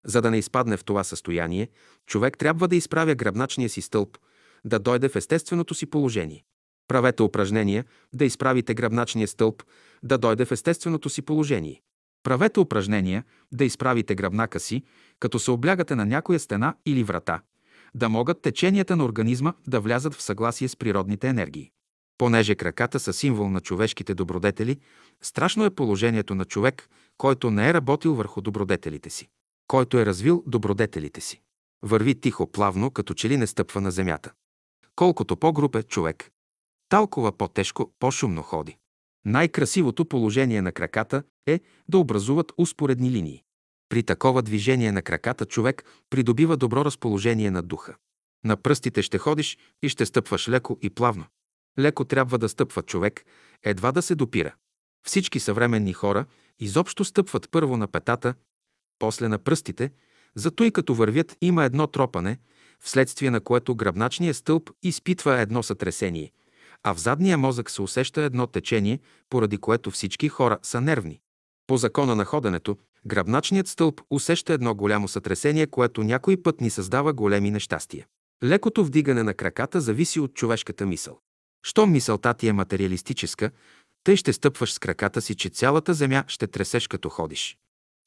За да не изпадне в това състояние, човек трябва да изправя гръбначния си стълб, да дойде в естественото си положение. Правете упражнения да изправите гръбначния стълб, да дойде в естественото си положение. Правете упражнения да изправите гръбнака си, като се облягате на някоя стена или врата, да могат теченията на организма да влязат в съгласие с природните енергии. Понеже краката са символ на човешките добродетели, страшно е положението на човек, който не е работил върху добродетелите си, който е развил добродетелите си. Върви тихо, плавно, като че ли не стъпва на земята. Колкото по-груп е човек, толкова по-тежко, по-шумно ходи. Най-красивото положение на краката е да образуват успоредни линии. При такова движение на краката човек придобива добро разположение на духа. На пръстите ще ходиш и ще стъпваш леко и плавно. Леко трябва да стъпва човек, едва да се допира. Всички съвременни хора изобщо стъпват първо на петата, после на пръстите, зато и като вървят има едно тропане, вследствие на което гръбначният стълб изпитва едно сътресение, а в задния мозък се усеща едно течение, поради което всички хора са нервни. По закона на ходенето, гръбначният стълб усеща едно голямо сътресение, което някой път ни създава големи нещастия. Лекото вдигане на краката зависи от човешката мисъл. Щом мисълта ти е материалистическа, тъй ще стъпваш с краката си, че цялата земя ще тресеш като ходиш.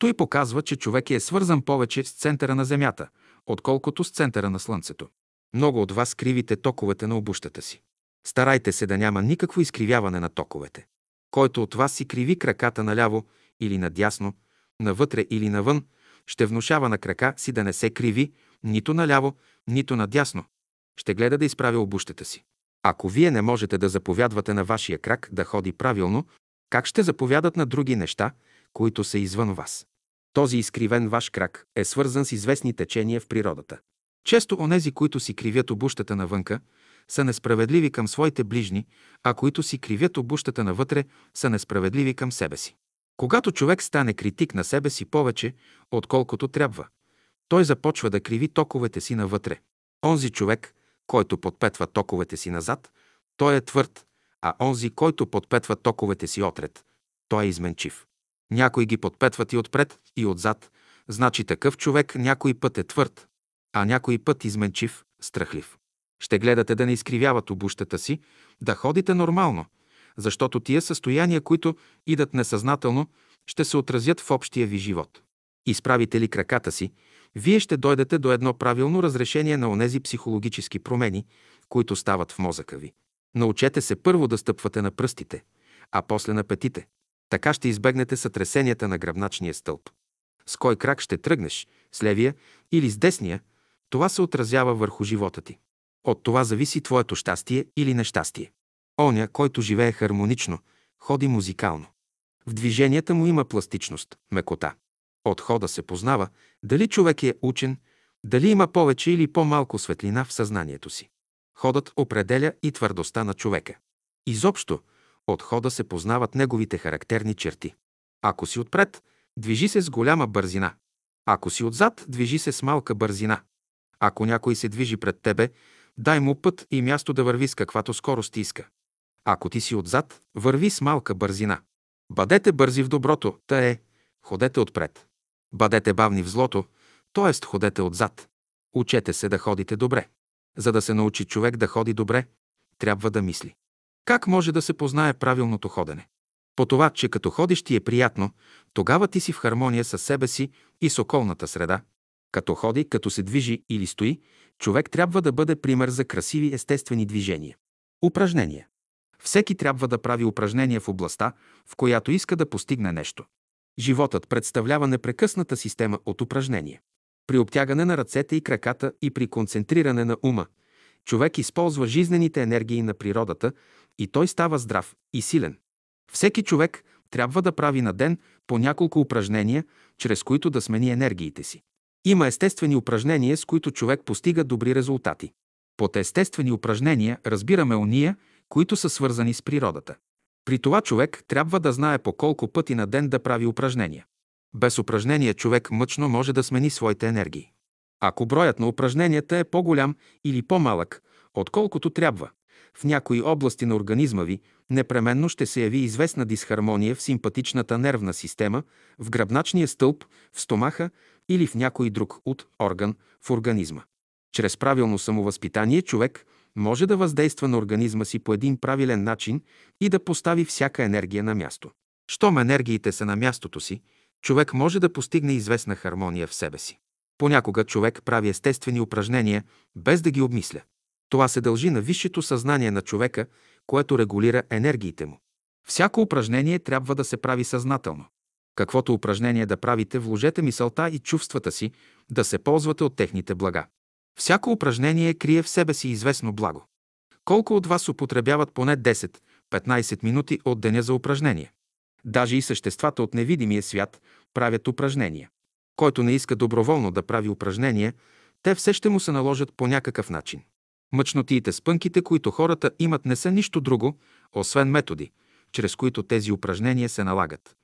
Той показва, че човек е свързан повече с центъра на земята, отколкото с центъра на слънцето. Много от вас кривите токовете на обущата си. Старайте се да няма никакво изкривяване на токовете. Който от вас си криви краката наляво или надясно, навътре или навън, ще внушава на крака си да не се криви нито наляво, нито надясно. Ще гледа да изправя обущата си. Ако вие не можете да заповядвате на вашия крак да ходи правилно, как ще заповядат на други неща, които са извън вас? Този изкривен ваш крак е свързан с известни течения в природата. Често онези, които си кривят обущата навънка, са несправедливи към своите ближни, а които си кривят обущата навътре, са несправедливи към себе си. Когато човек стане критик на себе си повече, отколкото трябва, той започва да криви токовете си навътре. Онзи човек, който подпетва токовете си назад, той е твърд, а онзи, който подпетва токовете си отред, той е изменчив. Някои ги подпетват и отпред, и отзад, значи такъв човек някой път е твърд, а някой път изменчив, страхлив. Ще гледате да не изкривяват обущата си, да ходите нормално, защото тия състояния, които идат несъзнателно, ще се отразят в общия ви живот. Изправите ли краката си, вие ще дойдете до едно правилно разрешение на онези психологически промени, които стават в мозъка ви. Научете се първо да стъпвате на пръстите, а после на петите. Така ще избегнете сътресенията на гръбначния стълб. С кой крак ще тръгнеш, с левия или с десния, това се отразява върху живота ти. От това зависи твоето щастие или нещастие. Оня, който живее хармонично, ходи музикално. В движенията му има пластичност, мекота. От хода се познава дали човек е учен, дали има повече или по-малко светлина в съзнанието си. Ходът определя и твърдостта на човека. Изобщо, от хода се познават неговите характерни черти. Ако си отпред, движи се с голяма бързина. Ако си отзад, движи се с малка бързина. Ако някой се движи пред тебе, дай му път и място да върви с каквато скорост иска. Ако ти си отзад, върви с малка бързина. Бъдете бързи в доброто, та е, ходете отпред. Бъдете бавни в злото, т.е. ходете отзад. Учете се да ходите добре. За да се научи човек да ходи добре, трябва да мисли. Как може да се познае правилното ходене? По това, че като ходиш ти е приятно, тогава ти си в хармония с себе си и с околната среда. Като ходи, като се движи или стои, човек трябва да бъде пример за красиви естествени движения. Упражнения. Всеки трябва да прави упражнения в областта, в която иска да постигне нещо. Животът представлява непрекъсната система от упражнения. При обтягане на ръцете и краката и при концентриране на ума, човек използва жизнените енергии на природата и той става здрав и силен. Всеки човек трябва да прави на ден по няколко упражнения, чрез които да смени енергиите си. Има естествени упражнения, с които човек постига добри резултати. Под естествени упражнения разбираме ония, които са свързани с природата. При това човек трябва да знае по колко пъти на ден да прави упражнения. Без упражнения човек мъчно може да смени своите енергии. Ако броят на упражненията е по-голям или по-малък, отколкото трябва, в някои области на организма ви непременно ще се яви известна дисхармония в симпатичната нервна система, в гръбначния стълб, в стомаха или в някой друг от орган в организма. Чрез правилно самовъзпитание човек може да въздейства на организма си по един правилен начин и да постави всяка енергия на място. Щом енергиите са на мястото си, човек може да постигне известна хармония в себе си. Понякога човек прави естествени упражнения, без да ги обмисля. Това се дължи на висшето съзнание на човека, което регулира енергиите му. Всяко упражнение трябва да се прави съзнателно. Каквото упражнение да правите, вложете мисълта и чувствата си да се ползвате от техните блага. Всяко упражнение крие в себе си известно благо. Колко от вас употребяват поне 10-15 минути от деня за упражнение? Даже и съществата от невидимия свят правят упражнения. Който не иска доброволно да прави упражнения, те все ще му се наложат по някакъв начин. Мъчнотиите, спънките, които хората имат, не са нищо друго, освен методи, чрез които тези упражнения се налагат.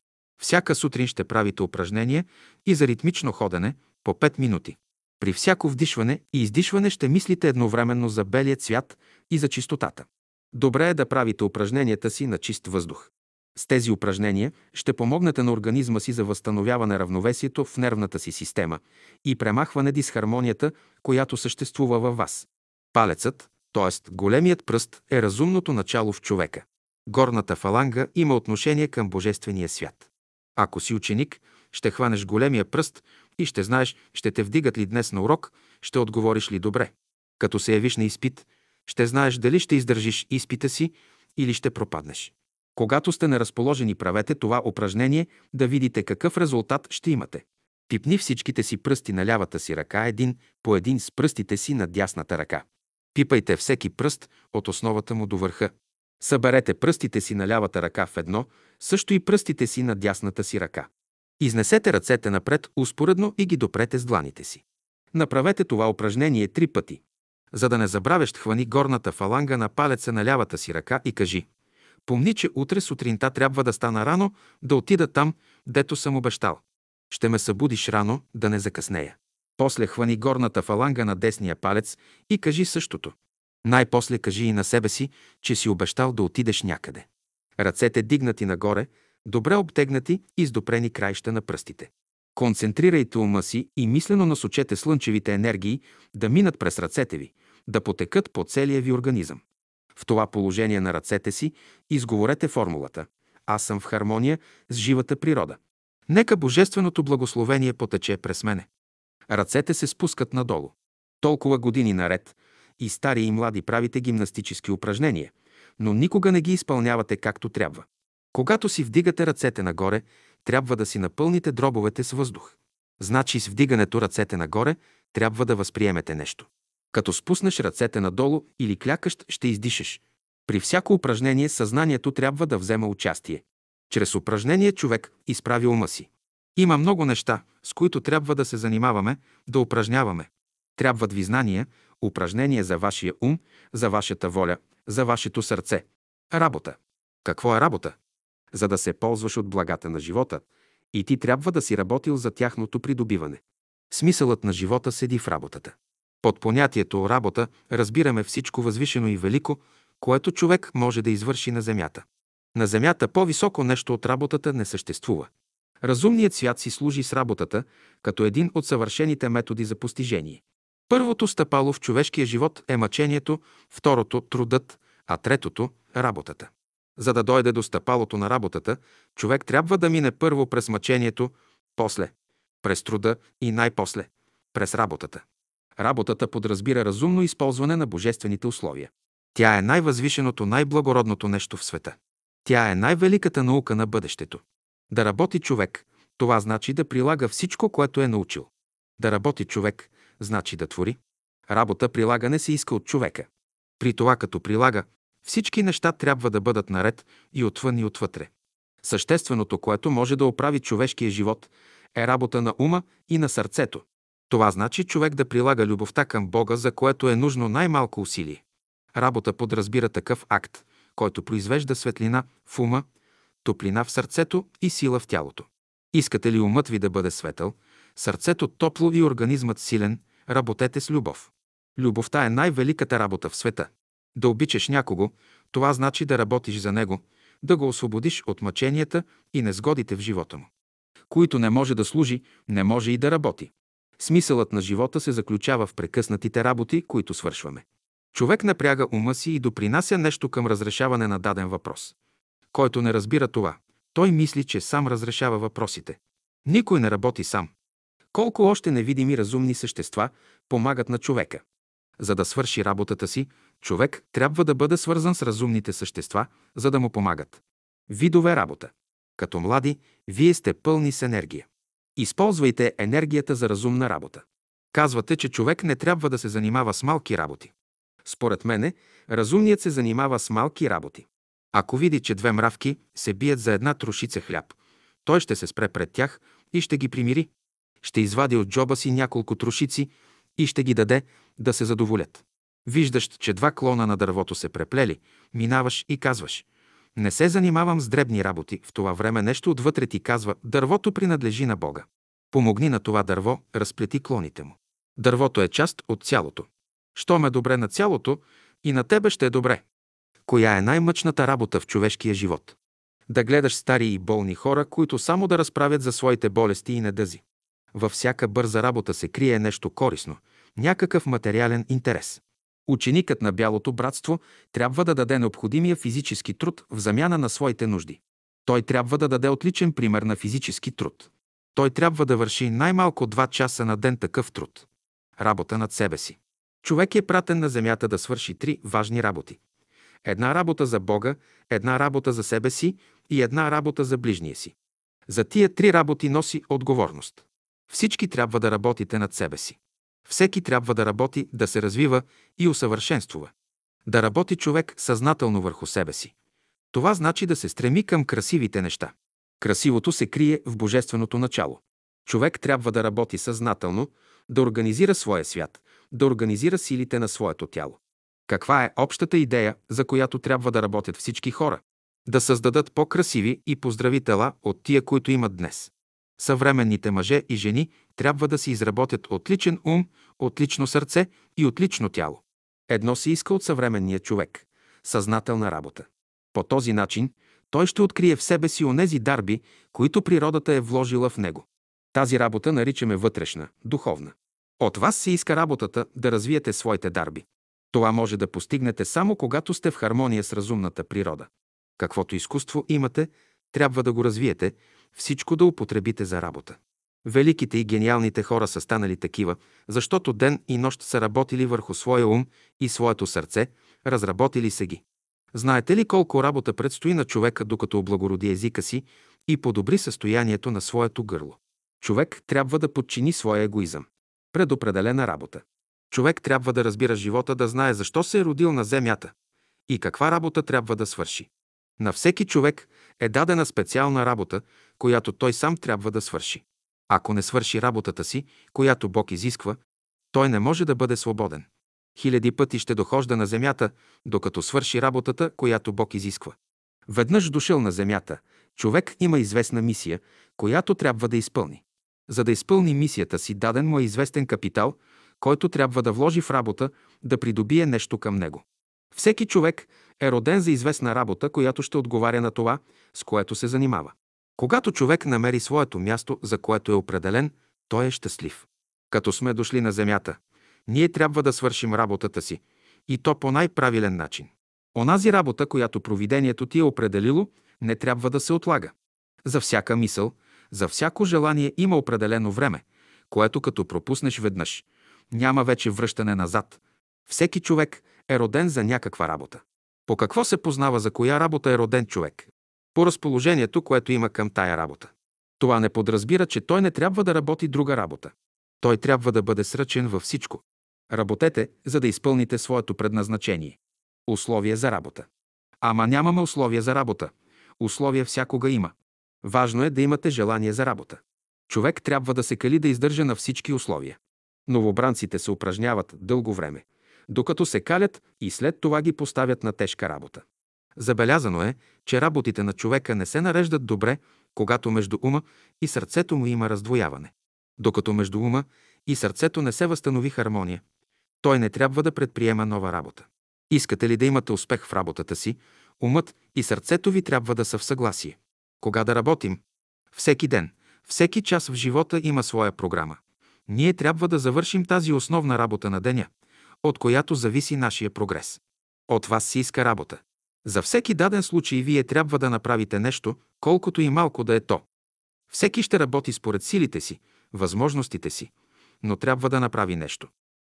Всяка сутрин ще правите упражнение и за ритмично ходене по 5 минути. При всяко вдишване и издишване ще мислите едновременно за белия цвят и за чистотата. Добре е да правите упражненията си на чист въздух. С тези упражнения ще помогнете на организма си за възстановяване равновесието в нервната си система и премахване дисхармонията, която съществува във вас. Палецът, т.е. големият пръст, е разумното начало в човека. Горната фаланга има отношение към Божествения свят. Ако си ученик, ще хванеш големия пръст и ще знаеш, ще те вдигат ли днес на урок, ще отговориш ли добре. Като се явиш на изпит, ще знаеш дали ще издържиш изпита си или ще пропаднеш. Когато сте неразположени, правете това упражнение да видите какъв резултат ще имате. Пипни всичките си пръсти на лявата си ръка един по един с пръстите си на дясната ръка. Пипайте всеки пръст от основата му до върха. Съберете пръстите си на лявата ръка в едно, също и пръстите си на дясната си ръка. Изнесете ръцете напред успоредно и ги допрете с дланите си. Направете това упражнение три пъти. За да не забравяш, хвани горната фаланга на палеца на лявата си ръка и кажи Помни, че утре сутринта трябва да стана рано, да отида там, дето съм обещал. Ще ме събудиш рано, да не закъснея. После хвани горната фаланга на десния палец и кажи същото. Най-после кажи и на себе си, че си обещал да отидеш някъде. Ръцете дигнати нагоре, добре обтегнати и с допрени краища на пръстите. Концентрирайте ума си и мислено насочете слънчевите енергии да минат през ръцете ви, да потекат по целия ви организъм. В това положение на ръцете си изговорете формулата «Аз съм в хармония с живата природа». Нека божественото благословение потече през мене. Ръцете се спускат надолу. Толкова години наред и стари и млади правите гимнастически упражнения, но никога не ги изпълнявате както трябва. Когато си вдигате ръцете нагоре, трябва да си напълните дробовете с въздух. Значи с вдигането ръцете нагоре трябва да възприемете нещо. Като спуснеш ръцете надолу или клякащ, ще издишеш. При всяко упражнение съзнанието трябва да взема участие. Чрез упражнение човек изправи ума си. Има много неща, с които трябва да се занимаваме, да упражняваме. Трябват ви знания, упражнения за вашия ум, за вашата воля, за вашето сърце. Работа. Какво е работа? За да се ползваш от благата на живота, и ти трябва да си работил за тяхното придобиване. Смисълът на живота седи в работата. Под понятието работа разбираме всичко възвишено и велико, което човек може да извърши на земята. На земята по-високо нещо от работата не съществува. Разумният свят си служи с работата като един от съвършените методи за постижение. Първото стъпало в човешкия живот е мъчението, второто – трудът, а третото – работата. За да дойде до стъпалото на работата, човек трябва да мине първо през мъчението, после – през труда и най-после – през работата. Работата подразбира разумно използване на божествените условия. Тя е най-възвишеното, най-благородното нещо в света. Тя е най-великата наука на бъдещето. Да работи човек, това значи да прилага всичко, което е научил. Да работи човек, значи да твори. Работа прилагане се иска от човека. При това, като прилага, всички неща трябва да бъдат наред и отвън и отвътре. Същественото, което може да оправи човешкия живот, е работа на ума и на сърцето. Това значи човек да прилага любовта към Бога, за което е нужно най-малко усилие. Работа подразбира такъв акт, който произвежда светлина в ума, топлина в сърцето и сила в тялото. Искате ли умът ви да бъде светъл, сърцето топло и организмът силен, работете с любов. Любовта е най-великата работа в света. Да обичаш някого, това значи да работиш за него, да го освободиш от мъченията и незгодите в живота му. Които не може да служи, не може и да работи. Смисълът на живота се заключава в прекъснатите работи, които свършваме. Човек напряга ума си и допринася нещо към разрешаване на даден въпрос. Който не разбира това, той мисли, че сам разрешава въпросите. Никой не работи сам. Колко още невидими разумни същества помагат на човека. За да свърши работата си, човек трябва да бъде свързан с разумните същества, за да му помагат. Видове работа. Като млади, вие сте пълни с енергия. Използвайте енергията за разумна работа. Казвате, че човек не трябва да се занимава с малки работи. Според мене, разумният се занимава с малки работи. Ако види, че две мравки се бият за една трошица хляб, той ще се спре пред тях и ще ги примири. Ще извади от джоба си няколко трошици и ще ги даде да се задоволят. Виждаш, че два клона на дървото се преплели, минаваш и казваш «Не се занимавам с дребни работи». В това време нещо отвътре ти казва «Дървото принадлежи на Бога». Помогни на това дърво, разплети клоните му. Дървото е част от цялото. Щом е добре на цялото, и на тебе ще е добре. Коя е най-мъчната работа в човешкия живот? Да гледаш стари и болни хора, които само да разправят за своите болести и недъзи. Във всяка бърза работа се крие нещо корисно, някакъв материален интерес. Ученикът на Бялото братство трябва да даде необходимия физически труд в замяна на своите нужди. Той трябва да даде отличен пример на физически труд. Той трябва да върши най-малко 2 часа на ден такъв труд. Работа над себе си. Човек е пратен на земята да свърши три важни работи. Една работа за Бога, една работа за себе си и една работа за ближния си. За тия три работи носи отговорност. Всички трябва да работите над себе си. Всеки трябва да работи, да се развива и усъвършенствува. Да работи човек съзнателно върху себе си. Това значи да се стреми към красивите неща. Красивото се крие в божественото начало. Човек трябва да работи съзнателно, да организира своя свят, да организира силите на своето тяло. Каква е общата идея, за която трябва да работят всички хора? Да създадат по-красиви и поздрави тела от тия, които имат днес. Съвременните мъже и жени трябва да си изработят отличен ум, отлично сърце и отлично тяло. Едно се иска от съвременния човек – съзнателна работа. По този начин той ще открие в себе си онези дарби, които природата е вложила в него. Тази работа наричаме вътрешна, духовна. От вас се иска работата да развиете своите дарби. Това може да постигнете само когато сте в хармония с разумната природа. Каквото изкуство имате, трябва да го развиете, всичко да употребите за работа. Великите и гениалните хора са станали такива, защото ден и нощ са работили върху своя ум и своето сърце, разработили се ги. Знаете ли колко работа предстои на човека, докато облагороди езика си и подобри състоянието на своето гърло? Човек трябва да подчини своя егоизъм. Предопределена работа. Човек трябва да разбира живота, да знае защо се е родил на земята и каква работа трябва да свърши. На всеки човек е дадена специална работа, която той сам трябва да свърши. Ако не свърши работата си, която Бог изисква, той не може да бъде свободен. Хиляди пъти ще дохожда на земята, докато свърши работата, която Бог изисква. Веднъж дошъл на земята, човек има известна мисия, която трябва да изпълни. За да изпълни мисията си, даден му е известен капитал, който трябва да вложи в работа, да придобие нещо към него. Всеки човек е роден за известна работа, която ще отговаря на това, с което се занимава. Когато човек намери своето място, за което е определен, той е щастлив. Като сме дошли на земята, ние трябва да свършим работата си, и то по най-правилен начин. Онази работа, която провидението ти е определило, не трябва да се отлага. За всяка мисъл, за всяко желание има определено време, което като пропуснеш веднъж, няма вече връщане назад. Всеки човек е роден за някаква работа. По какво се познава за коя работа е роден човек? По разположението, което има към тая работа. Това не подразбира, че той не трябва да работи друга работа. Той трябва да бъде сръчен във всичко. Работете, за да изпълните своето предназначение. Условия за работа. Ама нямаме условия за работа. Условия всякога има. Важно е да имате желание за работа. Човек трябва да се кали да издържа на всички условия. Новобранците се упражняват дълго време, докато се калят и след това ги поставят на тежка работа. Забелязано е, че работите на човека не се нареждат добре, когато между ума и сърцето му има раздвояване. Докато между ума и сърцето не се възстанови хармония, той не трябва да предприема нова работа. Искате ли да имате успех в работата си, умът и сърцето ви трябва да са в съгласие. Кога да работим? Всеки ден, всеки час в живота има своя програма. Ние трябва да завършим тази основна работа на деня, от която зависи нашия прогрес. От вас си иска работа. За всеки даден случай вие трябва да направите нещо, колкото и малко да е то. Всеки ще работи според силите си, възможностите си, но трябва да направи нещо.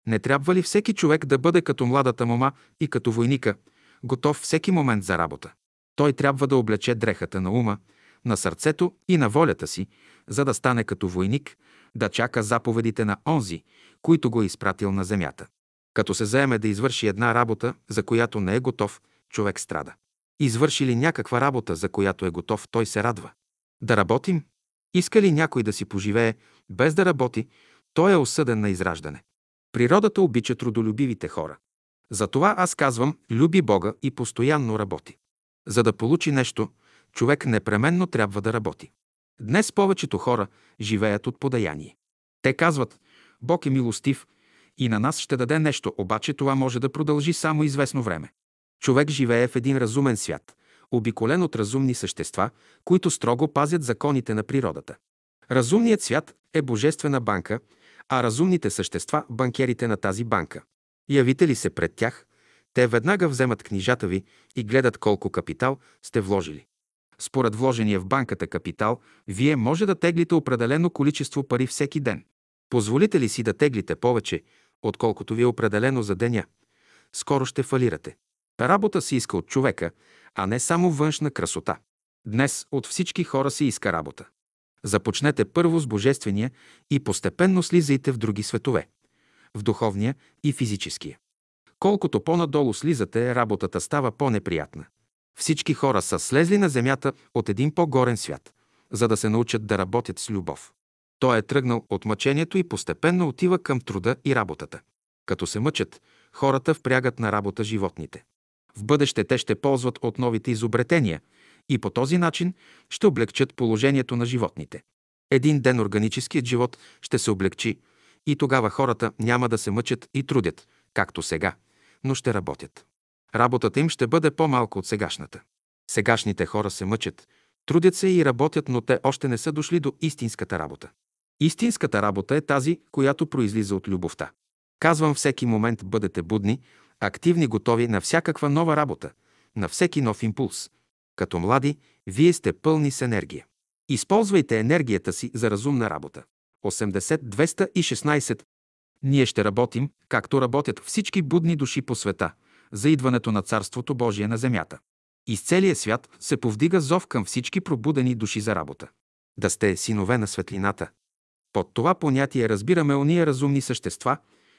Не трябва ли всеки човек да бъде като младата мома и като войника, готов всеки момент за работа? Той трябва да облече дрехата на ума, на сърцето и на волята си, за да стане като войник, да чака заповедите на онзи, които го е изпратил на земята. Като се заеме да извърши една работа, за която не е готов, човек страда. Извърши ли някаква работа, за която е готов, той се радва. Да работим? Иска ли някой да си поживее без да работи, той е осъден на израждане. Природата обича трудолюбивите хора. Затова аз казвам, люби Бога и постоянно работи. За да получи нещо, човек непременно трябва да работи. Днес повечето хора живеят от подаяние. Те казват, Бог е милостив и на нас ще даде нещо, обаче това може да продължи само известно време. Човек живее в един разумен свят, обиколен от разумни същества, които строго пазят законите на природата. Разумният свят е божествена банка, а разумните същества – банкерите на тази банка. Явите ли се пред тях, те веднага вземат книжата ви и гледат колко капитал сте вложили. Според вложения в банката капитал, вие може да теглите определено количество пари всеки ден. Позволите ли си да теглите повече, отколкото ви е определено за деня? Скоро ще фалирате. Работа се иска от човека, а не само външна красота. Днес от всички хора се иска работа. Започнете първо с Божествения и постепенно слизайте в други светове – в духовния и физическия. Колкото по-надолу слизате, работата става по-неприятна. Всички хора са слезли на земята от един по-горен свят, за да се научат да работят с любов. Той е тръгнал от мъчението и постепенно отива към труда и работата. Като се мъчат, хората впрягат на работа животните. В бъдеще те ще ползват от новите изобретения и по този начин ще облегчат положението на животните. Един ден органическият живот ще се облегчи и тогава хората няма да се мъчат и трудят, както сега, но ще работят. Работата им ще бъде по-малко от сегашната. Сегашните хора се мъчат, трудят се и работят, но те още не са дошли до истинската работа. Истинската работа е тази, която произлиза от любовта. Казвам всеки момент бъдете будни, активни, готови на всякаква нова работа, на всеки нов импулс. Като млади, вие сте пълни с енергия. Използвайте енергията си за разумна работа. 80-216 Ние ще работим, както работят всички будни души по света, за идването на Царството Божие на земята. Из целия свят се повдига зов към всички пробудени души за работа. Да сте синове на светлината. Под това понятие разбираме ония разумни същества,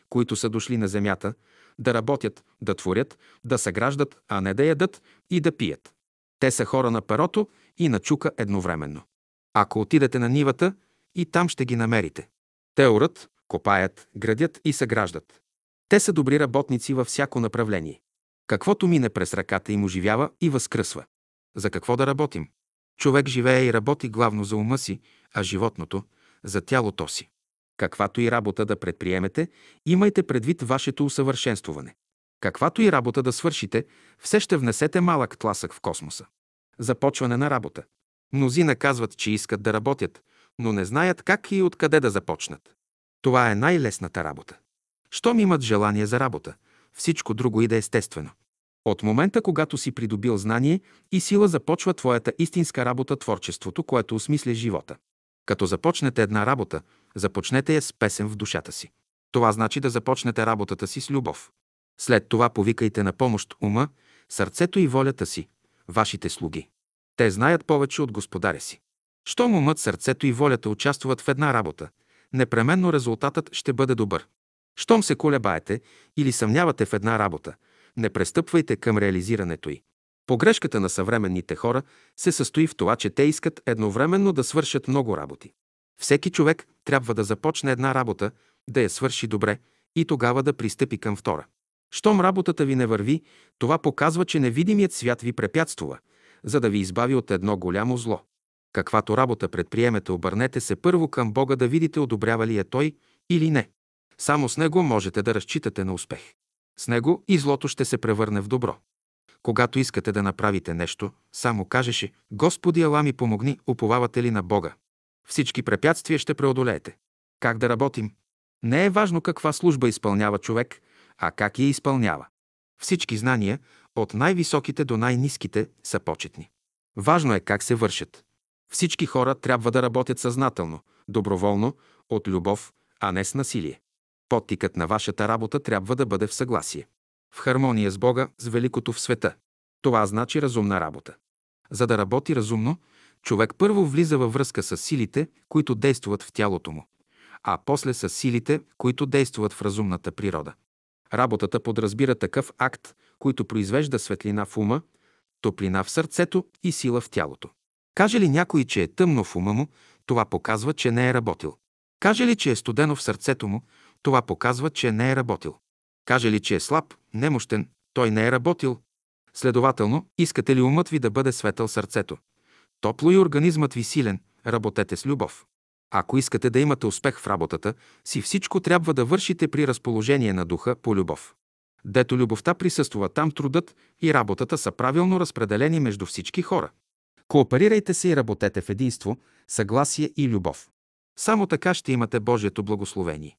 които са дошли на земята, да работят, да творят, да съграждат, а не да ядат и да пият. Те са хора на перото и на чука едновременно. Ако отидете на нивата, и там ще ги намерите. Те орат, копаят, градят и съграждат. Те са добри работници във всяко направление. Каквото мине през ръката им оживява и възкръсва. За какво да работим? Човек живее и работи главно за ума си, а животното – за тялото си. Каквато и работа да предприемете, имайте предвид вашето усъвършенствуване. Каквато и работа да свършите, все ще внесете малък тласък в космоса. Започване на работа. Мнозина казват, че искат да работят, но не знаят как и откъде да започнат. Това е най-лесната работа. Щом имат желание за работа, всичко друго иде естествено. От момента, когато си придобил знание и сила, започва твоята истинска работа, творчеството, което осмисля живота. Като започнете една работа, започнете я с песен в душата си. Това значи да започнете работата си с любов. След това повикайте на помощ ума, сърцето и волята си, вашите слуги. Те знаят повече от господаря си. Щом умът, сърцето и волята участват в една работа, непременно резултатът ще бъде добър. Щом се колебаете или съмнявате в една работа, не престъпвайте към реализирането й. Погрешката на съвременните хора се състои в това, че те искат едновременно да свършат много работи. Всеки човек трябва да започне една работа, да я свърши добре и тогава да пристъпи към втора. Щом работата ви не върви, това показва, че невидимият свят ви препятствува, за да ви избави от едно голямо зло. Каквато работа предприемете, обърнете се първо към Бога да видите одобрява ли е Той или не. Само с Него можете да разчитате на успех. С Него и злото ще се превърне в добро. Когато искате да направите нещо, само кажеше Господи Ала ми помогни, уповавате ли на Бога? Всички препятствия ще преодолеете. Как да работим? Не е важно каква служба изпълнява човек, а как я изпълнява. Всички знания, от най-високите до най-низките, са почетни. Важно е как се вършат. Всички хора трябва да работят съзнателно, доброволно, от любов, а не с насилие. Подтикът на вашата работа трябва да бъде в съгласие. В хармония с Бога, с великото в света. Това значи разумна работа. За да работи разумно, човек първо влиза във връзка с силите, които действат в тялото му, а после с силите, които действат в разумната природа. Работата подразбира такъв акт, който произвежда светлина в ума, топлина в сърцето и сила в тялото. Каже ли някой, че е тъмно в ума му, това показва, че не е работил. Каже ли, че е студено в сърцето му, това показва, че не е работил. Каже ли, че е слаб, немощен, той не е работил. Следователно, искате ли умът ви да бъде светъл сърцето? Топло и организмът ви силен, работете с любов. Ако искате да имате успех в работата си, всичко трябва да вършите при разположение на духа по любов. Дето любовта присъства, там трудът и работата са правилно разпределени между всички хора. Кооперирайте се и работете в единство, съгласие и любов. Само така ще имате Божието благословение.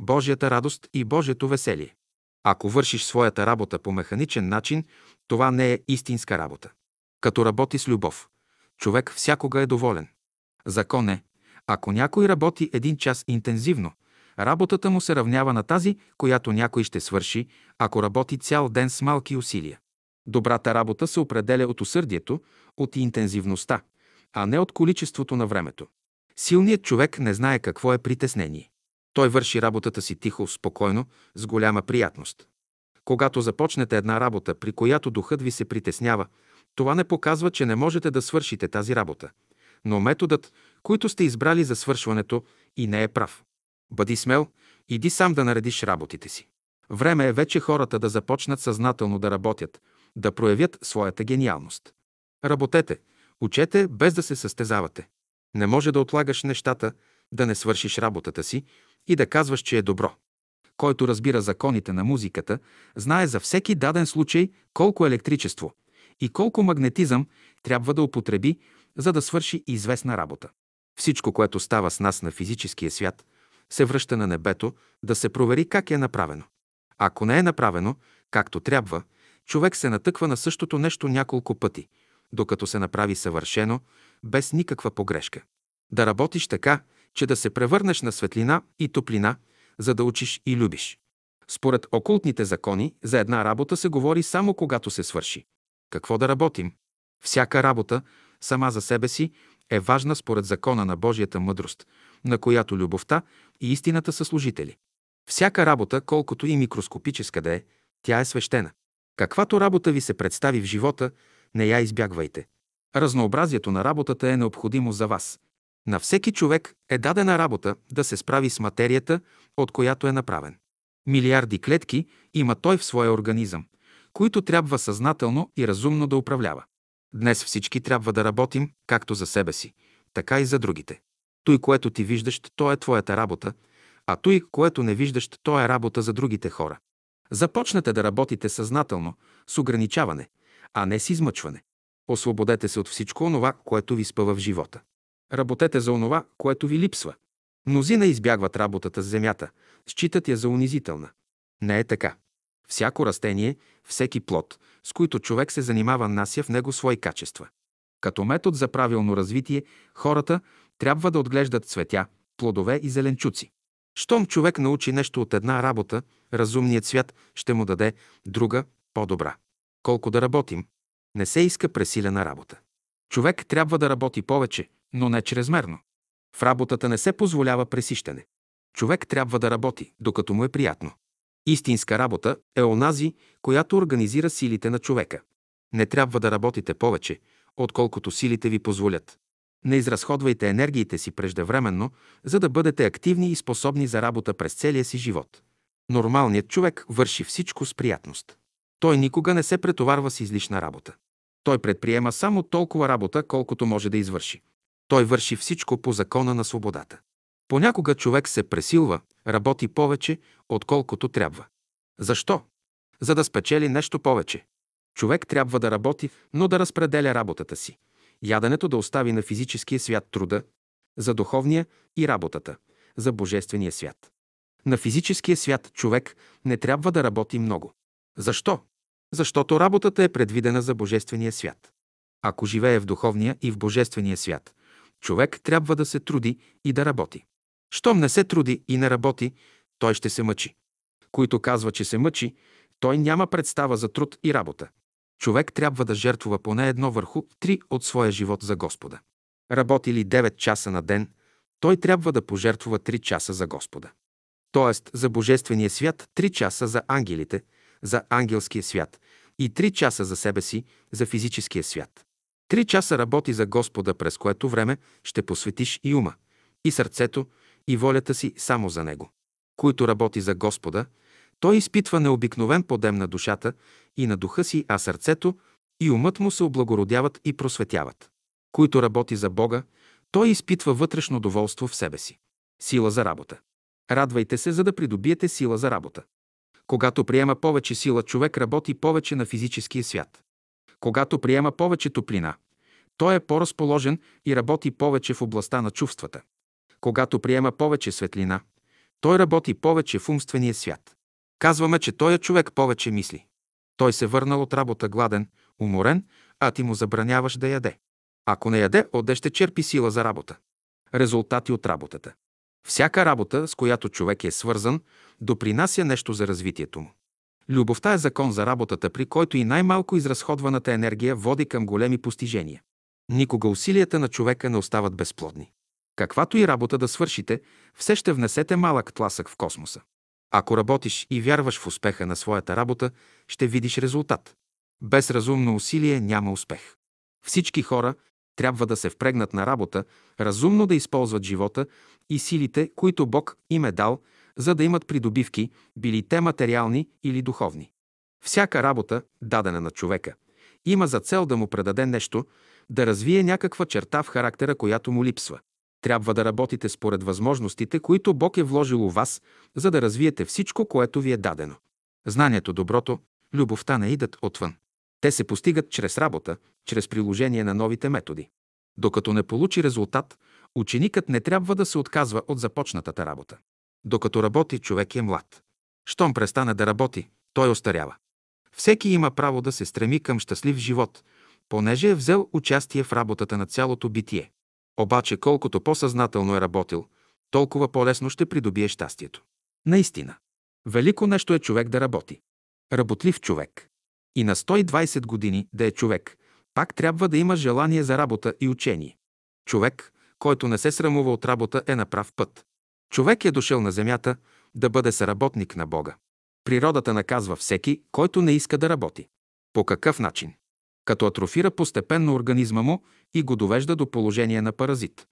Божията радост и Божието веселие. Ако вършиш своята работа по механичен начин, това не е истинска работа. Като работи с любов, човек всякога е доволен. Закон е, ако някой работи един час интензивно, работата му се равнява на тази, която някой ще свърши, ако работи цял ден с малки усилия. Добрата работа се определя от усърдието, от интензивността, а не от количеството на времето. Силният човек не знае какво е притеснение. Той върши работата си тихо, спокойно, с голяма приятност. Когато започнете една работа, при която духът ви се притеснява, това не показва, че не можете да свършите тази работа. Но методът, който сте избрали за свършването, и не е прав. Бъди смел, иди сам да наредиш работите си. Време е вече хората да започнат съзнателно да работят, да проявят своята гениалност. Работете, учете без да се състезавате. Не може да отлагаш нещата, да не свършиш работата си и да казваш, че е добро. Който разбира законите на музиката, знае за всеки даден случай колко електричество и колко магнетизъм трябва да употреби, за да свърши известна работа. Всичко, което става с нас на физическия свят, се връща на небето да се провери как е направено. Ако не е направено, както трябва, човек се натъква на същото нещо няколко пъти, докато се направи съвършено, без никаква погрешка. Да работиш така, че да се превърнеш на светлина и топлина, за да учиш и любиш. Според окултните закони, за една работа се говори само когато се свърши. Какво да работим? Всяка работа, сама за себе си, е важна според закона на Божията мъдрост, на която любовта и истината са служители. Всяка работа, колкото и микроскопическа да е, тя е свещена. Каквато работа ви се представи в живота, не я избягвайте. Разнообразието на работата е необходимо за вас. На всеки човек е дадена работа да се справи с материята, от която е направен. Милиарди клетки има той в своя организъм, които трябва съзнателно и разумно да управлява. Днес всички трябва да работим както за себе си, така и за другите. Той, което ти виждаш, то е твоята работа, а той, което не виждаш, то е работа за другите хора. Започнете да работите съзнателно, с ограничаване, а не с измъчване. Освободете се от всичко онова, което ви спъва в живота. Работете за онова, което ви липсва. Мнозина избягват работата с земята, считат я за унизителна. Не е така. Всяко растение, всеки плод, с които човек се занимава, нася в него свои качества. Като метод за правилно развитие, хората трябва да отглеждат цветя, плодове и зеленчуци. Щом човек научи нещо от една работа, разумният свят ще му даде друга, по-добра. Колко да работим? Не се иска пресилена работа. Човек трябва да работи повече, но не чрезмерно. В работата не се позволява пресищане. Човек трябва да работи, докато му е приятно. Истинска работа е онази, която организира силите на човека. Не трябва да работите повече, отколкото силите ви позволят. Не изразходвайте енергиите си преждевременно, за да бъдете активни и способни за работа през целия си живот. Нормалният човек върши всичко с приятност. Той никога не се претоварва с излишна работа. Той предприема само толкова работа, колкото може да извърши. Той върши всичко по закона на свободата. Понякога човек се пресилва, работи повече, отколкото трябва. Защо? За да спечели нещо повече. Човек трябва да работи, но да разпределя работата си. Яденето да остави на физическия свят труда, за духовния и работата, за божествения свят. На физическия свят човек не трябва да работи много. Защо? Защото работата е предвидена за божествения свят. Ако живее в духовния и в божествения свят, човек трябва да се труди и да работи. Щом не се труди и не работи, той ще се мъчи. Който казва, че се мъчи, той няма представа за труд и работа. Човек трябва да жертвува поне едно върху три от своя живот за Господа. Работи ли 9 часа на ден, той трябва да пожертвува 3 часа за Господа. т.е. за Божествения свят 3 часа за ангелите, за ангелския свят и 3 часа за себе си, за физическия свят. Три часа работи за Господа, през което време ще посветиш и ума, и сърцето, и волята си само за Него. Който работи за Господа, той изпитва необикновен подем на душата и на духа си, а сърцето и умът му се облагородяват и просветяват. Който работи за Бога, той изпитва вътрешно доволство в себе си. Сила за работа. Радвайте се, за да придобиете сила за работа. Когато приема повече сила, човек работи повече на физическия свят. Когато приема повече топлина, той е по-разположен и работи повече в областта на чувствата. Когато приема повече светлина, той работи повече в умствения свят. Казваме, че той е човек повече мисли. Той се върнал от работа гладен, уморен, а ти му забраняваш да яде. Ако не яде, отде ще черпи сила за работа. Резултати от работата. Всяка работа, с която човек е свързан, допринася нещо за развитието му. Любовта е закон за работата, при който и най-малко изразходваната енергия води към големи постижения. Никога усилията на човека не остават безплодни. Каквато и работа да свършите, все ще внесете малък тласък в космоса. Ако работиш и вярваш в успеха на своята работа, ще видиш резултат. Без разумно усилие няма успех. Всички хора трябва да се впрегнат на работа, разумно да използват живота и силите, които Бог им е дал, за да имат придобивки, били те материални или духовни. Всяка работа, дадена на човека, има за цел да му предаде нещо, да развие някаква черта в характера, която му липсва. Трябва да работите според възможностите, които Бог е вложил у вас, за да развиете всичко, което ви е дадено. Знанието, доброто, любовта не идат отвън. Те се постигат чрез работа, чрез приложение на новите методи. Докато не получи резултат, ученикът не трябва да се отказва от започнатата работа. Докато работи, човек е млад. Щом престане да работи, той остарява. Всеки има право да се стреми към щастлив живот, понеже е взел участие в работата на цялото битие. Обаче колкото по-съзнателно е работил, толкова по-лесно ще придобие щастието. Наистина. Велико нещо е човек да работи. Работлив човек. И на 120 години да е човек, пак трябва да има желание за работа и учение. Човек, който не се срамува от работа, е на прав път. Човек е дошъл на земята да бъде съработник на Бога. Природата наказва всеки, който не иска да работи. По какъв начин? Като атрофира постепенно организма му и го довежда до положение на паразит.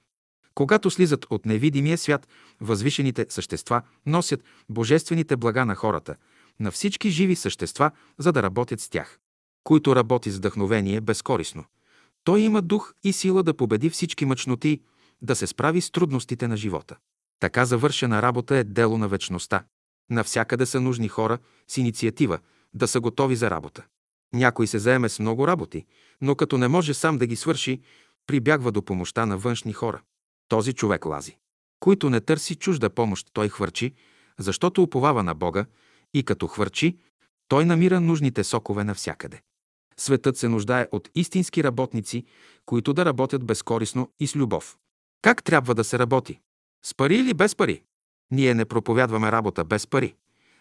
Когато слизат от невидимия свят, възвишените същества носят божествените блага на хората, на всички живи същества, за да работят с тях. Който работи с вдъхновение безкорисно. Той има дух и сила да победи всички мъчноти, да се справи с трудностите на живота. Така завършена работа е дело на вечността. Навсякъде са нужни хора с инициатива, да са готови за работа. Някой се заеме с много работи, но като не може сам да ги свърши, прибягва до помощта на външни хора. Този човек лази. Който не търси чужда помощ, той хвърчи, защото уповава на Бога и като хвърчи, той намира нужните сокове навсякъде. Светът се нуждае от истински работници, които да работят безкорисно и с любов. Как трябва да се работи? С пари или без пари? Ние не проповядваме работа без пари.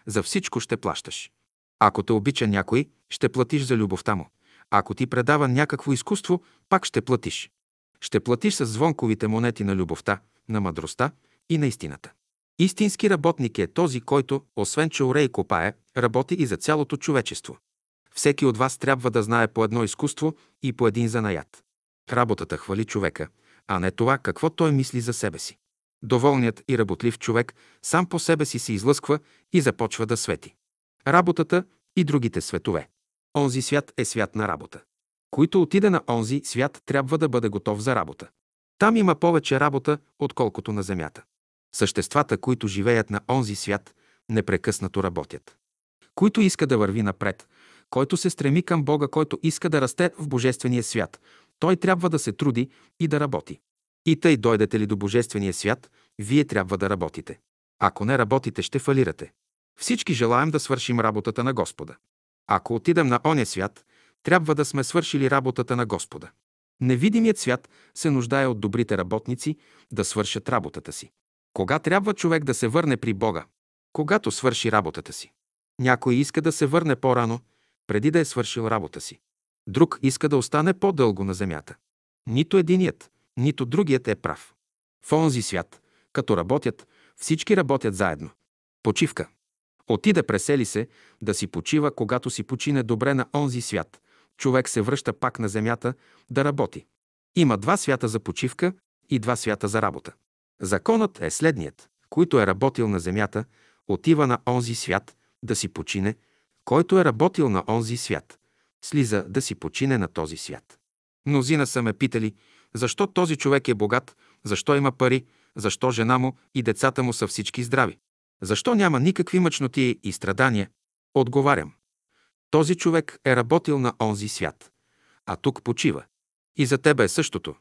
За всичко ще плащаш. Ако те обича някой, ще платиш за любовта му. Ако ти предава някакво изкуство, пак ще платиш. Ще платиш с звонковите монети на любовта, на мъдростта и на истината. Истински работник е този, който, освен че оре и копае, работи и за цялото човечество. Всеки от вас трябва да знае по едно изкуство и по един занаят. Работата хвали човека, а не това какво той мисли за себе си. Доволният и работлив човек сам по себе си се излъсква и започва да свети. Работата и другите светове. Онзи свят е свят на работа. Който отиде на онзи свят, трябва да бъде готов за работа. Там има повече работа, отколкото на земята. Съществата, които живеят на онзи свят, непрекъснато работят. Който иска да върви напред, който се стреми към Бога, който иска да расте в Божествения свят, той трябва да се труди и да работи. И тъй дойдете ли до Божествения свят, вие трябва да работите. Ако не работите, ще фалирате. Всички желаем да свършим работата на Господа. Ако отидем на оня свят, трябва да сме свършили работата на Господа. Невидимият свят се нуждае от добрите работници да свършат работата си. Кога трябва човек да се върне при Бога? Когато свърши работата си. Някой иска да се върне по-рано, преди да е свършил работа си. Друг иска да остане по-дълго на земята. Нито единият, нито другият е прав. В онзи свят, като работят, всички работят заедно. Почивка. Отиде пресели се да си почива, когато си почине добре на онзи свят. Човек се връща пак на земята да работи. Има два свята за почивка и два свята за работа. Законът е следният. Който е работил на земята, отива на онзи свят да си почине, който е работил на онзи свят, слиза да си почине на този свят. Мнозина са ме питали, защо този човек е богат, защо има пари, защо жена му и децата му са всички здрави. Защо няма никакви мъчноти и страдания? Отговарям. Този човек е работил на онзи свят, а тук почива. И за тебе е същото.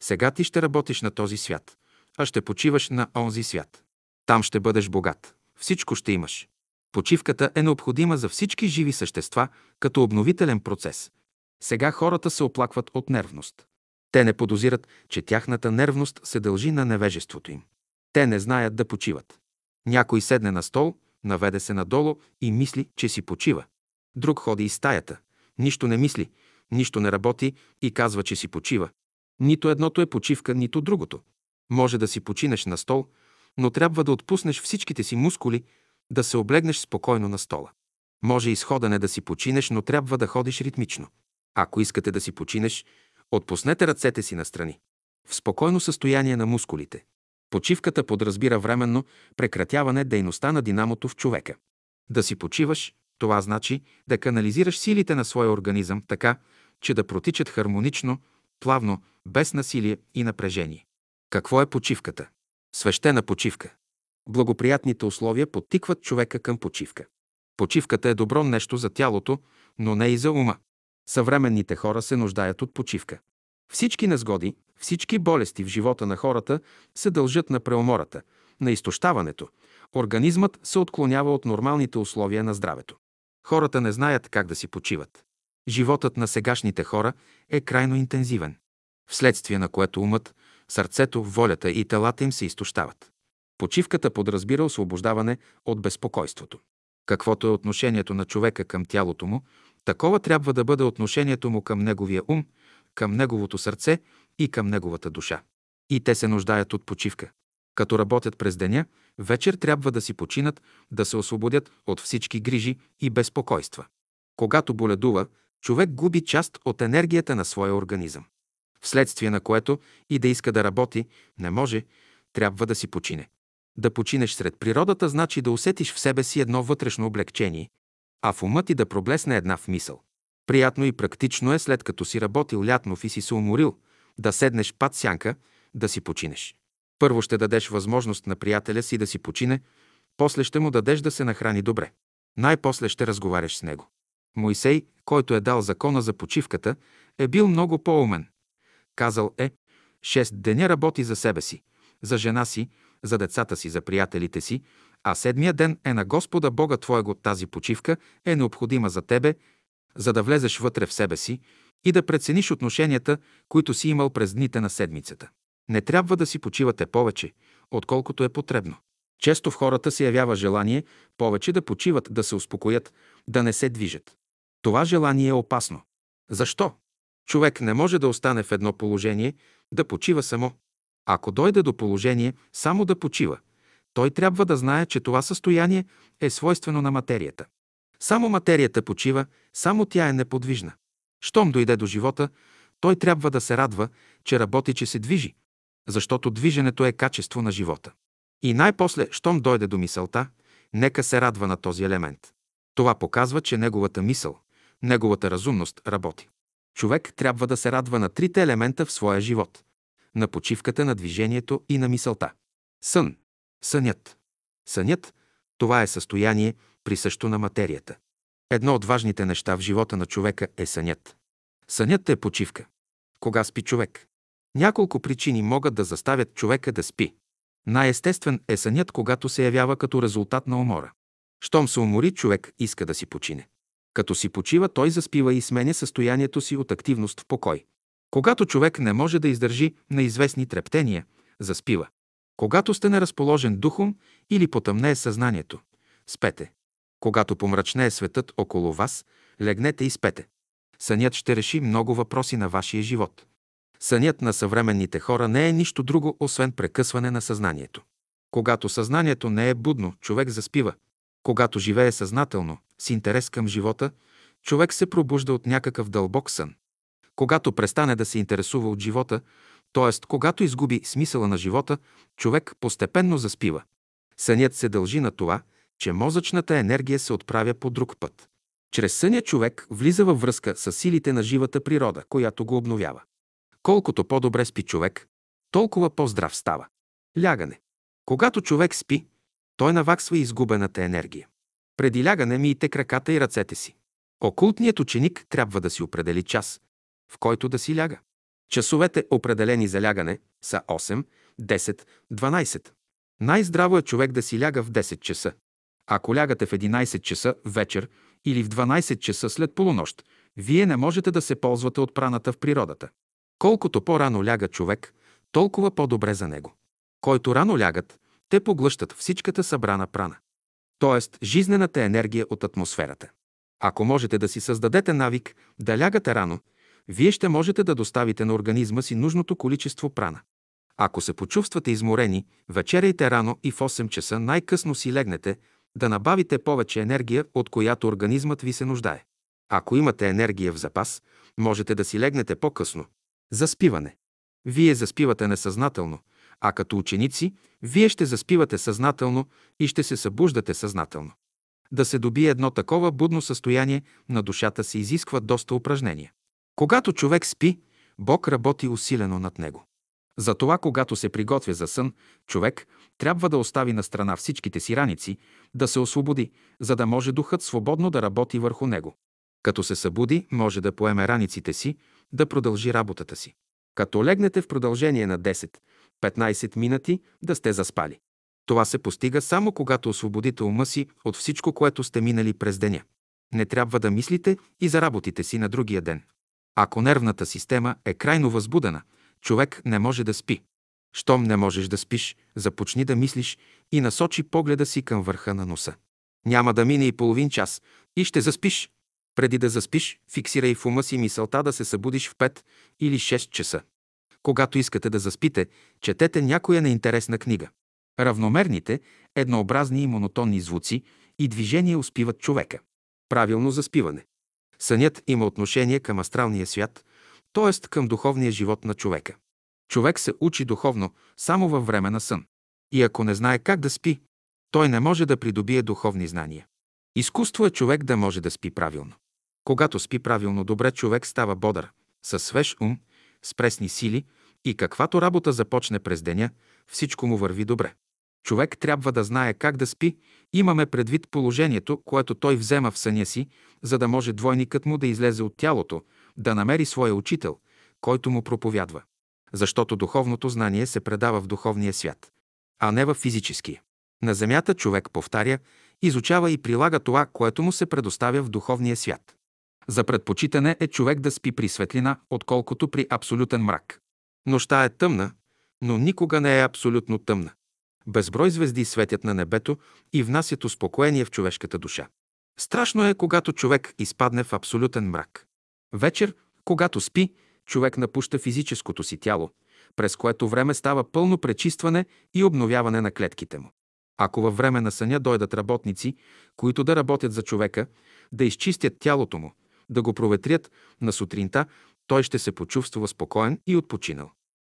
Сега ти ще работиш на този свят, а ще почиваш на онзи свят. Там ще бъдеш богат. Всичко ще имаш. Почивката е необходима за всички живи същества като обновителен процес. Сега хората се оплакват от нервност. Те не подозират, че тяхната нервност се дължи на невежеството им. Те не знаят да почиват. Някой седне на стол, наведе се надолу и мисли, че си почива. Друг ходи из стаята, нищо не мисли, нищо не работи и казва, че си почива. Нито едното е почивка, нито другото. Може да си починеш на стол, но трябва да отпуснеш всичките си мускули, да се облегнеш спокойно на стола. Може и сходане да си починеш, но трябва да ходиш ритмично. Ако искате да си починеш, отпуснете ръцете си настрани. В спокойно състояние на мускулите. Почивката подразбира временно прекратяване дейността на динамото в човека. Да си почиваш, това значи да канализираш силите на своя организъм така, че да протичат хармонично, плавно, без насилие и напрежение. Какво е почивката? Свещена почивка. Благоприятните условия подтикват човека към почивка. Почивката е добро нещо за тялото, но не и за ума. Съвременните хора се нуждаят от почивка. Всички незгоди, всички болести в живота на хората се дължат на преумората, на изтощаването. Организмът се отклонява от нормалните условия на здравето. Хората не знаят как да си почиват. Животът на сегашните хора е крайно интензивен, вследствие на което умът, сърцето, волята и телата им се изтощават. Почивката подразбира освобождаване от безпокойството. Каквото е отношението на човека към тялото му, такова трябва да бъде отношението му към неговия ум, към неговото сърце и към неговата душа. И те се нуждаят от почивка. Като работят през деня, вечер трябва да си починат, да се освободят от всички грижи и безпокойства. Когато боледува, човек губи част от енергията на своя организъм. Вследствие на което и да иска да работи, не може, трябва да си почине. Да починеш сред природата значи да усетиш в себе си едно вътрешно облегчение, а в ума ти да проблесне една в мисъл. Приятно и практично е, след като си работил лятнов и си се уморил, да седнеш пад сянка, да си починеш. Първо ще дадеш възможност на приятеля си да си почине, после ще му дадеш да се нахрани добре. Най-после ще разговаряш с него. Моисей, който е дал закона за почивката, е бил много по-умен. Казал е, шест деня работи за себе си, за жена си, за децата си, за приятелите си, а седмия ден е на Господа Бога Твоего. Тази почивка е необходима за тебе, за да влезеш вътре в себе си и да прецениш отношенията, които си имал през дните на седмицата. Не трябва да си почивате повече, отколкото е потребно. Често в хората се явява желание повече да почиват, да се успокоят, да не се движат. Това желание е опасно. Защо? Човек не може да остане в едно положение, да почива само. Ако дойде до положение само да почива, той трябва да знае, че това състояние е свойствено на материята. Само материята почива, само тя е неподвижна. Щом дойде до живота, той трябва да се радва, че работи, че се движи, защото движенето е качество на живота. И най-после, щом дойде до мисълта, нека се радва на този елемент. Това показва, че неговата мисъл, неговата разумност работи. Човек трябва да се радва на трите елемента в своя живот – на почивката, на движението и на мисълта. Сън. Сънят. Сънят – това е състояние, присъщо на материята. Едно от важните неща в живота на човека е сънят. Сънят е почивка. Кога спи човек? Няколко причини могат да заставят човека да спи. Най-естествен е сънят, когато се явява като резултат на умора. Щом се умори, човек иска да си почине. Като си почива, той заспива и сменя състоянието си от активност в покой. Когато човек не може да издържи на известни трептения, заспива. Когато сте неразположен духом или потъмнее съзнанието, спете. Когато помрачне светът около вас, легнете и спете. Сънят ще реши много въпроси на вашия живот. Сънят на съвременните хора не е нищо друго, освен прекъсване на съзнанието. Когато съзнанието не е будно, човек заспива. Когато живее съзнателно, с интерес към живота, човек се пробужда от някакъв дълбок сън. Когато престане да се интересува от живота, т.е. когато изгуби смисъла на живота, човек постепенно заспива. Сънят се дължи на това, че мозъчната енергия се отправя по друг път. Чрез съня човек влиза във връзка с силите на живата природа, която го обновява. Колкото по-добре спи човек, толкова по-здрав става. Лягане. Когато човек спи, той наваксва изгубената енергия. Преди лягане мийте краката и ръцете си. Окултният ученик трябва да си определи час, в който да си ляга. Часовете, определени за лягане, са 8, 10, 12. Най-здраво е човек да си ляга в 10 часа. Ако лягате в 11 часа вечер или в 12 часа след полунощ, вие не можете да се ползвате от праната в природата. Колкото по-рано ляга човек, толкова по-добре за него. Който рано лягат, те поглъщат всичката събрана прана. Тоест, жизнената енергия от атмосферата. Ако можете да си създадете навик да лягате рано, вие ще можете да доставите на организма си нужното количество прана. Ако се почувствате изморени, вечеряйте рано и в 8 часа най-късно си легнете, да набавите повече енергия, от която организмът ви се нуждае. Ако имате енергия в запас, можете да си легнете по-късно. Заспиване. Вие заспивате несъзнателно, а като ученици, вие ще заспивате съзнателно и ще се събуждате съзнателно. Да се добие едно такова будно състояние на душата се изисква доста упражнения. Когато човек спи, Бог работи усилено над него. Затова, когато се приготвя за сън, човек трябва да остави на страна всичките си раници, да се освободи, за да може духът свободно да работи върху него. Като се събуди, може да поеме раниците си, да продължи работата си. Като легнете в продължение на 10-15 минути, да сте заспали. Това се постига само когато освободите ума си от всичко, което сте минали през деня. Не трябва да мислите и за работите си на другия ден. Ако нервната система е крайно възбудена, човек не може да спи. Щом не можеш да спиш, започни да мислиш и насочи погледа си към върха на носа. Няма да мине и половин час и ще заспиш. Преди да заспиш, фиксирай в ума си мисълта да се събудиш в 5 или 6 часа. Когато искате да заспите, четете някоя неинтересна книга. Равномерните, еднообразни и монотонни звуци и движения успиват човека. Правилно заспиване. Сънят има отношение към астралния свят, т.е. към духовния живот на човека. Човек се учи духовно само във време на сън. И ако не знае как да спи, той не може да придобие духовни знания. Изкуство е човек да може да спи правилно. Когато спи правилно добре, човек става бодър, със свеж ум, с пресни сили и каквато работа започне през деня, всичко му върви добре. Човек трябва да знае как да спи, имаме предвид положението, което той взема в съня си, за да може двойникът му да излезе от тялото, да намери своя учител, който му проповядва. Защото духовното знание се предава в духовния свят, а не в физическия. На земята човек повтаря, изучава и прилага това, което му се предоставя в духовния свят. За предпочитане е човек да спи при светлина, отколкото при абсолютен мрак. Нощта е тъмна, но никога не е абсолютно тъмна. Безброй звезди светят на небето и внасят успокоение в човешката душа. Страшно е, когато човек изпадне в абсолютен мрак. Вечер, когато спи, човек напуща физическото си тяло, през което време става пълно пречистване и обновяване на клетките му. Ако във време на съня дойдат работници, които да работят за човека, да изчистят тялото му, да го проветрят на сутринта, той ще се почувства спокоен и отпочинал.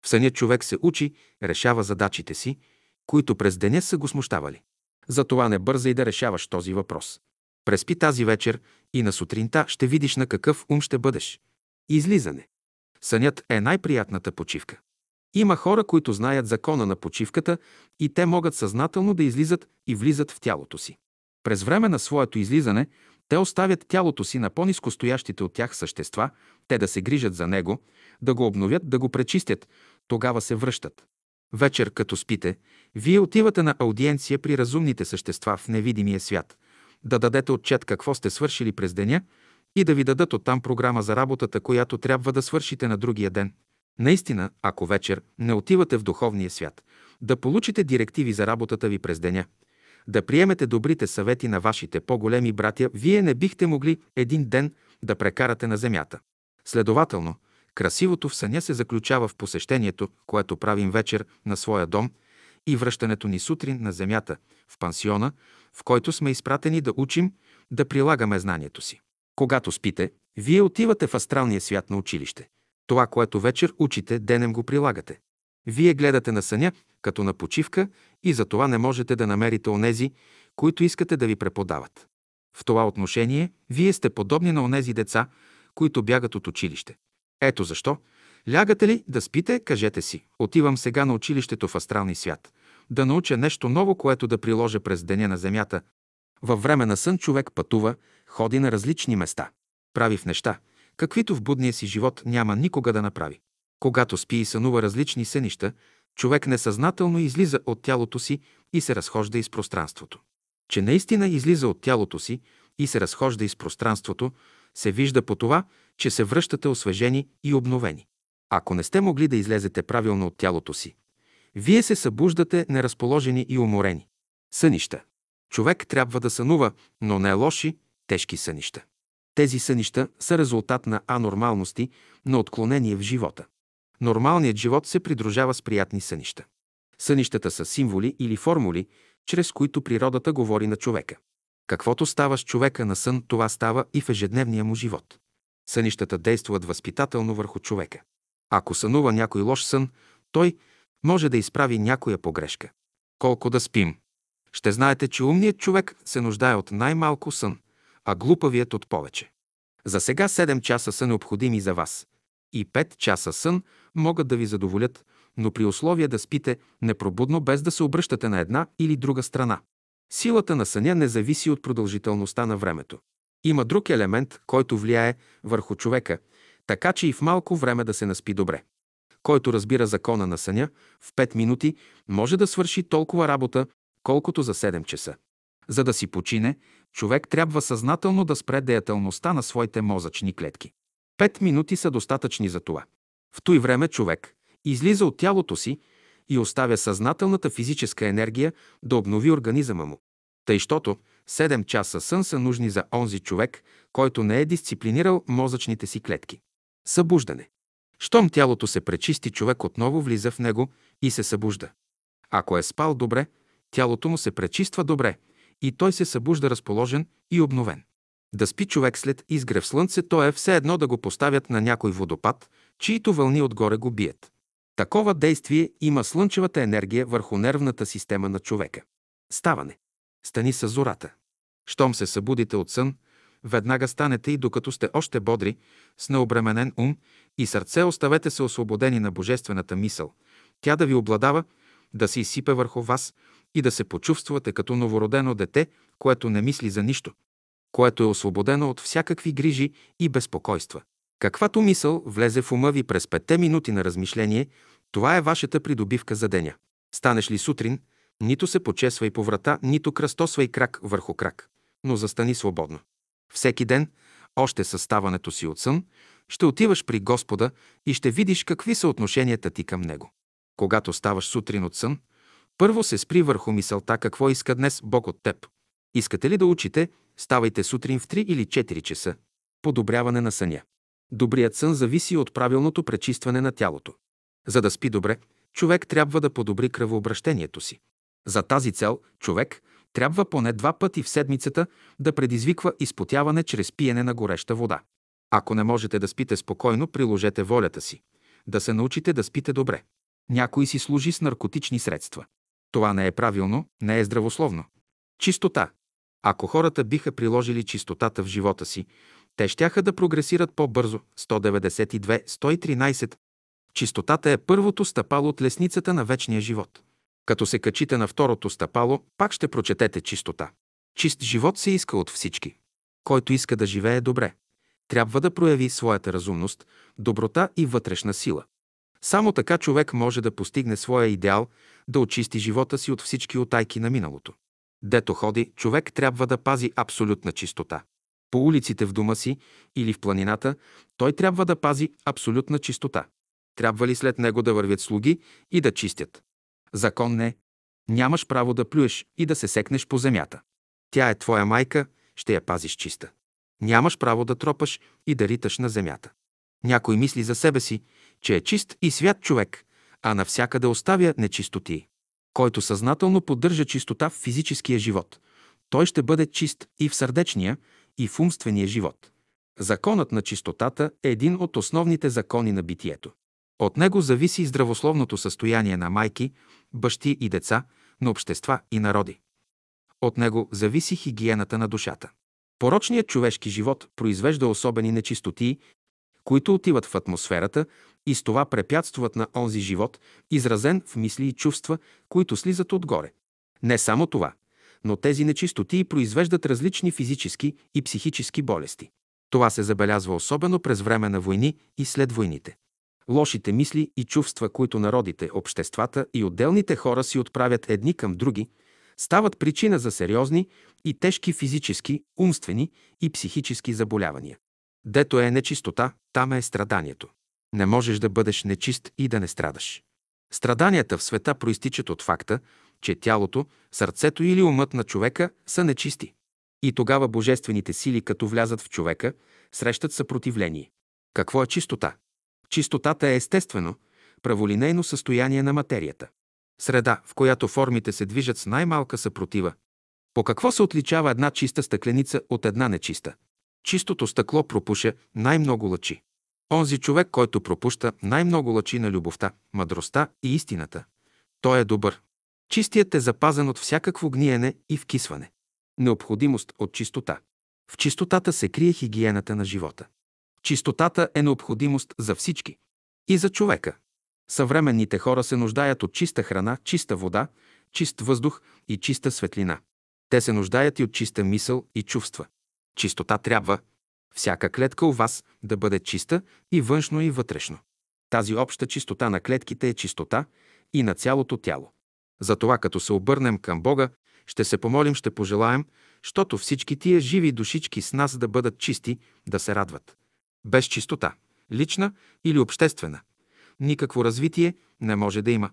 В съня човек се учи, решава задачите си, които през деня са го смущавали. Затова не бързай да решаваш този въпрос. Преспи тази вечер и на сутринта ще видиш на какъв ум ще бъдеш. Излизане. Сънят е най-приятната почивка. Има хора, които знаят закона на почивката и те могат съзнателно да излизат и влизат в тялото си. През време на своето излизане те оставят тялото си на по-низко стоящите от тях същества, те да се грижат за него, да го обновят, да го пречистят, тогава се връщат. Вечер, като спите, вие отивате на аудиенция при разумните същества в невидимия свят, да дадете отчет какво сте свършили през деня и да ви дадат оттам програма за работата, която трябва да свършите на другия ден. Наистина, ако вечер не отивате в духовния свят, да получите директиви за работата ви през деня, да приемете добрите съвети на вашите по-големи братя, вие не бихте могли един ден да прекарате на земята. Следователно, красивото в съня се заключава в посещението, което правим вечер на своя дом и връщането ни сутрин на земята, в пансиона, в който сме изпратени да учим, да прилагаме знанието си. Когато спите, вие отивате в астралния свят на училище. Това, което вечер учите, денем го прилагате. Вие гледате на съня като на почивка и за това не можете да намерите онези, които искате да ви преподават. В това отношение вие сте подобни на онези деца, които бягат от училище. Ето защо. Лягате ли да спите, кажете си. Отивам сега на училището в астрални свят. Да науча нещо ново, което да приложа през деня на земята. Във време на сън човек пътува, ходи на различни места. Прави в неща, каквито в будния си живот няма никога да направи. Когато спи и сънува различни сънища, човек несъзнателно излиза от тялото си и се разхожда из пространството. Че наистина излиза от тялото си и се разхожда из пространството, се вижда по това, че се връщате освежени и обновени. Ако не сте могли да излезете правилно от тялото си, вие се събуждате неразположени и уморени. Сънища. Човек трябва да сънува, но не лоши, тежки сънища. Тези сънища са резултат на анормалности, на отклонение в живота. Нормалният живот се придружава с приятни сънища. Сънищата са символи или формули, чрез които природата говори на човека. Каквото става с човека на сън, това става и в ежедневния му живот. Сънищата действат възпитателно върху човека. Ако сънува някой лош сън, той може да изправи някоя погрешка. Колко да спим? Ще знаете, че умният човек се нуждае от най-малко сън, а глупавият от повече. За сега 7 часа са необходими за вас. И 5 часа сън могат да ви задоволят, но при условие да спите непробудно, без да се обръщате на една или друга страна. Силата на съня не зависи от продължителността на времето. Има друг елемент, който влияе върху човека, така че и в малко време да се наспи добре. Който разбира закона на съня, в 5 минути може да свърши толкова работа, колкото за 7 часа. За да си почине, човек трябва съзнателно да спре деятелността на своите мозъчни клетки. Пет минути са достатъчни за това. В той време човек излиза от тялото си и оставя съзнателната физическа енергия да обнови организъма му. Тъй, щото 7 часа сън са нужни за онзи човек, който не е дисциплинирал мозъчните си клетки. Събуждане. Щом тялото се пречисти, човек отново влиза в него и се събужда. Ако е спал добре, тялото му се пречиства добре и той се събужда разположен и обновен. Да спи човек след изгрев слънце, то е все едно да го поставят на някой водопад, чието вълни отгоре го бият. Такова действие има слънчевата енергия върху нервната система на човека. Ставане. Стани с зората. Щом се събудите от сън, веднага станете и докато сте още бодри, с необременен ум и сърце оставете се освободени на божествената мисъл. Тя да ви обладава, да се изсипе върху вас и да се почувствате като новородено дете, което не мисли за нищо, което е освободено от всякакви грижи и безпокойства. Каквато мисъл влезе в ума ви през петте минути на размишление, това е вашата придобивка за деня. Станеш ли сутрин, нито се почесвай по врата, нито кръстосвай крак върху крак, но застани свободно. Всеки ден, още със ставането си от сън, ще отиваш при Господа и ще видиш какви са отношенията ти към Него. Когато ставаш сутрин от сън, първо се спри върху мисълта какво иска днес Бог от теб. Искате ли да учите, ставайте сутрин в 3 или 4 часа. Подобряване на съня. Добрият сън зависи от правилното пречистване на тялото. За да спи добре, човек трябва да подобри кръвообращението си. За тази цел човек трябва поне два пъти в седмицата да предизвиква изпотяване чрез пиене на гореща вода. Ако не можете да спите спокойно, приложете волята си. Да се научите да спите добре. Някой си служи с наркотични средства. Това не е правилно, не е здравословно. Чистота. Ако хората биха приложили чистотата в живота си, те щяха да прогресират по-бързо. 192-113. Чистотата е първото стъпало от лесницата на вечния живот. Като се качите на второто стъпало, пак ще прочетете чистота. Чист живот се иска от всички. Който иска да живее добре, трябва да прояви своята разумност, доброта и вътрешна сила. Само така човек може да постигне своя идеал, да очисти живота си от всички отайки на миналото. Дето ходи, човек трябва да пази абсолютна чистота. По улиците в дома си или в планината, той трябва да пази абсолютна чистота. Трябва ли след него да вървят слуги и да чистят? Закон не. Нямаш право да плюеш и да се секнеш по земята. Тя е твоя майка, ще я пазиш чиста. Нямаш право да тропаш и да риташ на земята. Някой мисли за себе си, че е чист и свят човек, а навсякъде оставя нечистоти. Който съзнателно поддържа чистота в физическия живот, той ще бъде чист и в сърдечния, и в умствения живот. Законът на чистотата е един от основните закони на битието. От него зависи здравословното състояние на майки, бащи и деца, на общества и народи. От него зависи хигиената на душата. Порочният човешки живот произвежда особени нечистотии, които отиват в атмосферата и с това препятстват на онзи живот, изразен в мисли и чувства, които слизат отгоре. Не само това, но тези нечистотии произвеждат различни физически и психически болести. Това се забелязва особено през време на войни и след войните. Лошите мисли и чувства, които народите, обществата и отделните хора си отправят едни към други, стават причина за сериозни и тежки физически, умствени и психически заболявания. Дето е нечистота, там е страданието. Не можеш да бъдеш нечист и да не страдаш. Страданията в света проистичат от факта, че тялото, сърцето или умът на човека са нечисти. И тогава божествените сили, като влязат в човека, срещат съпротивление. Какво е чистота? Чистотата е естествено, праволинейно състояние на материята. Среда, в която формите се движат с най-малка съпротива. По какво се отличава една чиста стъкленица от една нечиста? Чистото стъкло пропуша най-много лъчи. Онзи човек, който пропуща най-много лъчи на любовта, мъдростта и истината, той е добър. Чистият е запазен от всякакво гниене и вкисване. Необходимост от чистота. В чистотата се крие хигиената на живота. Чистотата е необходимост за всички. И за човека. Съвременните хора се нуждаят от чиста храна, чиста вода, чист въздух и чиста светлина. Те се нуждаят и от чиста мисъл и чувства. Чистота трябва. Всяка клетка у вас да бъде чиста и външно и вътрешно. Тази обща чистота на клетките е чистота и на цялото тяло. Затова, като се обърнем към Бога, ще се помолим, ще пожелаем, щото всички тия живи душички с нас да бъдат чисти, да се радват. Без чистота, лична или обществена, никакво развитие не може да има.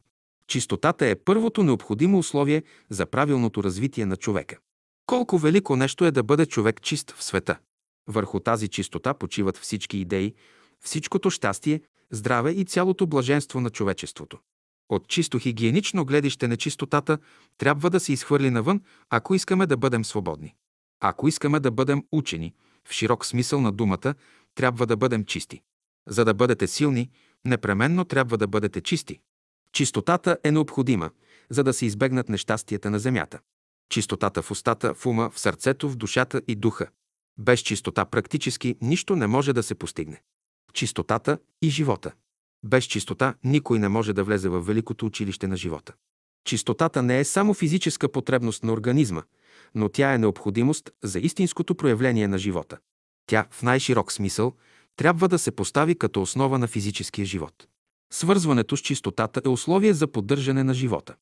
Чистотата е първото необходимо условие за правилното развитие на човека. Колко велико нещо е да бъде човек чист в света. Върху тази чистота почиват всички идеи, всичкото щастие, здраве и цялото блаженство на човечеството. От чисто хигиенично гледище на чистотата трябва да се изхвърли навън, ако искаме да бъдем свободни. Ако искаме да бъдем учени, в широк смисъл на думата, трябва да бъдем чисти. За да бъдете силни, непременно трябва да бъдете чисти. Чистотата е необходима, за да се избегнат нещастията на земята. Чистотата в устата, в ума, в сърцето, в душата и духа. Без чистота практически нищо не може да се постигне. Чистотата и живота. Без чистота никой не може да влезе в великото училище на живота. Чистотата не е само физическа потребност на организма, но тя е необходимост за истинското проявление на живота. Тя, в най-широк смисъл, трябва да се постави като основа на физическия живот. Свързването с чистотата е условие за поддържане на живота.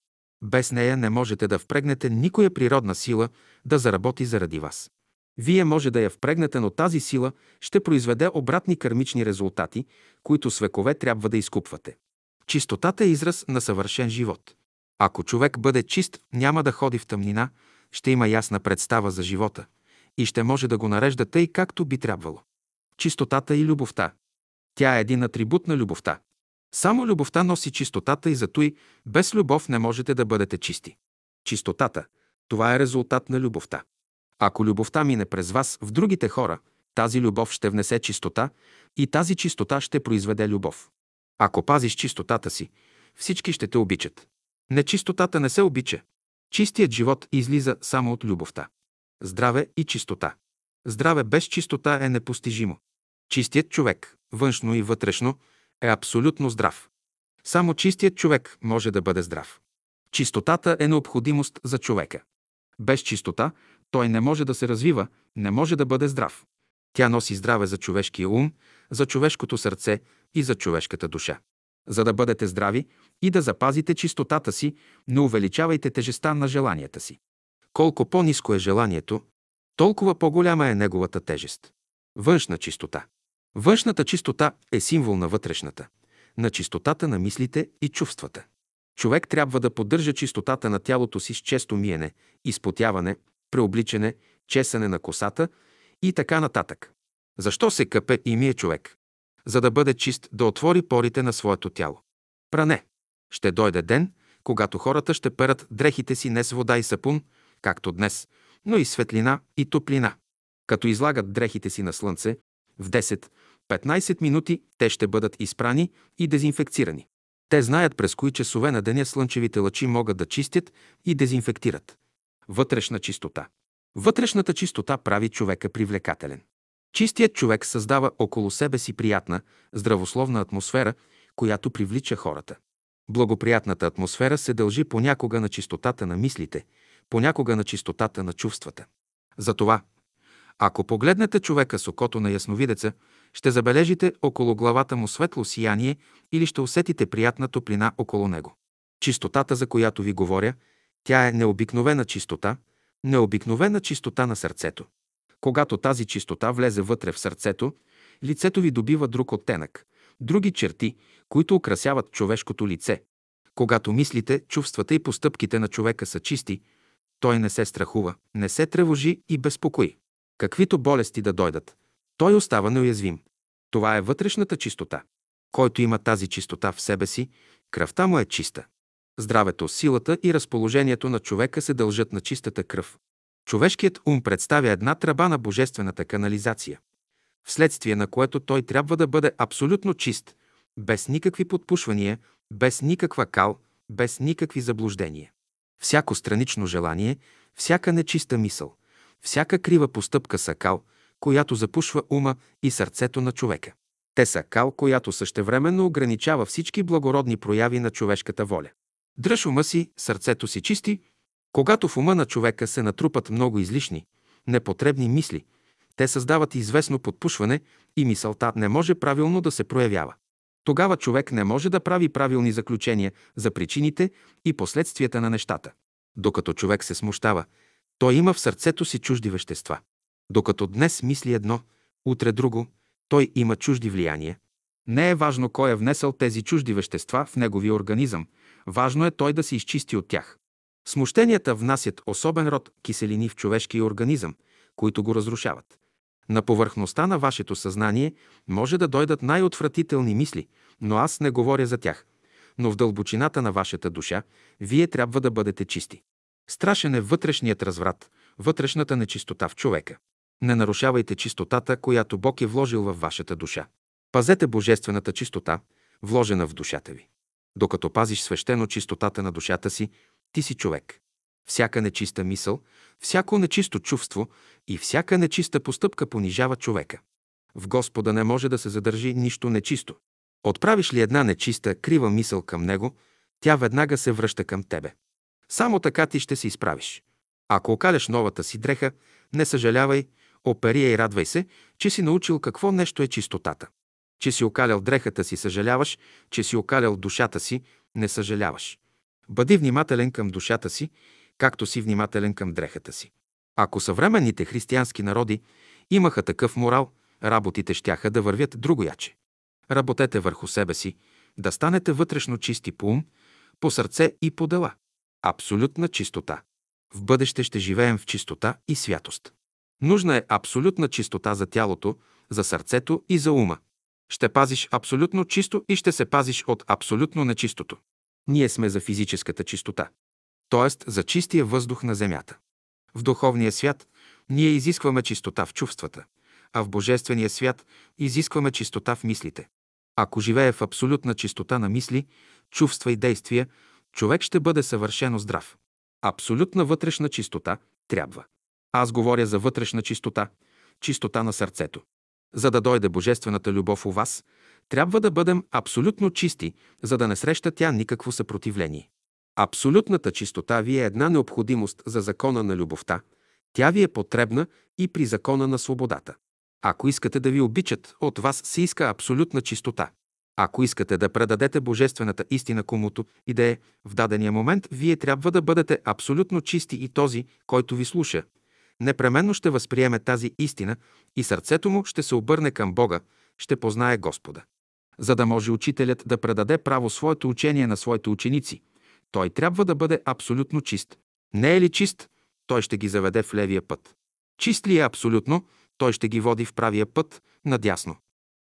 Без нея не можете да впрегнете никоя природна сила да заработи заради вас. Вие може да я впрегнете, но тази сила ще произведе обратни кармични резултати, които с векове трябва да изкупвате. Чистотата е израз на съвършен живот. Ако човек бъде чист, няма да ходи в тъмнина, ще има ясна представа за живота и ще може да го нарежда тъй, както би трябвало. Чистотата и любовта. Тя е един атрибут на любовта. Само любовта носи чистотата и зато и без любов не можете да бъдете чисти. Чистотата – това е резултат на любовта. Ако любовта мине през вас в другите хора, тази любов ще внесе чистота и тази чистота ще произведе любов. Ако пазиш чистотата си, всички ще те обичат. Нечистотата не се обича. Чистият живот излиза само от любовта. Здраве и чистота. Здраве без чистота е непостижимо. Чистият човек, външно и вътрешно, е абсолютно здрав. Само чистият човек може да бъде здрав. Чистотата е необходимост за човека. Без чистота той не може да се развива, не може да бъде здрав. Тя носи здраве за човешкия ум, за човешкото сърце и за човешката душа. За да бъдете здрави и да запазите чистотата си, не увеличавайте тежеста на желанията си. Колко по-низко е желанието, толкова по-голяма е неговата тежест. Външна чистота. Външната чистота е символ на вътрешната, на чистотата на мислите и чувствата. Човек трябва да поддържа чистотата на тялото си с често миене, изпотяване, преобличане, чесане на косата и така нататък. Защо се къпе и мие човек? За да бъде чист, да отвори порите на своето тяло. Пране. Ще дойде ден, когато хората ще перат дрехите си не с вода и сапун, както днес, но и светлина и топлина. Като излагат дрехите си на слънце, в 10-15 минути те ще бъдат изпрани и дезинфекцирани. Те знаят през кои часове на деня слънчевите лъчи могат да чистят и дезинфектират. Вътрешна чистота. Вътрешната чистота прави човека привлекателен. Чистият човек създава около себе си приятна, здравословна атмосфера, която привлича хората. Благоприятната атмосфера се дължи понякога на чистотата на мислите, понякога на чистотата на чувствата. Затова, ако погледнете човека с окото на ясновидеца, ще забележите около главата му светло сияние или ще усетите приятна топлина около него. Чистотата, за която ви говоря, тя е необикновена чистота, необикновена чистота на сърцето. Когато тази чистота влезе вътре в сърцето, лицето ви добива друг оттенък, други черти, които украсяват човешкото лице. Когато мислите, чувствата и постъпките на човека са чисти, той не се страхува, не се тревожи и безпокои. Каквито болести да дойдат, той остава неуязвим. Това е вътрешната чистота. Който има тази чистота в себе си, кръвта му е чиста. Здравето, силата и разположението на човека се дължат на чистата кръв. Човешкият ум представя една тръба на божествената канализация, вследствие на което той трябва да бъде абсолютно чист, без никакви подпушвания, без никаква кал, без никакви заблуждения. Всяко странично желание, всяка нечиста мисъл, всяка крива постъпка са кал, която запушва ума и сърцето на човека. Те са кал, която същевременно ограничава всички благородни прояви на човешката воля. Дръж ума си, сърцето си чисти, когато в ума на човека се натрупат много излишни, непотребни мисли, те създават известно подпушване и мисълта не може правилно да се проявява. Тогава човек не може да прави правилни заключения за причините и последствията на нещата. Докато човек се смущава, той има в сърцето си чужди вещества. Докато днес мисли едно, утре друго, той има чужди влияния. Не е важно кой е внесъл тези чужди вещества в неговия организъм, важно е той да се изчисти от тях. Смущенията внасят особен род киселини в човешкия организъм, които го разрушават. На повърхността на вашето съзнание може да дойдат най-отвратителни мисли, но аз не говоря за тях. Но в дълбочината на вашата душа вие трябва да бъдете чисти. Страшен е вътрешният разврат, вътрешната нечистота в човека. Не нарушавайте чистотата, която Бог е вложил във вашата душа. Пазете божествената чистота, вложена в душата ви. Докато пазиш свещено чистотата на душата си, ти си човек. Всяка нечиста мисъл, всяко нечисто чувство и всяка нечиста постъпка понижава човека. В Господа не може да се задържи нищо нечисто. Отправиш ли една нечиста, крива мисъл към Него, тя веднага се връща към тебе. Само така ти ще се изправиш. Ако окаляш новата си дреха, не съжалявай, оперия и радвай се, че си научил какво нещо е чистотата. Че си окалял дрехата си, съжаляваш, че си окалял душата си, не съжаляваш. Бъди внимателен към душата си, както си внимателен към дрехата си. Ако съвременните християнски народи имаха такъв морал, работите щяха да вървят другояче. Работете върху себе си, да станете вътрешно чисти по ум, по сърце и по дела. Абсолютна чистота. В бъдеще ще живеем в чистота и святост. Нужна е абсолютна чистота за тялото, за сърцето и за ума. Ще пазиш абсолютно чисто и ще се пазиш от абсолютно нечистото. Ние сме за физическата чистота, т.е. за чистия въздух на земята. В духовния свят ние изискваме чистота в чувствата, а в божествения свят изискваме чистота в мислите. Ако живее в абсолютна чистота на мисли, чувства и действия, човек ще бъде съвършено здрав. Абсолютна вътрешна чистота трябва. Аз говоря за вътрешна чистота, чистота на сърцето. За да дойде божествената любов у вас, трябва да бъдем абсолютно чисти, за да не среща тя никакво съпротивление. Абсолютната чистота ви е една необходимост за закона на любовта. Тя ви е потребна и при закона на свободата. Ако искате да ви обичат, от вас се иска абсолютна чистота. Ако искате да предадете божествената истина комуто и да е в дадения момент, вие трябва да бъдете абсолютно чисти и този, който ви слуша, непременно ще възприеме тази истина и сърцето му ще се обърне към Бога, ще познае Господа. За да може учителят да предаде право своето учение на своите ученици, той трябва да бъде абсолютно чист. Не е ли чист, той ще ги заведе в левия път. Чист ли е абсолютно, той ще ги води в правия път, надясно.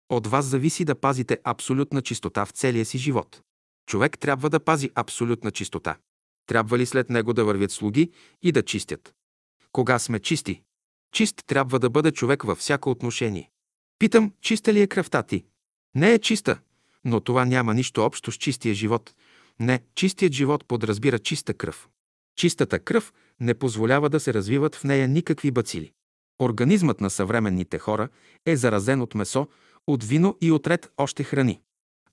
От вас зависи да пазите абсолютна чистота в целия си живот. Човек трябва да пази абсолютна чистота. Трябва ли след него да вървят слуги и да чистят? Кога сме чисти? Чист трябва да бъде човек във всяко отношение. Питам, чиста ли е кръвта ти? Не е чиста, но това няма нищо общо с чистия живот. Не, чистият живот подразбира чиста кръв. Чистата кръв не позволява да се развиват в нея никакви бацили. Организмът на съвременните хора е заразен от месо, от вино и от ред още храни.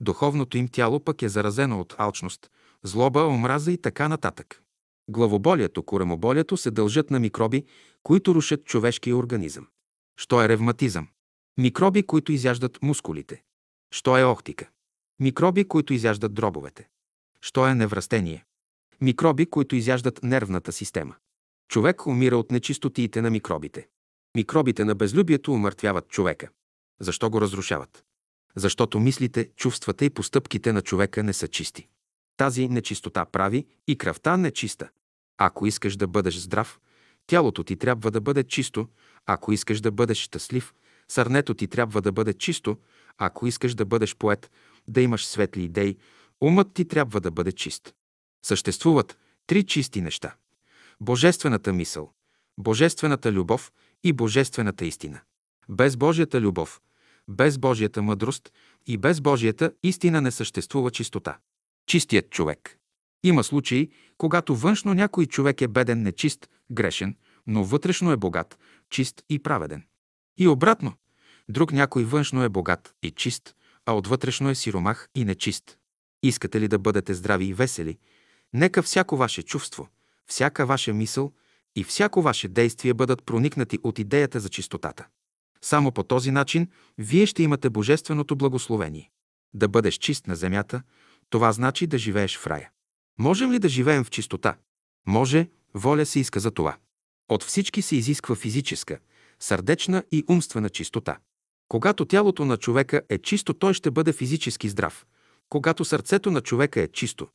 Духовното им тяло пък е заразено от алчност, злоба, омраза и така нататък. Главоболието, коремоболието се дължат на микроби, които рушат човешкия организъм. Що е ревматизъм? Микроби, които изяждат мускулите. Що е охтика? Микроби, които изяждат дробовете. Що е неврастение? Микроби, които изяждат нервната система. Човек умира от нечистотиите на микробите. Микробите на безлюбието умъртвяват човека. Защо го разрушават? Защото мислите, чувствата и постъпките на човека не са чисти. Тази нечистота прави и кръвта нечиста. Ако искаш да бъдеш здрав, тялото ти трябва да бъде чисто. Ако искаш да бъдеш щастлив, сърнето ти трябва да бъде чисто. Ако искаш да бъдеш поет, да имаш светли идеи, умът ти трябва да бъде чист. Съществуват три чисти неща. Божествената мисъл, Божествената любов и Божествената истина. Без Божията любов, без Божията мъдрост и без Божията истина не съществува чистота. Чистият човек. Има случаи, когато външно някой човек е беден, нечист, грешен, но вътрешно е богат, чист и праведен. И обратно, друг някой външно е богат и чист, а отвътрешно е сиромах и нечист. Искате ли да бъдете здрави и весели? Нека всяко ваше чувство, всяка ваша мисъл и всяко ваше действие бъдат проникнати от идеята за чистотата. Само по този начин вие ще имате божественото благословение. Да бъдеш чист на земята, това значи да живееш в рая. Можем ли да живеем в чистота? Може, воля се иска за това. От всички се изисква физическа, сърдечна и умствена чистота. Когато тялото на човека е чисто, той ще бъде физически здрав. Когато сърцето на човека е чисто,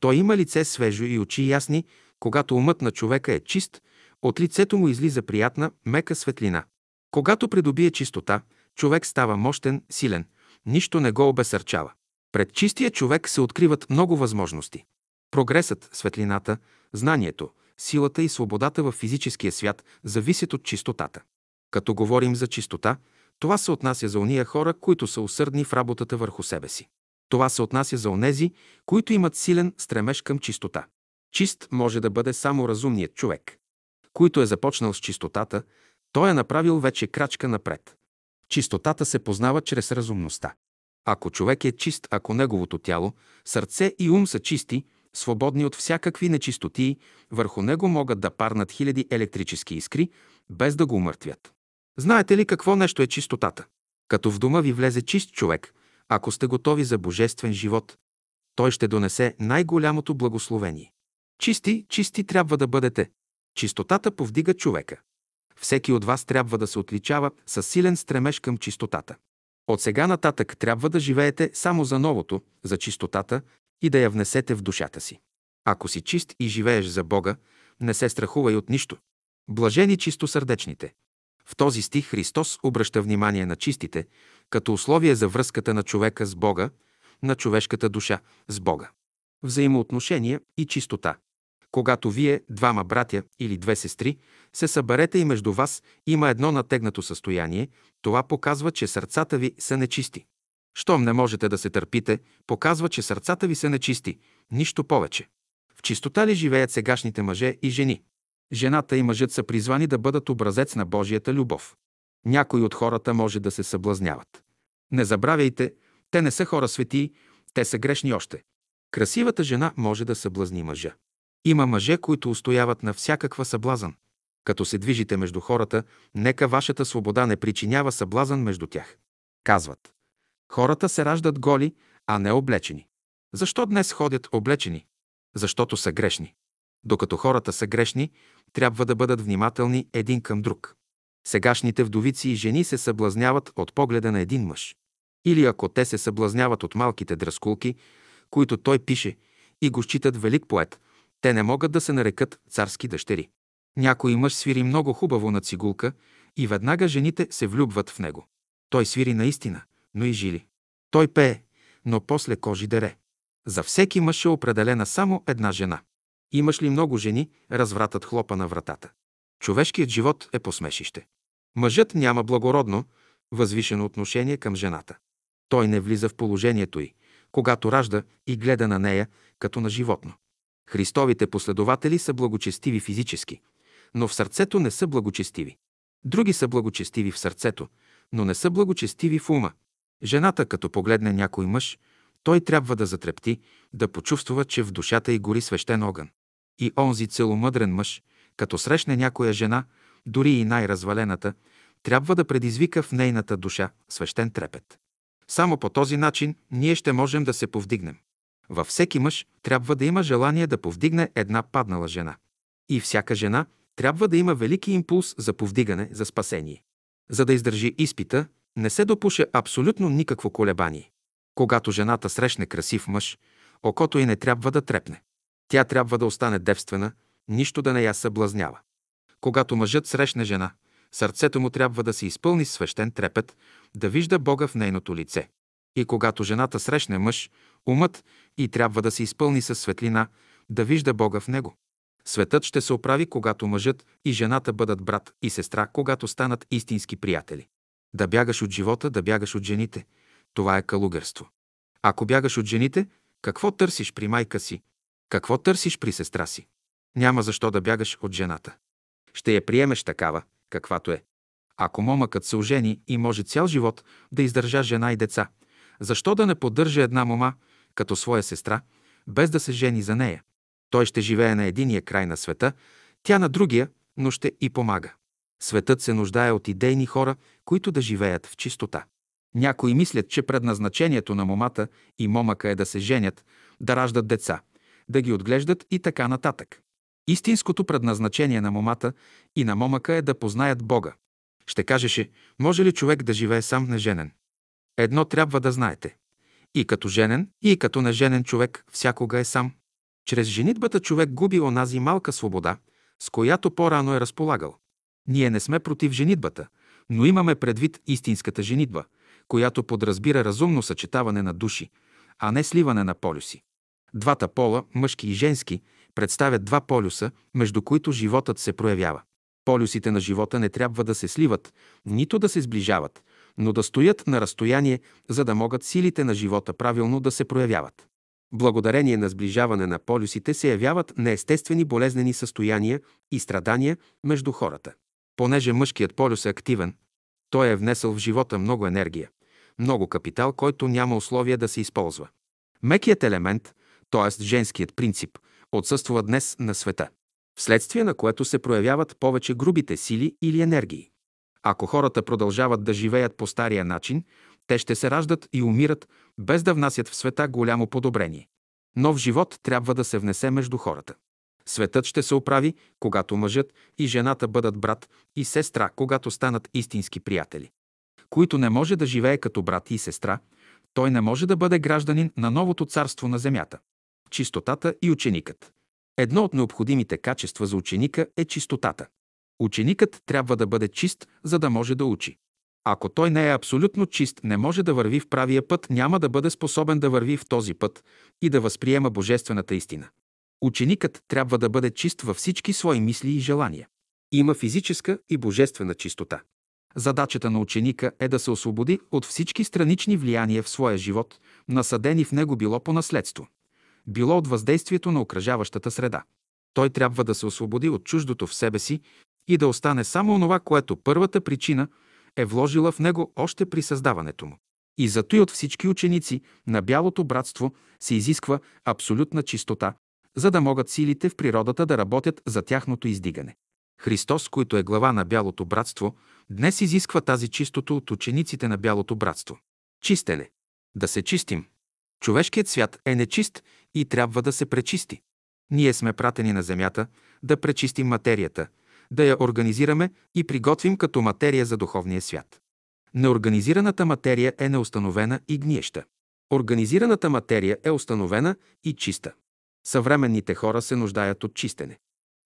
той има лице свежо и очи ясни. Когато умът на човека е чист, от лицето му излиза приятна, мека светлина. Когато придобие чистота, човек става мощен, силен, нищо не го обесърчава. Пред чистия човек се откриват много възможности. Прогресът, светлината, знанието, силата и свободата в физическия свят зависят от чистотата. Като говорим за чистота, това се отнася за ония хора, които са усърдни в работата върху себе си. Това се отнася за онези, които имат силен стремеж към чистота. Чист може да бъде само разумният човек. Който е започнал с чистотата, той е направил вече крачка напред. Чистотата се познава чрез разумността. Ако човек е чист, ако неговото тяло, сърце и ум са чисти, свободни от всякакви нечистотии, върху него могат да парнат хиляди електрически искри, без да го умъртвят. Знаете ли какво нещо е чистотата? Като в дома ви влезе чист човек, ако сте готови за божествен живот, той ще донесе най-голямото благословение. Чисти, чисти трябва да бъдете. Чистотата повдига човека. Всеки от вас трябва да се отличава с силен стремеж към чистотата. От сега нататък трябва да живеете само за новото, за чистотата и да я внесете в душата си. Ако си чист и живееш за Бога, не се страхувай от нищо. Блажени чистосърдечните. В този стих Христос обръща внимание на чистите, като условие за връзката на човека с Бога, на човешката душа с Бога. Взаимоотношения и чистота. Когато вие, двама братя или две сестри, се съберете и между вас има едно натегнато състояние, това показва, че сърцата ви са нечисти. Щом не можете да се търпите, показва, че сърцата ви са нечисти. Нищо повече. В чистота ли живеят сегашните мъже и жени? Жената и мъжът са призвани да бъдат образец на Божията любов. Някои от хората може да се съблазняват. Не забравяйте, те не са хора светии, те са грешни още. Красивата жена може да съблазни мъжа. Има мъже, които устояват на всякаква съблазън. Като се движите между хората, нека вашата свобода не причинява съблазън между тях. Казват. Хората се раждат голи, а не облечени. Защо днес ходят облечени? Защото са грешни. Докато хората са грешни, трябва да бъдат внимателни един към друг. Сегашните вдовици и жени се съблазняват от погледа на един мъж. Или ако те се съблазняват от малките дръскулки, които той пише и го считат велик поет, те не могат да се нарекат царски дъщери. Някой мъж свири много хубаво на цигулка и веднага жените се влюбват в него. Той свири наистина, но и жили. Той пее, но после кожи дере. За всеки мъж е определена само една жена. Имаш ли много жени, развратът хлопа на вратата. Човешкият живот е посмешище. Мъжът няма благородно, възвишено отношение към жената. Той не влиза в положението й, когато ражда и гледа на нея като на животно. Христовите последователи са благочестиви физически, но в сърцето не са благочестиви. Други са благочестиви в сърцето, но не са благочестиви в ума. Жената, като погледне някой мъж, той трябва да затрепти, да почувства, че в душата й гори свещен огън. И онзи целомъдрен мъж, като срещне някоя жена, дори и най-развалената, трябва да предизвика в нейната душа свещен трепет. Само по този начин ние ще можем да се повдигнем. Във всеки мъж трябва да има желание да повдигне една паднала жена. И всяка жена трябва да има велики импулс за повдигане, за спасение. За да издържи изпита, не се допуша абсолютно никакво колебание. Когато жената срещне красив мъж, окото й не трябва да трепне. Тя трябва да остане девствена, нищо да не я съблазнява. Когато мъжът срещне жена, сърцето му трябва да се изпълни свещен трепет, да вижда Бога в нейното лице. И когато жената срещне мъж, умът и трябва да се изпълни със светлина, да вижда Бога в него. Светът ще се оправи, когато мъжът и жената бъдат брат и сестра, когато станат истински приятели. Да бягаш от живота, да бягаш от жените. Това е калугерство. Ако бягаш от жените, какво търсиш при майка си? Какво търсиш при сестра си? Няма защо да бягаш от жената. Ще я приемеш такава, каквато е. Ако момъкът се ожени и може цял живот да издържа жена и деца, защо да не поддържа една мома като своя сестра, без да се жени за нея? Той ще живее на единия край на света, тя на другия, но ще и помага. Светът се нуждае от идейни хора, които да живеят в чистота. Някои мислят, че предназначението на момата и момъка е да се женят, да раждат деца, да ги отглеждат и така нататък. Истинското предназначение на момата и на момъка е да познаят Бога. Ще кажеше, може ли човек да живее сам неженен? Едно трябва да знаете. И като женен, и като неженен човек всякога е сам. Чрез женитбата човек губи онази малка свобода, с която по-рано е разполагал. Ние не сме против женитбата, но имаме предвид истинската женитба, която подразбира разумно съчетаване на души, а не сливане на полюси. Двата пола, мъжки и женски, представят два полюса, между които животът се проявява. Полюсите на живота не трябва да се сливат, нито да се сближават, но да стоят на разстояние, за да могат силите на живота правилно да се проявяват. Благодарение на сближаване на полюсите се явяват неестествени болезнени състояния и страдания между хората. Понеже мъжкият полюс е активен, той е внесъл в живота много енергия, много капитал, който няма условия да се използва. Мекият елемент, т.е. женският принцип, отсъства днес на света, вследствие на което се проявяват повече грубите сили или енергии. Ако хората продължават да живеят по стария начин, те ще се раждат и умират, без да внасят в света голямо подобрение. Нов живот трябва да се внесе между хората. Светът ще се оправи, когато мъжът и жената бъдат брат и сестра, когато станат истински приятели. Които не може да живее като брат и сестра, той не може да бъде гражданин на новото царство на земята. Чистотата и ученикът. Едно от необходимите качества за ученика е чистотата. Ученикът трябва да бъде чист, за да може да учи. Ако той не е абсолютно чист, не може да върви в правия път, няма да бъде способен да върви в този път и да възприема божествената истина. Ученикът трябва да бъде чист във всички свои мисли и желания. Има физическа и божествена чистота. Задачата на ученика е да се освободи от всички странични влияния в своя живот, насадени в него било по наследство, било от въздействието на окръжаващата среда. Той трябва да се освободи от чуждото в себе си и да остане само онова, което първата причина е вложила в него още при създаването му. И зато и от всички ученици на Бялото братство се изисква абсолютна чистота, за да могат силите в природата да работят за тяхното издигане. Христос, който е глава на Бялото братство, днес изисква тази чистото от учениците на Бялото братство. Чистене. Да се чистим. Човешкият свят е нечист и трябва да се пречисти. Ние сме пратени на земята да пречистим материята, да я организираме и приготвим като материя за духовния свят. Неорганизираната материя е неустановена и гниеща. Организираната материя е установена и чиста. Съвременните хора се нуждаят от чистене.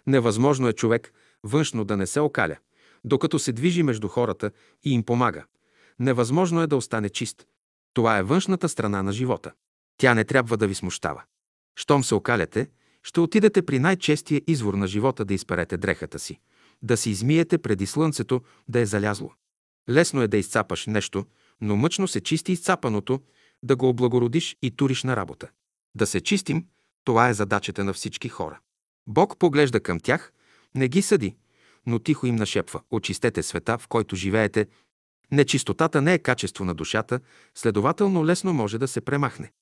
Невъзможно е човек външно да не се окаля, докато се движи между хората и им помага. Невъзможно е да остане чист. Това е външната страна на живота. Тя не трябва да ви смущава. Щом се окаляте, ще отидете при най-честия извор на живота да изперете дрехата си, да се измиете преди слънцето да е залязло. Лесно е да изцапаш нещо, но мъчно се чисти изцапаното, да го облагородиш и туриш на работа. Да се чистим, това е задачата на всички хора. Бог поглежда към тях, не ги съди, но тихо им нашепва – очистете света, в който живеете. Нечистотата не е качество на душата, следователно лесно може да се премахне.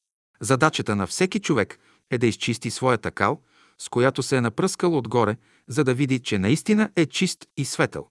Задачата на всеки човек е да изчисти своята кал, с която се е напръскал отгоре, за да види, че наистина е чист и светъл.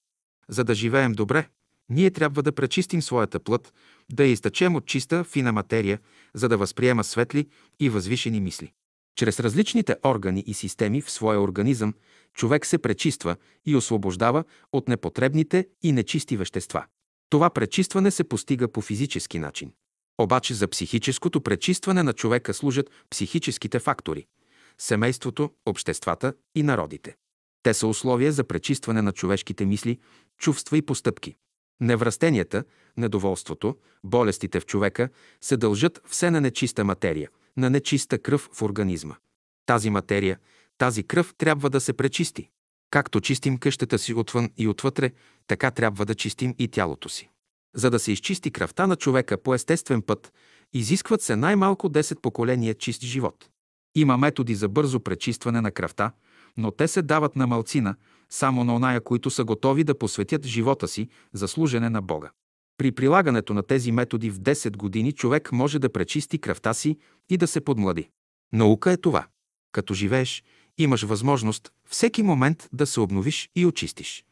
За да живеем добре, ние трябва да пречистим своята плът, да я изтъчем от чиста, фина материя, за да възприема светли и възвишени мисли. Чрез различните органи и системи в своя организъм човек се пречиства и освобождава от непотребните и нечисти вещества. Това пречистване се постига по физически начин. Обаче за психическото пречистване на човека служат психическите фактори – семейството, обществата и народите. Те са условия за пречистване на човешките мисли, чувства и постъпки. Неврастенията, недоволството, болестите в човека се дължат все на нечиста материя, на нечиста кръв в организма. Тази материя, тази кръв трябва да се пречисти. Както чистим къщата си отвън и отвътре, така трябва да чистим и тялото си. За да се изчисти кръвта на човека по естествен път, изискват се най-малко 10 поколения чист живот. Има методи за бързо пречистване на кръвта, но те се дават на малцина, само на оная, които са готови да посветят живота си за служене на Бога. При прилагането на тези методи в 10 години човек може да пречисти кръвта си и да се подмлади. Наука е това. Като живееш, имаш възможност всеки момент да се обновиш и очистиш.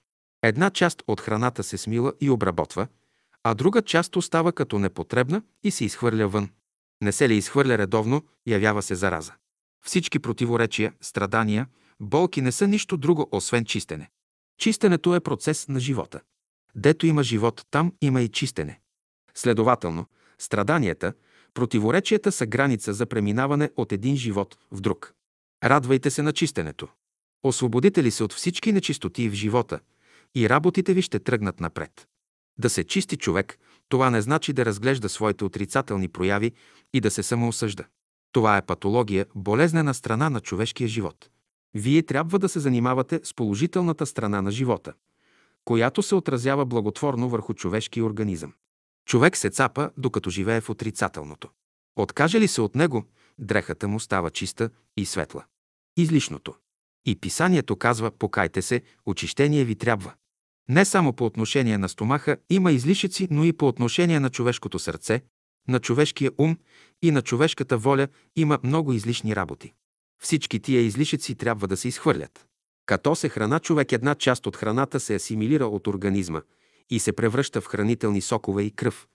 Една част от храната се смила и обработва, а друга част остава като непотребна и се изхвърля вън. Не се ли изхвърля редовно, явява се зараза. Всички противоречия, страдания, болки не са нищо друго, освен чистене. Чистенето е процес на живота. Дето има живот, там има и чистене. Следователно, страданията, противоречията са граница за преминаване от един живот в друг. Радвайте се на чистенето. Освободите ли се от всички нечистоти в живота и работите ви ще тръгнат напред. Да се чисти човек, това не значи да разглежда своите отрицателни прояви и да се самоосъжда. Това е патология, болезнена страна на човешкия живот. Вие трябва да се занимавате с положителната страна на живота, която се отразява благотворно върху човешкия организъм. Човек се цапа, докато живее в отрицателното. Откаже ли се от него, дрехата му става чиста и светла. Излишното. И писанието казва, покайте се, очищение ви трябва. Не само по отношение на стомаха има излишъци, но и по отношение на човешкото сърце, на човешкия ум и на човешката воля има много излишни работи. Всички тия излишъци трябва да се изхвърлят. Като се храна човек, една част от храната се асимилира от организма и се превръща в хранителни сокове и кръв,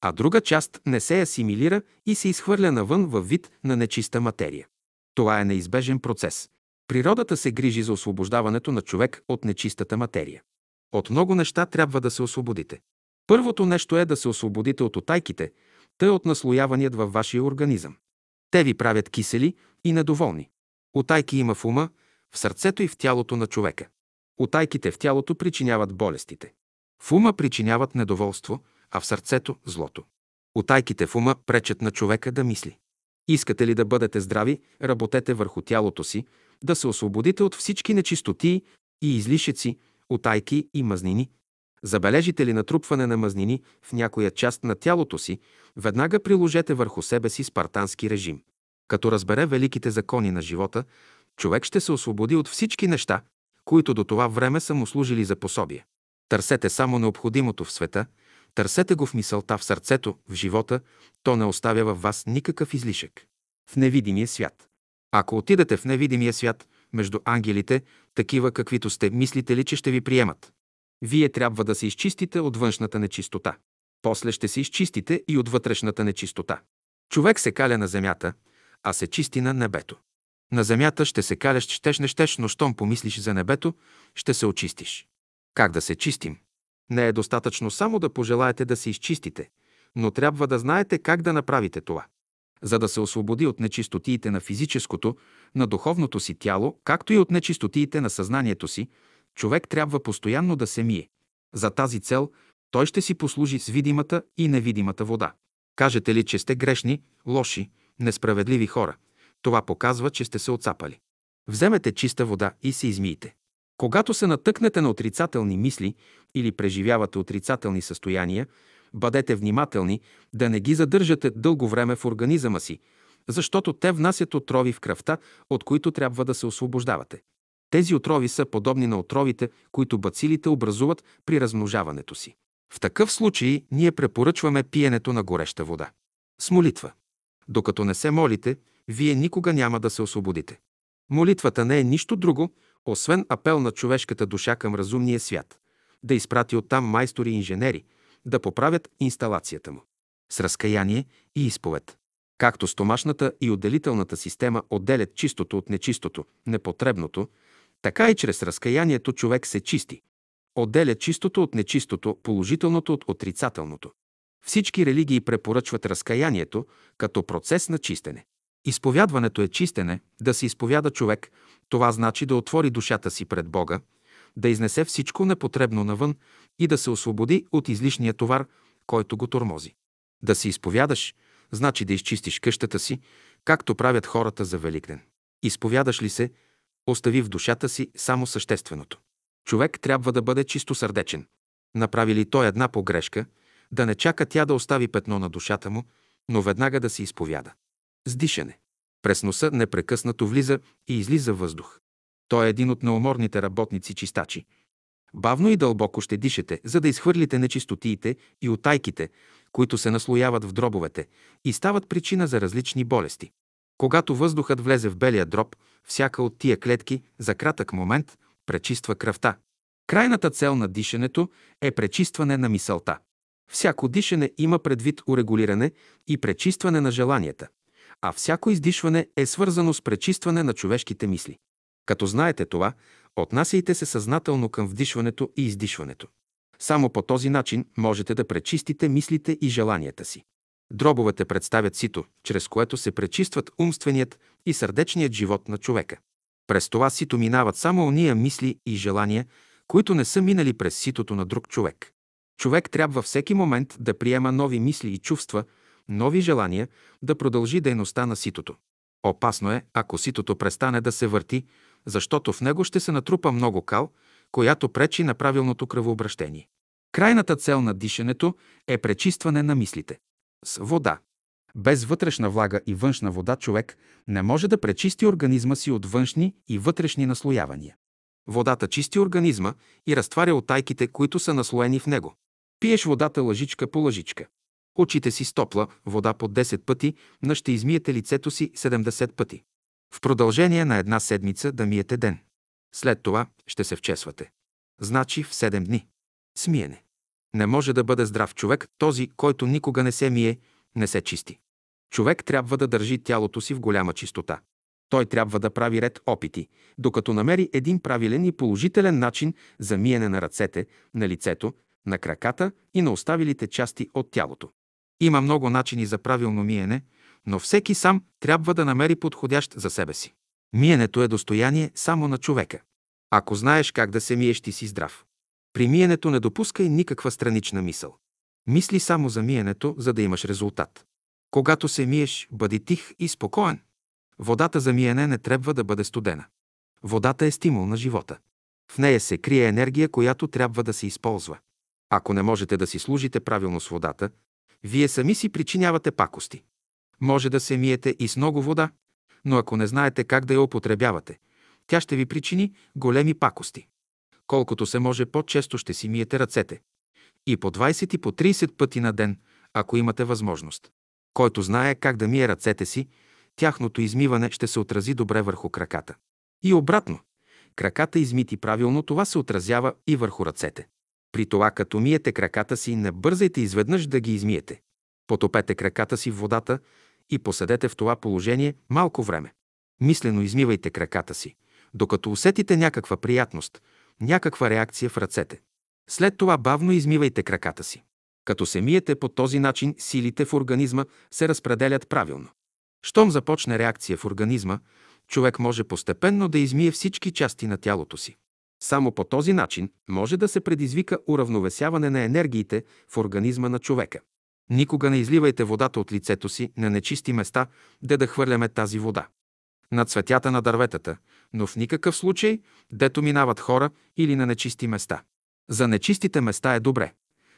а друга част не се асимилира и се изхвърля навън във вид на нечиста материя. Това е неизбежен процес. Природата се грижи за освобождаването на човек от нечистата материя. От много неща трябва да се освободите. Първото нещо е да се освободите от отайките, тъй от наслояваният във вашия организъм. Те ви правят кисели и недоволни. Отайки има в ума, в сърцето и в тялото на човека. Отайките в тялото причиняват болестите. В ума причиняват недоволство, а в сърцето – злото. Отайките в ума пречат на човека да мисли. Искате ли да бъдете здрави, работете върху тялото си, да се освободите от всички нечистоти и излишеци, отайки и мазнини. Забележите ли натрупване на мазнини в някоя част на тялото си, веднага приложете върху себе си спартански режим. Като разбере великите закони на живота, човек ще се освободи от всички неща, които до това време са му служили за пособие. Търсете само необходимото в света, търсете го в мисълта, в сърцето, в живота, то не оставя във вас никакъв излишък. В невидимия свят. Ако отидете в невидимия свят, между ангелите, такива каквито сте, мислите ли, че ще ви приемат? Вие трябва да се изчистите от външната нечистота. После ще се изчистите и от вътрешната нечистота. Човек се каля на земята, а се чисти на небето. На земята ще се каляш, щеш не щеш, но щом помислиш за небето, ще се очистиш. Как да се чистим? Не е достатъчно само да пожелаете да се изчистите, но трябва да знаете как да направите това. За да се освободи от нечистотиите на физическото, на духовното си тяло, както и от нечистотиите на съзнанието си, човек трябва постоянно да се мие. За тази цел той ще си послужи с видимата и невидимата вода. Кажете ли, че сте грешни, лоши, Несправедливи хора. Това показва, че сте се отцапали. Вземете чиста вода и се измийте. Когато се натъкнете на отрицателни мисли или преживявате отрицателни състояния, бъдете внимателни да не ги задържате дълго време в организъма си, защото те внасят отрови в кръвта, от които трябва да се освобождавате. Тези отрови са подобни на отровите, които бацилите образуват при размножаването си. В такъв случай ние препоръчваме пиенето на гореща вода. С молитва. Докато не се молите, вие никога няма да се освободите. Молитвата не е нищо друго, освен апел на човешката душа към разумния свят, да изпрати оттам майстори и инженери, да поправят инсталацията му. С разкаяние и изповед. Както стомашната и отделителната система отделят чистото от нечистото, непотребното, така и чрез разкаянието човек се чисти. Отделя чистото от нечистото, положителното от отрицателното. Всички религии препоръчват разкаянието като процес на чистене. Изповядването е чистене, да се изповяда човек, това значи да отвори душата си пред Бога, да изнесе всичко непотребно навън и да се освободи от излишния товар, който го тормози. Да се изповядаш, значи да изчистиш къщата си, както правят хората за Великден. Изповядаш ли се, остави в душата си само същественото. Човек трябва да бъде чисто сърдечен. Направи ли той една погрешка, да не чака тя да остави петно на душата му, но веднага да се изповяда. С дишане. През носа непрекъснато влиза и излиза въздух. Той е един от неуморните работници-чистачи. Бавно и дълбоко ще дишете, за да изхвърлите нечистотиите и отайките, които се наслояват в дробовете и стават причина за различни болести. Когато въздухът влезе в белия дроб, всяка от тия клетки за кратък момент пречиства кръвта. Крайната цел на дишането е пречистване на мисълта. Всяко дишане има предвид урегулиране и пречистване на желанията, а всяко издишване е свързано с пречистване на човешките мисли. Като знаете това, отнасяйте се съзнателно към вдишването и издишването. Само по този начин можете да пречистите мислите и желанията си. Дробовете представят сито, чрез което се пречистват умственият и сърдечният живот на човека. През това сито минават само ония мисли и желания, които не са минали през ситото на друг човек. Човек трябва всеки момент да приема нови мисли и чувства, нови желания, да продължи дейността на ситото. Опасно е, ако ситото престане да се върти, защото в него ще се натрупа много кал, която пречи на правилното кръвообращение. Крайната цел на дишането е пречистване на мислите. С вода. Без вътрешна влага и външна вода човек не може да пречисти организма си от външни и вътрешни наслоявания. Водата чисти организма и разтваря отайките, които са наслоени в него. Пиеш водата лъжичка по лъжичка. Очите си с топла вода по 10 пъти, на ще измиете лицето си 70 пъти. В продължение на една седмица да миете ден. След това ще се вчесвате. Значи в 7 дни. Смиене. Не може да бъде здрав човек този, който никога не се мие, не се чисти. Човек трябва да държи тялото си в голяма чистота. Той трябва да прави ред опити, докато намери един правилен и положителен начин за миене на ръцете, на лицето, на краката и на оставилите части от тялото. Има много начини за правилно миене, но всеки сам трябва да намери подходящ за себе си. Миенето е достояние само на човека. Ако знаеш как да се миеш, ти си здрав. При миенето не допускай никаква странична мисъл. Мисли само за миенето, за да имаш резултат. Когато се миеш, бъди тих и спокоен. Водата за миене не трябва да бъде студена. Водата е стимул на живота. В нея се крие енергия, която трябва да се използва. Ако не можете да си служите правилно с водата, вие сами си причинявате пакости. Може да се миете и с много вода, но ако не знаете как да я употребявате, тя ще ви причини големи пакости. Колкото се може по-често ще си миете ръцете. И по 20 и по 30 пъти на ден, ако имате възможност. Който знае как да мие ръцете си, тяхното измиване ще се отрази добре върху краката. И обратно, краката измити правилно, това се отразява и върху ръцете. При това, като миете краката си, не бързайте изведнъж да ги измиете. Потопете краката си в водата и поседете в това положение малко време. Мислено измивайте краката си, докато усетите някаква приятност, някаква реакция в ръцете. След това бавно измивайте краката си. Като се миете по този начин, силите в организма се разпределят правилно. Щом започне реакция в организма, човек може постепенно да измие всички части на тялото си. Само по този начин може да се предизвика уравновесяване на енергиите в организма на човека. Никога не изливайте водата от лицето си на нечисти места, де да хвърляме тази вода. На цветята на дърветата, но в никакъв случай, дето минават хора или на нечисти места. За нечистите места е добре,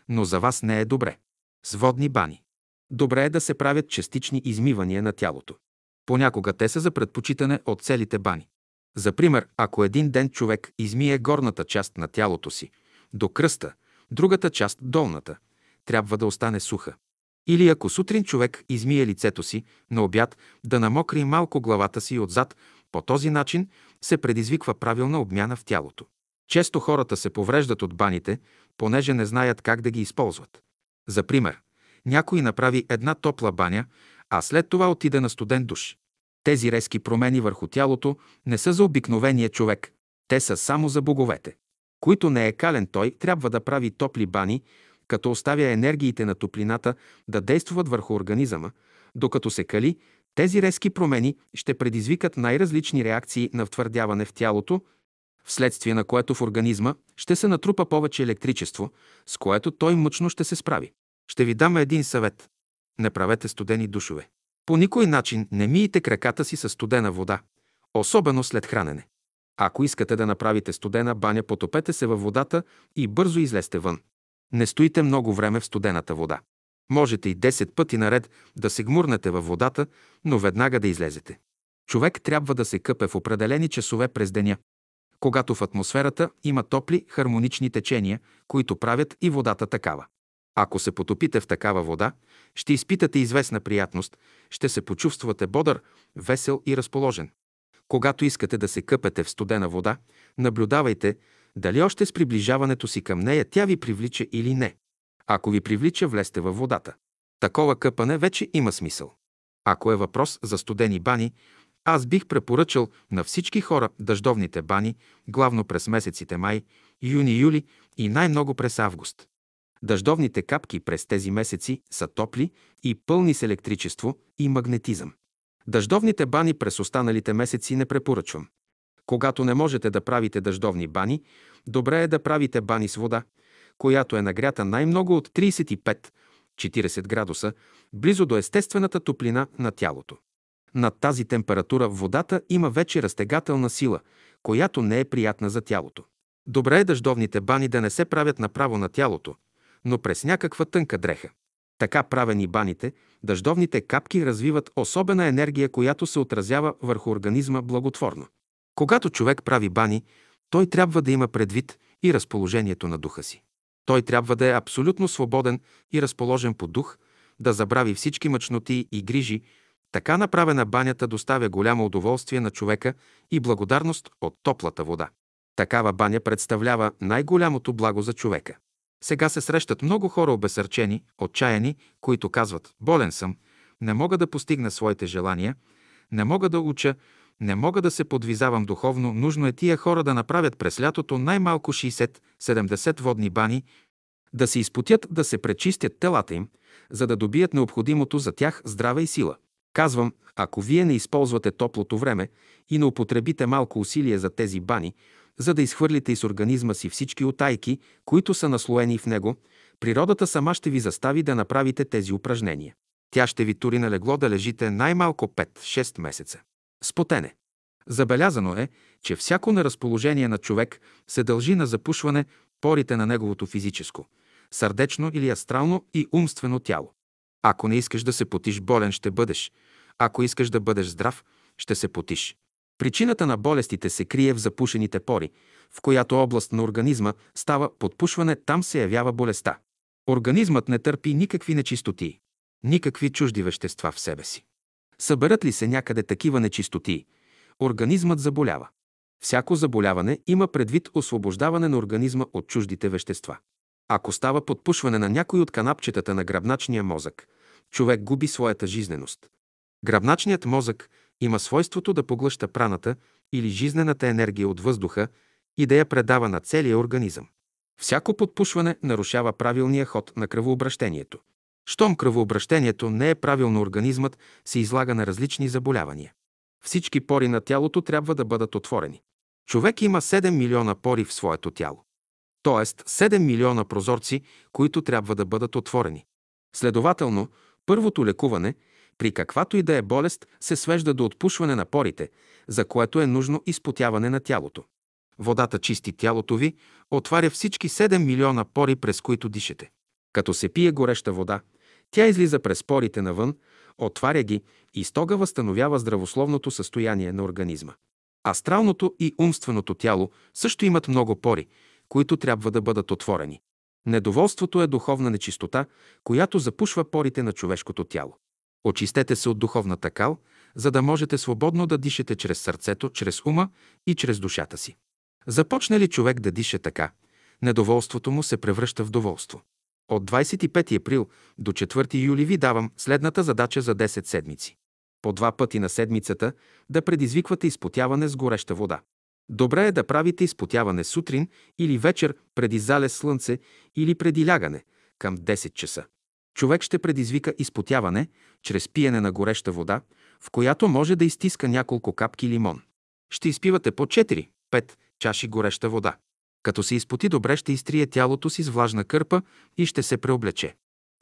но за вас не е добре. С водни бани. Добре е да се правят частични измивания на тялото. Понякога те са за предпочитане от целите бани. За пример, ако един ден човек измие горната част на тялото си до кръста, другата част долната, трябва да остане суха. Или ако сутрин човек измие лицето си, на обяд да намокри малко главата си отзад, по този начин се предизвиква правилна обмяна в тялото. Често хората се повреждат от баните, понеже не знаят как да ги използват. За пример, някой направи една топла баня, а след това отиде на студен душ. Тези резки промени върху тялото не са за обикновения човек, те са само за боговете. Които не е кален той, трябва да прави топли бани, като оставя енергиите на топлината да действат върху организъма, докато се кали, тези резки промени ще предизвикат най-различни реакции на втвърдяване в тялото, вследствие на което в организма ще се натрупа повече електричество, с което той мъчно ще се справи. Ще ви дам един съвет. Не правете студени душове. По никой начин не миете краката си с студена вода, особено след хранене. Ако искате да направите студена баня, потопете се във водата и бързо излезте вън. Не стоите много време в студената вода. Можете и 10 пъти наред да се гмурнете във водата, но веднага да излезете. Човек трябва да се къпе в определени часове през деня, когато в атмосферата има топли, хармонични течения, които правят и водата такава. Ако се потопите в такава вода, ще изпитате известна приятност, ще се почувствате бодър, весел и разположен. Когато искате да се къпете в студена вода, наблюдавайте дали още с приближаването си към нея тя ви привлича или не. Ако ви привлича, влезте във водата. Такова къпане вече има смисъл. Ако е въпрос за студени бани, аз бих препоръчал на всички хора дъждовните бани, главно през месеците май, юни, юли и най-много през август. Дъждовните капки през тези месеци са топли и пълни с електричество и магнетизъм. Дъждовните бани през останалите месеци не препоръчвам. Когато не можете да правите дъждовни бани, добре е да правите бани с вода, която е нагрята най-много от 35-40 градуса, близо до естествената топлина на тялото. Над тази температура водата има вече разтегателна сила, която не е приятна за тялото. Добре е дъждовните бани да не се правят направо на тялото, но през някаква тънка дреха. Така правени баните, дъждовните капки развиват особена енергия, която се отразява върху организма благотворно. Когато човек прави бани, той трябва да има предвид и разположението на духа си. Той трябва да е абсолютно свободен и разположен по дух, да забрави всички мъчноти и грижи. Така направена банята доставя голямо удоволствие на човека и благодарност от топлата вода. Такава баня представлява най-голямото благо за човека. Сега се срещат много хора обесърчени, отчаяни, които казват «Болен съм, не мога да постигна своите желания, не мога да уча, не мога да се подвизавам духовно, нужно е тия хора да направят през лятото най-малко 60-70 водни бани, да се изпотят, да се пречистят телата им, за да добият необходимото за тях здраве и сила. Казвам, ако вие не използвате топлото време и не употребите малко усилие за тези бани, за да изхвърлите из организма си всички отайки, които са наслоени в него, природата сама ще ви застави да направите тези упражнения. Тя ще ви тури на легло да лежите най-малко 5-6 месеца. Спотене. Забелязано е, че всяко неразположение на човек се дължи на запушване порите на неговото физическо, сърдечно или астрално и умствено тяло. Ако не искаш да се потиш болен, ще бъдеш. Ако искаш да бъдеш здрав, ще се потиш. Причината на болестите се крие в запушените пори, в която област на организма става подпушване, там се явява болестта. Организмът не търпи никакви нечистоти, никакви чужди вещества в себе си. Съберат ли се някъде такива нечистоти, организмът заболява. Всяко заболяване има предвид освобождаване на организма от чуждите вещества. Ако става подпушване на някой от канапчетата на гръбначния мозък, човек губи своята жизненост. Гръбначният мозък има свойството да поглъща праната или жизнената енергия от въздуха и да я предава на целия организъм. Всяко подпушване нарушава правилния ход на кръвообращението. Щом кръвообращението не е правилно, организмът се излага на различни заболявания. Всички пори на тялото трябва да бъдат отворени. Човек има 7 милиона пори в своето тяло. Тоест 7 милиона прозорци, които трябва да бъдат отворени. Следователно, първото лекуване, при каквато и да е болест, се свежда до отпушване на порите, за което е нужно изпотяване на тялото. Водата чисти тялото ви, отваря всички 7 милиона пори, през които дишате. Като се пие гореща вода, тя излиза през порите навън, отваря ги и стога възстановява здравословното състояние на организма. Астралното и умственото тяло също имат много пори, които трябва да бъдат отворени. Недоволството е духовна нечистота, която запушва порите на човешкото тяло. Очистете се от духовната кал, за да можете свободно да дишате чрез сърцето, чрез ума и чрез душата си. Започне ли човек да диша така, недоволството му се превръща в доволство. От 25 април до 4 юли ви давам следната задача за 10 седмици. По два пъти на седмицата да предизвиквате изпотяване с гореща вода. Добре е да правите изпотяване сутрин или вечер преди залез слънце или преди лягане, към 10 часа. Човек ще предизвика изпотяване чрез пиене на гореща вода, в която може да изтиска няколко капки лимон. Ще изпивате по 4-5 чаши гореща вода. Като се изпоти добре, ще изтрие тялото си с влажна кърпа и ще се преоблече.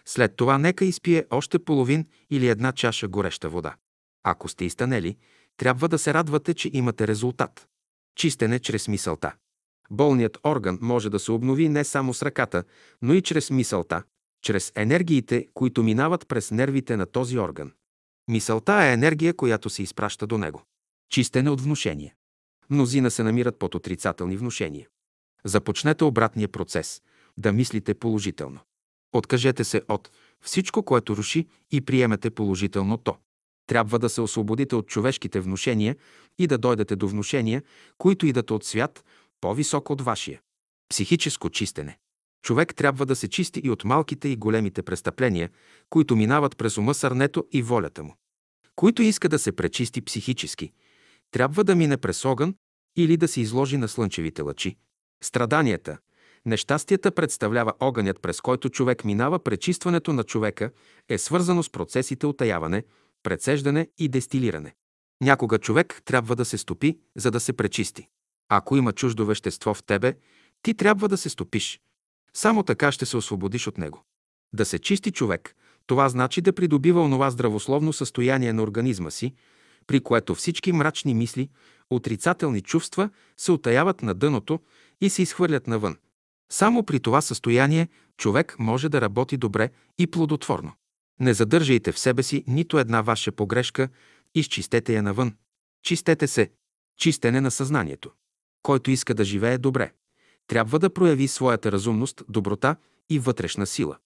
След това нека изпие още половин или една чаша гореща вода. Ако сте изтънели, трябва да се радвате, че имате резултат. Чистене чрез мисълта. Болният орган може да се обнови не само с ръката, но и чрез мисълта, чрез енергиите, които минават през нервите на този орган. Мисълта е енергия, която се изпраща до него. Чистене от внушение. Мнозина се намират под отрицателни внушения. Започнете обратния процес – да мислите положително. Откажете се от всичко, което руши и приемете положително то. Трябва да се освободите от човешките внушения и да дойдете до внушения, които идат от свят, по-високо от вашия. Психическо чистене. Човек трябва да се чисти и от малките и големите престъпления, които минават през ума, сърнето и волята му. Който иска да се пречисти психически, трябва да мине през огън или да се изложи на слънчевите лъчи. Страданията, нещастията представлява огънят, през който човек минава. Пречистването на човека е свързано с процесите отаяване, прецеждане и дестилиране. Някога човек трябва да се стопи, за да се пречисти. Ако има чуждо вещество в тебе, ти трябва да се стопиш. Само така ще се освободиш от него. Да се чисти човек, това значи да придобива онова здравословно състояние на организма си, при което всички мрачни мисли, отрицателни чувства се отаяват на дъното и се изхвърлят навън. Само при това състояние човек може да работи добре и плодотворно. Не задържайте в себе си нито една ваша погрешка, изчистете я навън. Чистете се. Чистене на съзнанието. Който иска да живее добре, трябва да прояви своята разумност, доброта и вътрешна сила.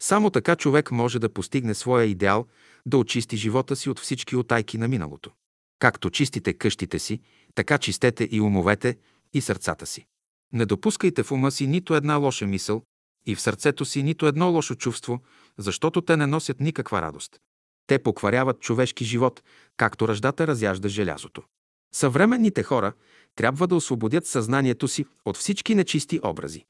Само така човек може да постигне своя идеал, да очисти живота си от всички отайки на миналото. Както чистите къщите си, така чистете и умовете, и сърцата си. Не допускайте в ума си нито една лоша мисъл и в сърцето си нито едно лошо чувство, защото те не носят никаква радост. Те покваряват човешки живот, както ръждата разяжда желязото. Съвременните хора трябва да освободят съзнанието си от всички нечисти образи.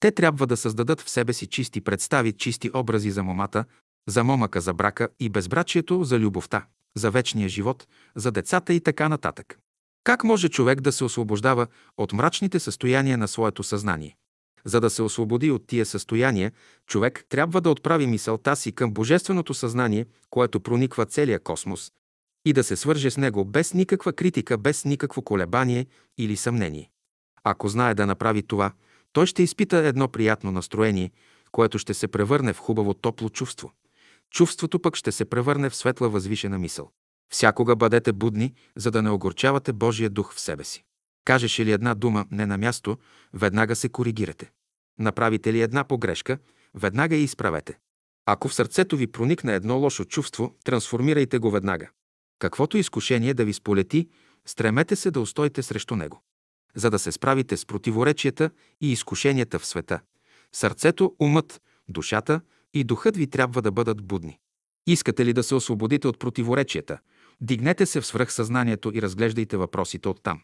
Те трябва да създадат в себе си чисти представи, чисти образи за момата, за момъка, за брака и безбрачието, за любовта, за вечния живот, за децата и така нататък. Как може човек да се освобождава от мрачните състояния на своето съзнание? За да се освободи от тия състояния, човек трябва да отправи мисълта си към Божественото съзнание, което прониква целия космос, и да се свърже с него без никаква критика, без никакво колебание или съмнение. Ако знае да направи това, той ще изпита едно приятно настроение, което ще се превърне в хубаво топло чувство. Чувството пък ще се превърне в светла възвишена мисъл. Всякога бъдете будни, за да не огорчавате Божия дух в себе си. Кажеше ли една дума не на място, веднага се коригирате. Направите ли една погрешка, веднага я изправете. Ако в сърцето ви проникне едно лошо чувство, трансформирайте го веднага. Каквото изкушение да ви сполети, стремете се да устоите срещу него. За да се справите с противоречията и изкушенията в света, сърцето, умът, душата и духът ви трябва да бъдат будни. Искате ли да се освободите от противоречията? Дигнете се в свръхсъзнанието и разглеждайте въпросите оттам.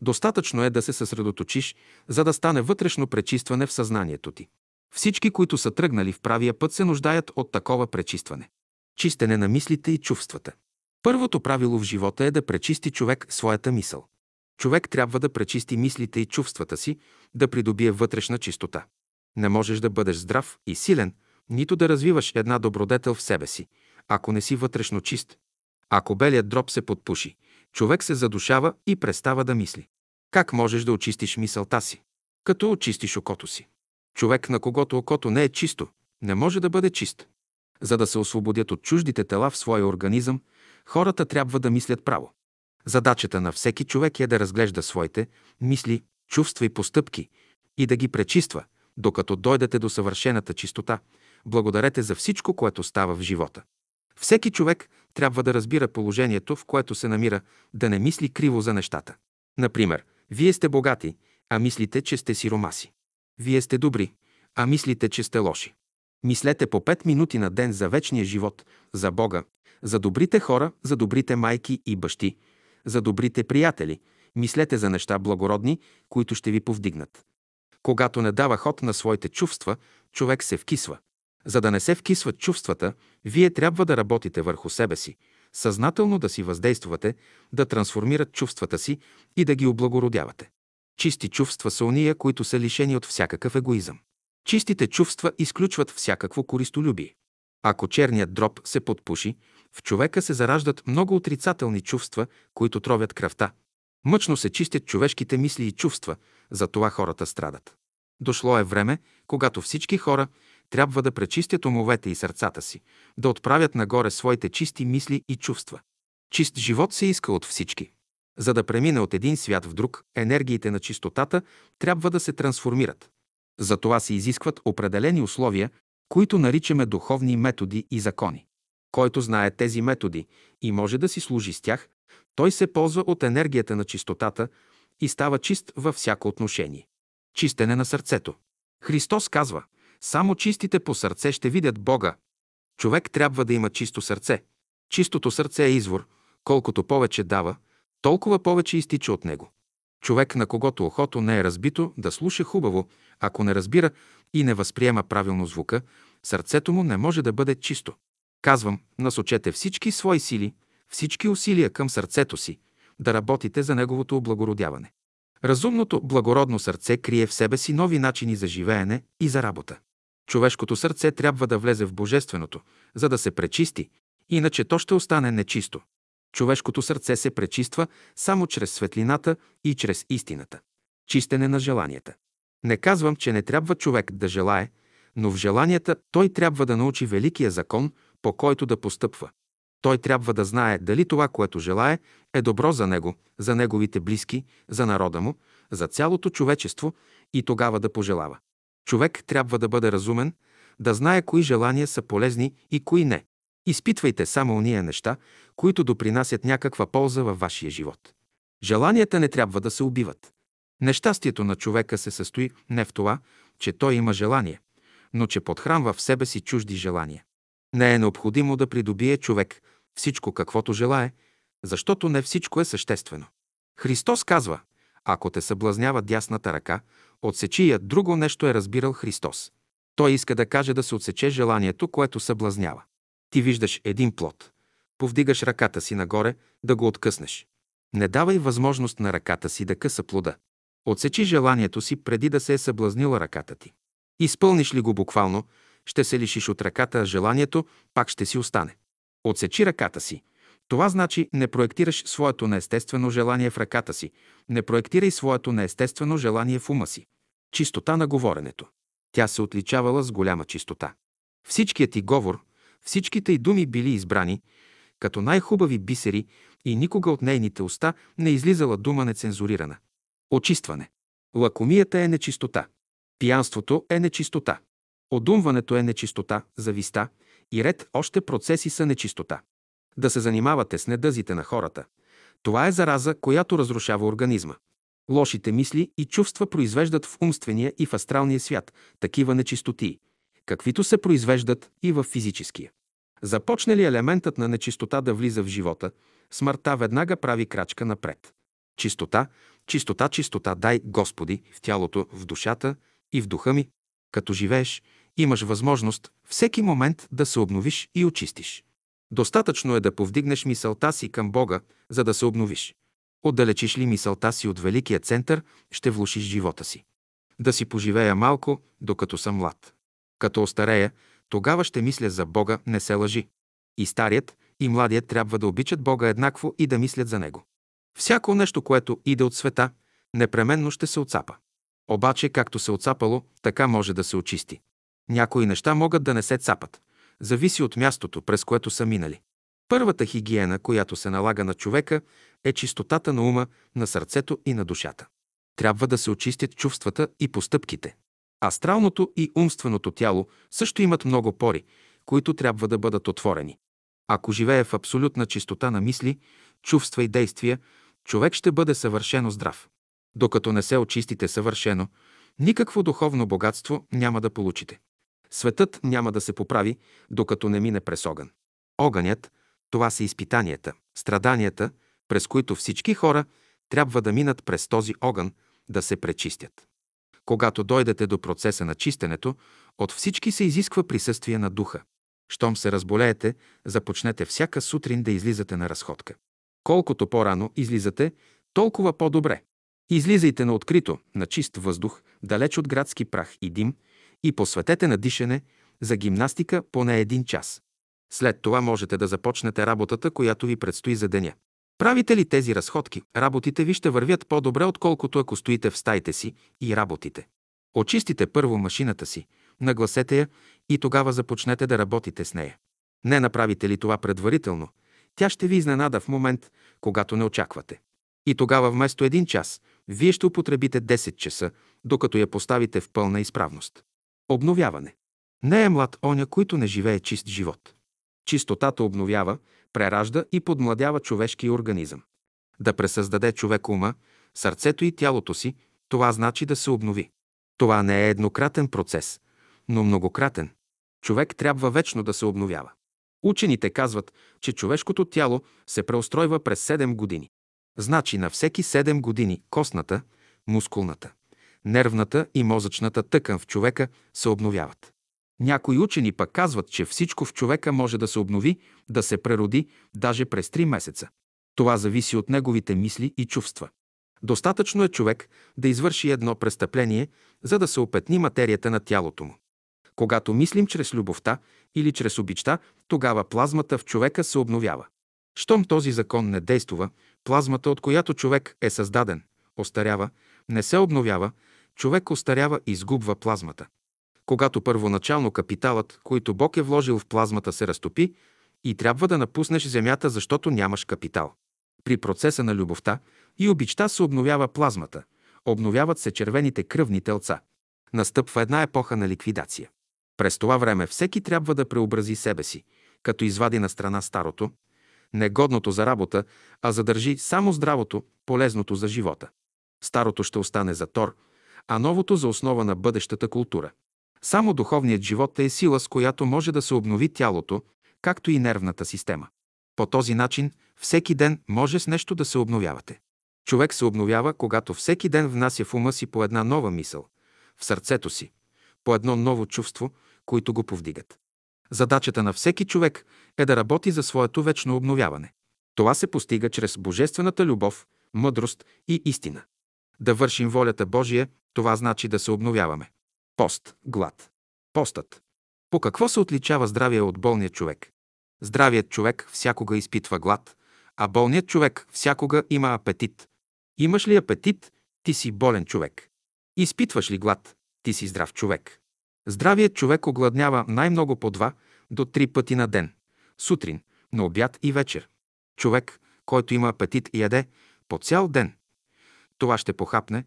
Достатъчно е да се съсредоточиш, за да стане вътрешно пречистване в съзнанието ти. Всички, които са тръгнали в правия път, се нуждаят от такова пречистване. Чистене на мислите и чувствата. Първото правило в живота е да пречисти човек своята мисъл. Човек трябва да пречисти мислите и чувствата си, да придобие вътрешна чистота. Не можеш да бъдеш здрав и силен, нито да развиваш една добродетел в себе си, ако не си вътрешно чист. Ако белият дроб се подпуши, човек се задушава и престава да мисли. Как можеш да очистиш мисълта си? Като очистиш окото си. Човек, на когото окото не е чисто, не може да бъде чист. За да се освободят от чуждите тела в своя организъм, хората трябва да мислят право. Задачата на всеки човек е да разглежда своите мисли, чувства и постъпки и да ги пречиства, докато дойдете до съвършената чистота. Благодарете за всичко, което става в живота. Всеки човек трябва да разбира положението, в което се намира, да не мисли криво за нещата. Например, вие сте богати, а мислите, че сте сиромаси. Вие сте добри, а мислите, че сте лоши. Мислете по 5 минути на ден за вечния живот, за Бога, за добрите хора, за добрите майки и бащи, за добрите приятели. Мислете за неща благородни, които ще ви повдигнат. Когато не дава ход на своите чувства, човек се вкисва. За да не се вкисват чувствата, вие трябва да работите върху себе си, съзнателно да си въздействате, да трансформират чувствата си и да ги облагородявате. Чисти чувства са уния, които са лишени от всякакъв егоизъм. Чистите чувства изключват всякакво користолюбие. Ако черният дроб се подпуши, в човека се зараждат много отрицателни чувства, които тровят кръвта. Мъчно се чистят човешките мисли и чувства, затова хората страдат. Дошло е време, когато всички хора трябва да пречистят умовете и сърцата си, да отправят нагоре своите чисти мисли и чувства. Чист живот се иска от всички. За да премине от един свят в друг, енергиите на чистотата трябва да се трансформират. За това се изискват определени условия, които наричаме духовни методи и закони. Който знае тези методи и може да си служи с тях, той се ползва от енергията на чистотата и става чист във всяко отношение. Чистене на сърцето. Христос казва, само чистите по сърце ще видят Бога. Човек трябва да има чисто сърце. Чистото сърце е извор. Колкото повече дава, толкова повече изтича от него. Човек, на когото ухото не е разбито, да слуша хубаво, ако не разбира и не възприема правилно звука, сърцето му не може да бъде чисто. Казвам, насочете всички свои сили, всички усилия към сърцето си, да работите за неговото облагородяване. Разумното, благородно сърце крие в себе си нови начини за живеене и за работа. Човешкото сърце трябва да влезе в Божественото, за да се пречисти, иначе то ще остане нечисто. Човешкото сърце се пречиства само чрез светлината и чрез истината. Чистене на желанията. Не казвам, че не трябва човек да желае, но в желанията той трябва да научи великия закон, по който да постъпва. Той трябва да знае дали това, което желае, е добро за него, за неговите близки, за народа му, за цялото човечество и тогава да пожелава. Човек трябва да бъде разумен, да знае кои желания са полезни и кои не. Изпитвайте само уния неща, които допринасят някаква полза във вашия живот. Желанията не трябва да се убиват. Нещастието на човека се състои не в това, че той има желание, но че подхранва в себе си чужди желания. Не е необходимо да придобие човек всичко каквото желае, защото не всичко е съществено. Христос казва, ако те съблазнява дясната ръка, отсечи я, друго нещо е разбирал Христос. Той иска да каже да се отсече желанието, което съблазнява. Ти виждаш един плод. Повдигаш ръката си нагоре да го откъснеш. Не давай възможност на ръката си да къса плода. Отсечи желанието си преди да се е съблазнила ръката ти. Изпълниш ли го буквално, ще се лишиш от ръката, а желанието пак ще си остане. Отсечи ръката си. Това значи не проектираш своето неестествено желание в ръката си, не проектирай своето неестествено желание в ума си. Чистота на говоренето. Тя се отличавала с голяма чистота. Всичкият ти говор, всичките й думи били избрани, като най-хубави бисери и никога от нейните уста не излизала дума нецензурирана. Очистване. Лакомията е нечистота. Пиянството е нечистота. Одумването е нечистота, зависта и ред още процеси са нечистота. Да се занимавате с недъзите на хората. Това е зараза, която разрушава организма. Лошите мисли и чувства произвеждат в умствения и в астралния свят такива нечистоти, каквито се произвеждат и в физическия. Започне ли елементът на нечистота да влиза в живота, смъртта веднага прави крачка напред. Чистота, чистота, чистота дай, Господи, в тялото, в душата и в духа ми. Като живееш, имаш възможност всеки момент да се обновиш и очистиш. Достатъчно е да повдигнеш мисълта си към Бога, за да се обновиш. Отдалечиш ли мисълта си от великия център, ще влушиш живота си. Да си поживея малко, докато съм млад. Като остарея, Тогава ще мисля за Бога, не се лъжи. И старият, и младият трябва да обичат Бога еднакво и да мислят за Него. Всяко нещо, което иде от света, непременно ще се отцапа. Обаче, както се отцапало, така може да се очисти. Някои неща могат да не се цапат. Зависи от мястото, през което са минали. Първата хигиена, която се налага на човека, е чистотата на ума, на сърцето и на душата. Трябва да се очистят чувствата и постъпките. Астралното и умственото тяло също имат много пори, които трябва да бъдат отворени. Ако живее в абсолютна чистота на мисли, чувства и действия, човек ще бъде съвършено здрав. Докато не се очистите съвършено, никакво духовно богатство няма да получите. Светът няма да се поправи, докато не мине през огън. Огънят – това са изпитанията, страданията, през които всички хора трябва да минат през този огън, да се пречистят. Когато дойдете до процеса на чистенето, от всички се изисква присъствие на духа. Щом се разболеете, започнете всяка сутрин да излизате на разходка. Колкото по-рано излизате, толкова по-добре. Излизайте на открито, на чист въздух, далеч от градски прах и дим и посветете на дишане за гимнастика поне един час. След това можете да започнете работата, която ви предстои за деня. Правите ли тези разходки, работите ви ще вървят по-добре, отколкото ако стоите в стаите си и работите. Очистите първо машината си, нагласете я и тогава започнете да работите с нея. Не направите ли това предварително, тя ще ви изненада в момент, когато не очаквате. И тогава вместо един час, вие ще употребите 10 часа, докато я поставите в пълна изправност. Обновяване. Не е млад оня, който не живее чист живот. Чистотата обновява, преражда и подмладява човешкия организъм. Да пресъздаде човек ума, сърцето и тялото си, това значи да се обнови. Това не е еднократен процес, но многократен. Човек трябва вечно да се обновява. Учените казват, че човешкото тяло се преустройва през 7 години. Значи на всеки 7 години костната, мускулната, нервната и мозъчната тъкан в човека се обновяват. Някои учени пък казват, че всичко в човека може да се обнови, да се прероди, даже през 3 месеца. Това зависи от неговите мисли и чувства. Достатъчно е човек да извърши едно престъпление, за да се опетни материята на тялото му. Когато мислим чрез любовта или чрез обичта, тогава плазмата в човека се обновява. Щом този закон не действува, плазмата, от която човек е създаден, остарява, не се обновява, човек остарява и изгубва плазмата. Когато първоначално капиталът, който Бог е вложил в плазмата, се разтопи и трябва да напуснеш земята, защото нямаш капитал. При процеса на любовта и обичта се обновява плазмата, обновяват се червените кръвни телца. Настъпва една епоха на ликвидация. През това време всеки трябва да преобрази себе си, като извади на страна старото, негодното за работа, а задържи само здравото, полезното за живота. Старото ще остане за тор, а новото за основа на бъдещата култура. Само духовният живот е сила, с която може да се обнови тялото, както и нервната система. По този начин всеки ден може с нещо да се обновявате. Човек се обновява, когато всеки ден внася в ума си по една нова мисъл, в сърцето си, по едно ново чувство, които го повдигат. Задачата на всеки човек е да работи за своето вечно обновяване. Това се постига чрез божествената любов, мъдрост и истина. Да вършим волята Божия, това значи да се обновяваме. Пост, глад. Постът. По какво се отличава здравия от болния човек? Здравият човек всякога изпитва глад, а болният човек всякога има апетит. Имаш ли апетит, ти си болен човек. Изпитваш ли глад, ти си здрав човек. Здравият човек огладнява най-много по два до три пъти на ден – сутрин, на обяд и вечер. Човек, който има апетит и яде по цял ден. Това ще похапне,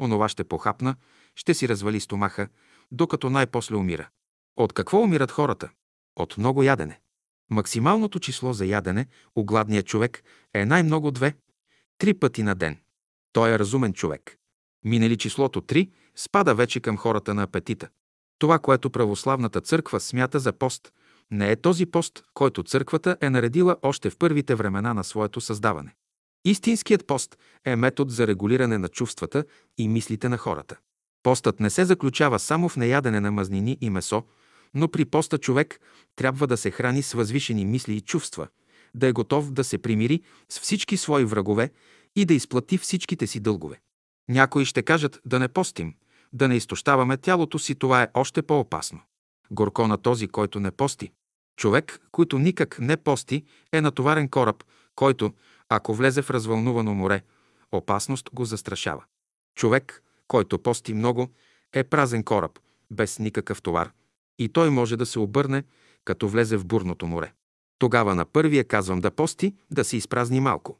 онова ще похапна, ще си развали стомаха, докато най-после умира. От какво умират хората? От много ядене. Максималното число за ядене у гладния човек е най-много две, три пъти на ден. Той е разумен човек. Минали числото 3, спада вече към хората на апетита. Това, което православната църква смята за пост, не е този пост, който църквата е наредила още в първите времена на своето създаване. Истинският пост е метод за регулиране на чувствата и мислите на хората. Постът не се заключава само в неядене на мазнини и месо, но при поста човек трябва да се храни с възвишени мисли и чувства, да е готов да се примири с всички свои врагове и да изплати всичките си дългове. Някои ще кажат да не постим, да не изтощаваме тялото си, това е още по-опасно. Горко на този, който не пости. Човек, който никак не пости, е натоварен кораб, който, ако влезе в развълнувано море, опасност го застрашава. Човек, който пости много, е празен кораб, без никакъв товар, и той може да се обърне, като влезе в бурното море. Тогава на първия казвам да пости, да се изпразни малко.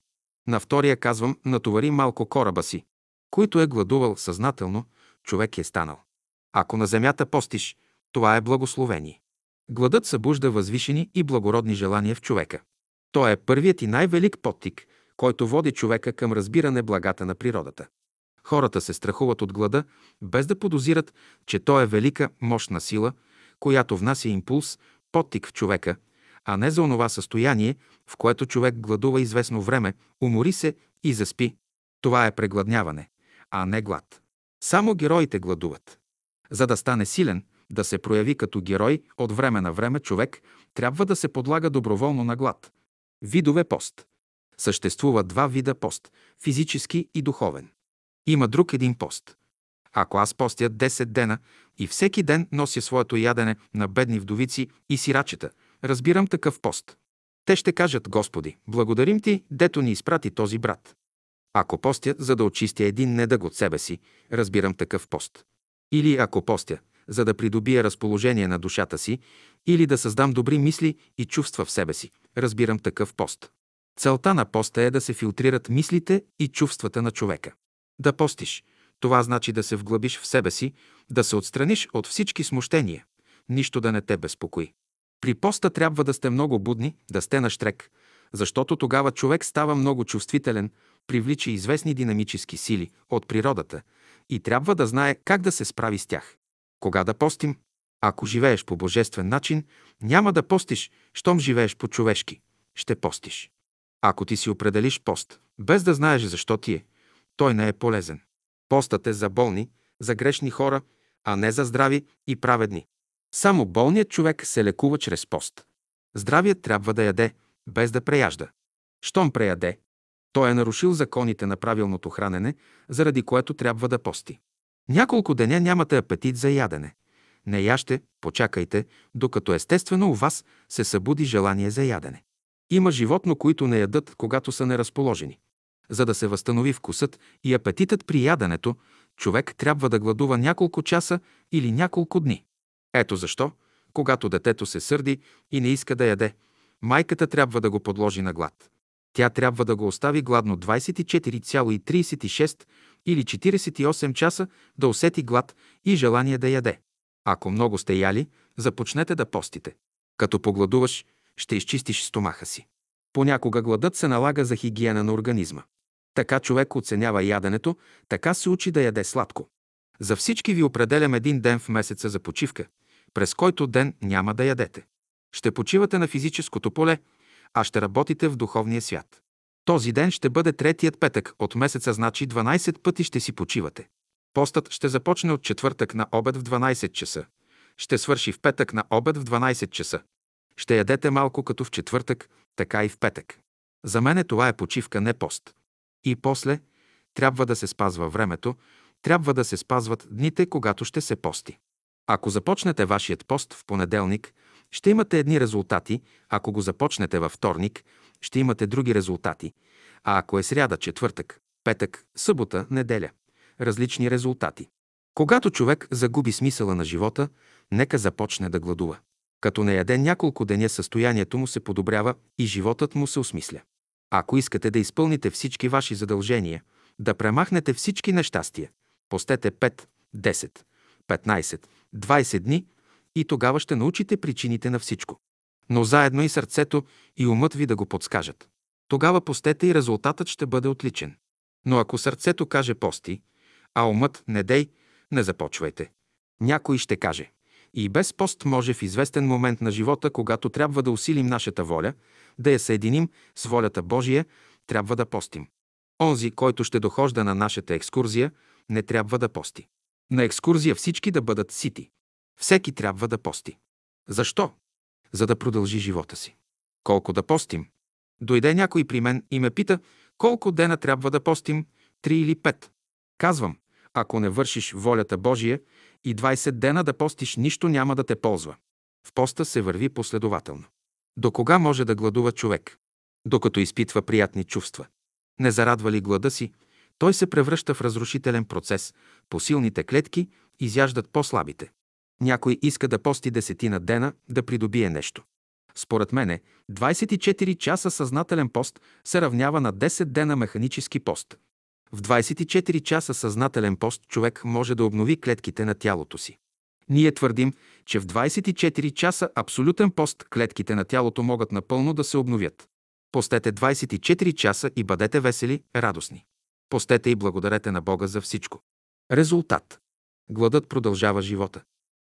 На втория казвам натовари малко кораба си. Който е гладувал съзнателно, човек е станал. Ако на земята постиш, това е благословение. Гладът събужда възвишени и благородни желания в човека. Той е първият и най-велик подтик, който води човека към разбиране благата на природата. Хората се страхуват от глада, без да подозират, че той е велика, мощна сила, която внася импулс, подтик в човека, а не за онова състояние, в което човек гладува известно време, умори се и заспи. Това е прегладняване, а не глад. Само героите гладуват. За да стане силен, да се прояви като герой, от време на време човек трябва да се подлага доброволно на глад. Видове пост. Съществува два вида пост – физически и духовен. Има друг един пост. Ако аз постя 10 дена и всеки ден нося своето ядене на бедни вдовици и сирачета, разбирам такъв пост. Те ще кажат, Господи, благодарим Ти, дето ни изпрати този брат. Ако постя, за да очистя един недъг от себе си, разбирам такъв пост. Или ако постя, за да придобия разположение на душата си, или да създам добри мисли и чувства в себе си, разбирам такъв пост. Целта на поста е да се филтрират мислите и чувствата на човека. Да постиш, това значи да се вглъбиш в себе си, да се отстраниш от всички смущения, нищо да не те безпокои. При поста трябва да сте много будни, да сте на штрек, защото тогава човек става много чувствителен, привлича известни динамически сили от природата и трябва да знае как да се справи с тях. Кога да постим? Ако живееш по божествен начин, няма да постиш, щом живееш по човешки. Ще постиш. Ако ти си определиш пост, без да знаеш защо ти е, той не е полезен. Постът е за болни, за грешни хора, а не за здрави и праведни. Само болният човек се лекува чрез пост. Здравият трябва да яде, без да преяжда. Щом преяде, той е нарушил законите на правилното хранене, заради което трябва да пости. Няколко деня нямате апетит за ядене. Не яще, почакайте, докато естествено у вас се събуди желание за ядене. Има животно, които не ядат, когато са неразположени. За да се възстанови вкусът и апетитът при яденето, човек трябва да гладува няколко часа или няколко дни. Ето защо, когато детето се сърди и не иска да яде, майката трябва да го подложи на глад. Тя трябва да го остави гладно 24,36 или 48 часа да усети глад и желание да яде. Ако много сте яли, започнете да постите. Като погладуваш, ще изчистиш стомаха си. Понякога гладът се налага за хигиена на организма. Така човек оценява яденето, така се учи да яде сладко. За всички ви определям един ден в месеца за почивка, през който ден няма да ядете. Ще почивате на физическото поле, а ще работите в духовния свят. Този ден ще бъде третият петък от месеца, значи 12 пъти ще си почивате. Постът ще започне от четвъртък на обед в 12 часа. Ще свърши в петък на обед в 12 часа. Ще ядете малко като в четвъртък, така и в петък. За мен това е почивка, не пост. И после трябва да се спазва времето, трябва да се спазват дните, когато ще се пости. Ако започнете вашият пост в понеделник, ще имате едни резултати, ако го започнете във вторник, ще имате други резултати, а ако е сряда, четвъртък, петък, събота, неделя – различни резултати. Когато човек загуби смисъла на живота, нека започне да гладува. Като не яде няколко деня, състоянието му се подобрява и животът му се осмисля. Ако искате да изпълните всички ваши задължения, да премахнете всички нещастия, постете 5, 10, 15, 20 дни и тогава ще научите причините на всичко. Но заедно и сърцето и умът ви да го подскажат. Тогава постете и резултатът ще бъде отличен. Но ако сърцето каже пости, а умът не дей, не започвайте. Някой ще каже. И без пост може в известен момент на живота, когато трябва да усилим нашата воля, да я съединим с волята Божия, трябва да постим. Онзи, който ще дохожда на нашата екскурзия, не трябва да пости. На екскурзия всички да бъдат сити. Всеки трябва да пости. Защо? За да продължи живота си. Колко да постим? Дойде някой при мен и ме пита, колко дена трябва да постим, три или пет. Казвам, ако не вършиш волята Божия И 20 дена да постиш нищо няма да те ползва. В поста се върви последователно. До кога може да гладува човек? Докато изпитва приятни чувства. Не зарадва ли глада си, той се превръща в разрушителен процес. По силните клетки изяждат по-слабите. Някой иска да пости десетина дена да придобие нещо. Според мене, 24 часа съзнателен пост се равнява на 10 дена механически пост. В 24 часа съзнателен пост човек може да обнови клетките на тялото си. Ние твърдим, че в 24 часа абсолютен пост клетките на тялото могат напълно да се обновят. Постете 24 часа и бъдете весели, радостни. Постете и благодарете на Бога за всичко. Резултат. Гладът продължава живота.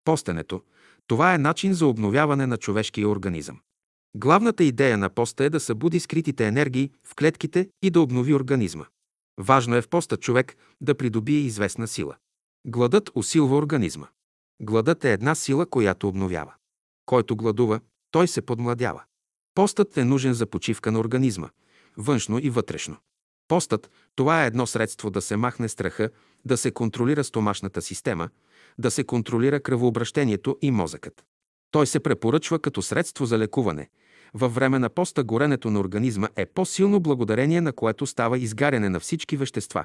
Постенето – това е начин за обновяване на човешкия организъм. Главната идея на поста е да събуди скритите енергии в клетките и да обнови организма. Важно е в поста човек да придобие известна сила. Гладът усилва организма. Гладът е една сила, която обновява. Който гладува, той се подмладява. Постът е нужен за почивка на организма, външно и вътрешно. Постът – това е едно средство да се махне страха, да се контролира стомашната система, да се контролира кръвообращението и мозъкът. Той се препоръчва като средство за лекуване. Във време на поста горенето на организма е по-силно благодарение на което става изгаряне на всички вещества,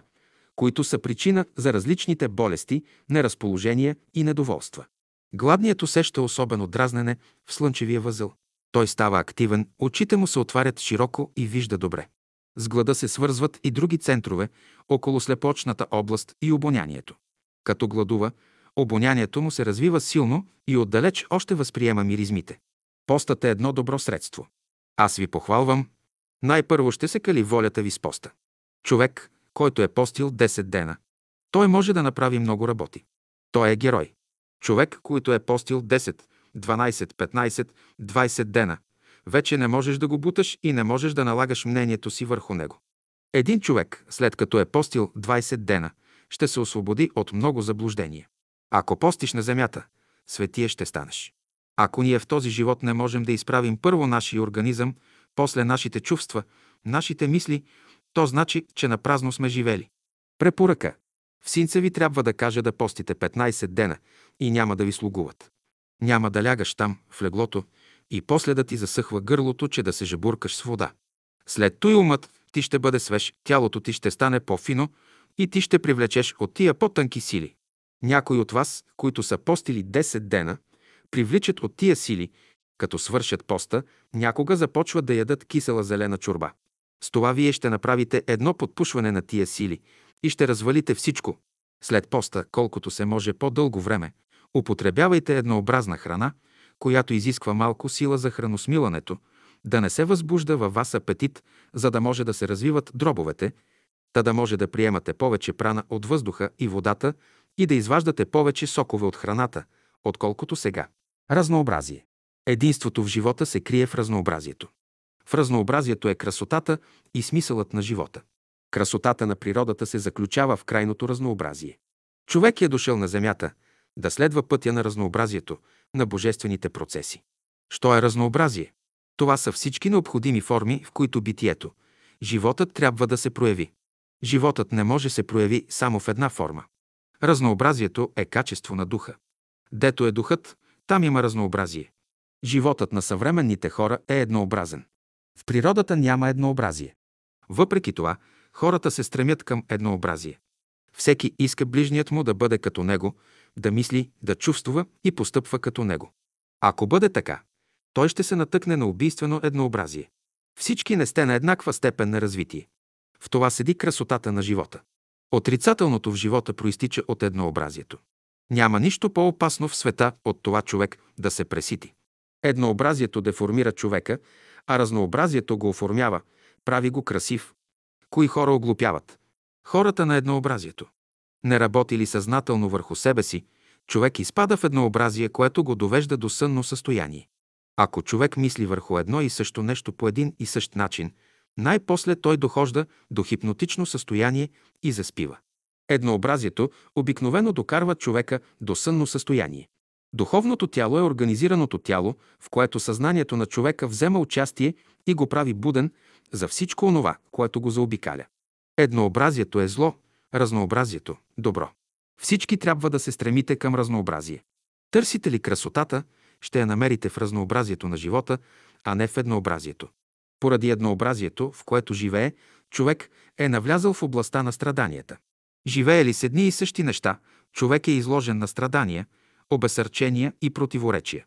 които са причина за различните болести, неразположения и недоволства. Гладният усеща особено дразнене в слънчевия възъл. Той става активен, очите му се отварят широко и вижда добре. С глада се свързват и други центрове около слепочната област и обонянието. Като гладува, обонянието му се развива силно и отдалеч още възприема миризмите. Постът е едно добро средство. Аз ви похвалвам. Най-първо ще се кали волята ви с поста. Човек, който е постил 10 дена, той може да направи много работи. Той е герой. Човек, който е постил 10, 12, 15, 20 дена, вече не можеш да го буташ и не можеш да налагаш мнението си върху него. Един човек, след като е постил 20 дена, ще се освободи от много заблуждения. Ако постиш на земята, светия ще станеш. Ако ние в този живот не можем да изправим първо нашия организъм, после нашите чувства, нашите мисли, то значи, че на празно сме живели. Препоръка. В синца ви трябва да каже да постите 15 дена и няма да ви слугуват. Няма да лягаш там, в леглото, и после да ти засъхва гърлото, че да се жабуркаш с вода. След той умът ти ще бъде свеж, тялото ти ще стане по-фино и ти ще привлечеш от тия по-тънки сили. Някои от вас, които са постили 10 дена, привличат от тия сили, като свършат поста, някога започват да ядат кисела зелена чорба. С това вие ще направите едно подпушване на тия сили и ще развалите всичко. След поста, колкото се може по-дълго време, употребявайте еднообразна храна, която изисква малко сила за храносмилането, да не се възбужда във вас апетит, за да може да се развиват дробовете, та да може да приемате повече прана от въздуха и водата и да изваждате повече сокове от храната, отколкото сега. Разнообразие. Единството в живота се крие в разнообразието. В разнообразието е красотата и смисълът на живота. Красотата на природата се заключава в крайното разнообразие. Човек е дошъл на земята да следва пътя на разнообразието, на божествените процеси. Що е разнообразие? Това са всички необходими форми, в които битието, животът трябва да се прояви. Животът не може се прояви само в една форма. Разнообразието е качество на духа. Дето е духът, там има разнообразие. Животът на съвременните хора е еднообразен. В природата няма еднообразие. Въпреки това, хората се стремят към еднообразие. Всеки иска ближният му да бъде като него, да мисли, да чувства и постъпва като него. Ако бъде така, той ще се натъкне на убийствено еднообразие. Всички не сте на еднаква степен на развитие. В това седи красотата на живота. Отрицателното в живота проистича от еднообразието. Няма нищо по-опасно в света от това човек да се пресити. Еднообразието деформира човека, а разнообразието го оформява, прави го красив. Кои хора оглупяват? Хората на еднообразието. Не работи ли съзнателно върху себе си, човек изпада в еднообразие, което го довежда до сънно състояние. Ако човек мисли върху едно и също нещо по един и същ начин, най-после той дохожда до хипнотично състояние и заспива. Еднообразието обикновено докарва човека до сънно състояние. Духовното тяло е организираното тяло, в което съзнанието на човека взема участие и го прави буден за всичко онова, което го заобикаля. Еднообразието е зло, разнообразието – добро. Всички трябва да се стремите към разнообразие. Търсите ли красотата, ще я намерите в разнообразието на живота, а не в еднообразието. Поради еднообразието, в което живее, човек е навлязъл в областта на страданията. Живее ли с едни и същи неща, човек е изложен на страдания, обесърчения и противоречия.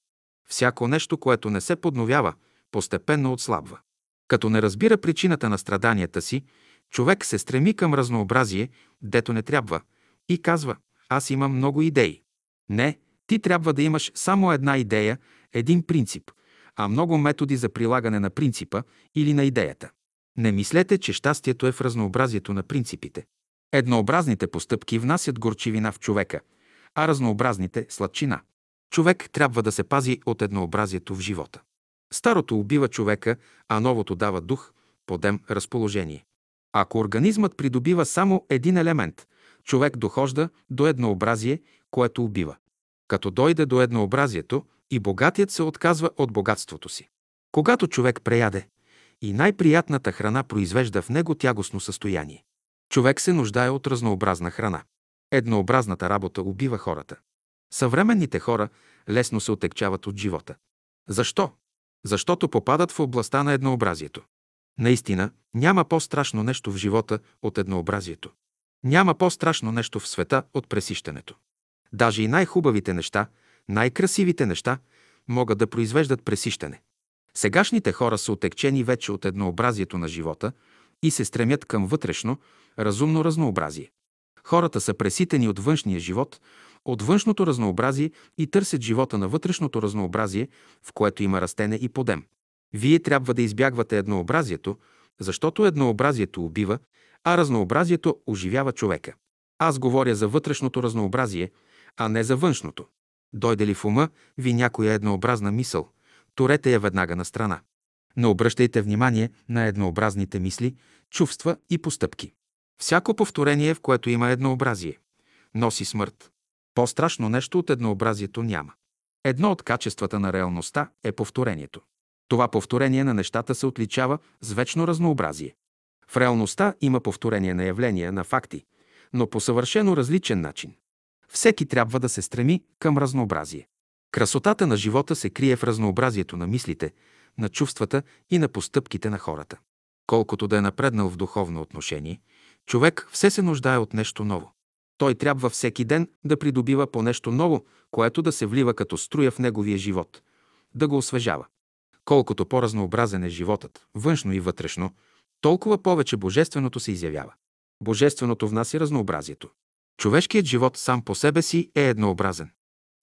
Всяко нещо, което не се подновява, постепенно отслабва. Като не разбира причината на страданията си, човек се стреми към разнообразие, дето не трябва, и казва «Аз имам много идеи». Не, ти трябва да имаш само една идея, един принцип, а много методи за прилагане на принципа или на идеята. Не мислете, че щастието е в разнообразието на принципите. Еднообразните постъпки внасят горчивина в човека, а разнообразните – сладчина. Човек трябва да се пази от еднообразието в живота. Старото убива човека, а новото дава дух, подем, разположение. Ако организмът придобива само един елемент, човек дохожда до еднообразие, което убива. Като дойде до еднообразието, и богатият се отказва от богатството си. Когато човек преяде, и най-приятната храна произвежда в него тягостно състояние. Човек се нуждае от разнообразна храна. Еднообразната работа убива хората. Съвременните хора лесно се отекчават от живота. Защо? Защото попадат в областта на еднообразието. Наистина, няма по-страшно нещо в живота от еднообразието. Няма по-страшно нещо в света от пресищането. Даже и най-хубавите неща, най-красивите неща могат да произвеждат пресищане. Сегашните хора са отекчени вече от еднообразието на живота и се стремят към вътрешно, разумно разнообразие. Хората са преситени от външния живот, от външното разнообразие и търсят живота на вътрешното разнообразие, в което има растене и подем. Вие трябва да избягвате еднообразието, защото еднообразието убива, а разнообразието оживява човека. Аз говоря за вътрешното разнообразие, а не за външното. Дойде ли в ума ви някоя еднообразна мисъл, турете я веднага на страна. Не обръщайте внимание на еднообразните мисли, чувства и постъпки. Всяко повторение, в което има еднообразие, носи смърт. По-страшно нещо от еднообразието няма. Едно от качествата на реалността е повторението. Това повторение на нещата се отличава с вечно разнообразие. В реалността има повторение на явления, на факти, но по съвършено различен начин. Всеки трябва да се стреми към разнообразие. Красотата на живота се крие в разнообразието на мислите, на чувствата и на постъпките на хората. Колкото да е напреднал в духовно отношение, човек все се нуждае от нещо ново. Той трябва всеки ден да придобива по нещо ново, което да се влива като струя в неговия живот, да го освежава. Колкото по-разнообразен е животът, външно и вътрешно, толкова повече Божественото се изявява. Божественото внася разнообразието. Човешкият живот сам по себе си е еднообразен.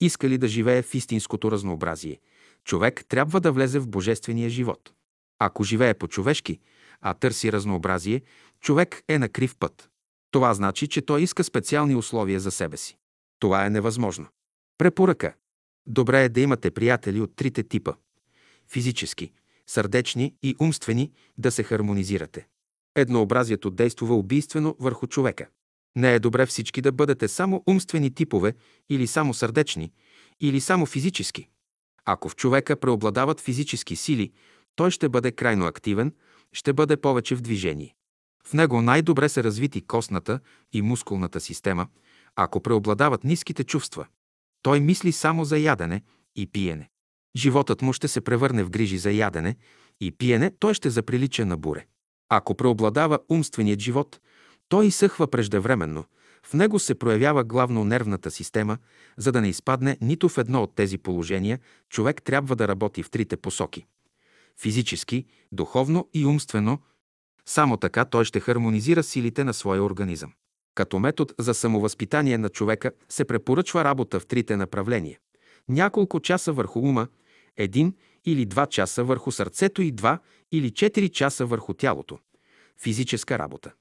Иска ли да живее в истинското разнообразие, човек трябва да влезе в божествения живот. Ако живее по-човешки, а търси разнообразие, човек е на крив път. Това значи, че той иска специални условия за себе си. Това е невъзможно. Препоръка. Добре е да имате приятели от трите типа – физически, сърдечни и умствени, да се хармонизирате. Еднообразието действува убийствено върху човека. Не е добре всички да бъдете само умствени типове или само сърдечни, или само физически. Ако в човека преобладават физически сили, той ще бъде крайно активен, ще бъде повече в движение. В него най-добре са развити костната и мускулната система, ако преобладават ниските чувства. Той мисли само за ядене и пиене. Животът му ще се превърне в грижи за ядене и пиене, той ще заприлича на буре. Ако преобладава умственият живот, той изсъхва преждевременно. В него се проявява главно нервната система. За да не изпадне нито в едно от тези положения, човек трябва да работи в трите посоки – физически, духовно и умствено. Само така той ще хармонизира силите на своя организъм. Като метод за самовъзпитание на човека се препоръчва работа в трите направления. Няколко часа върху ума, един или два часа върху сърцето и два или четири часа върху тялото. Физическа работа.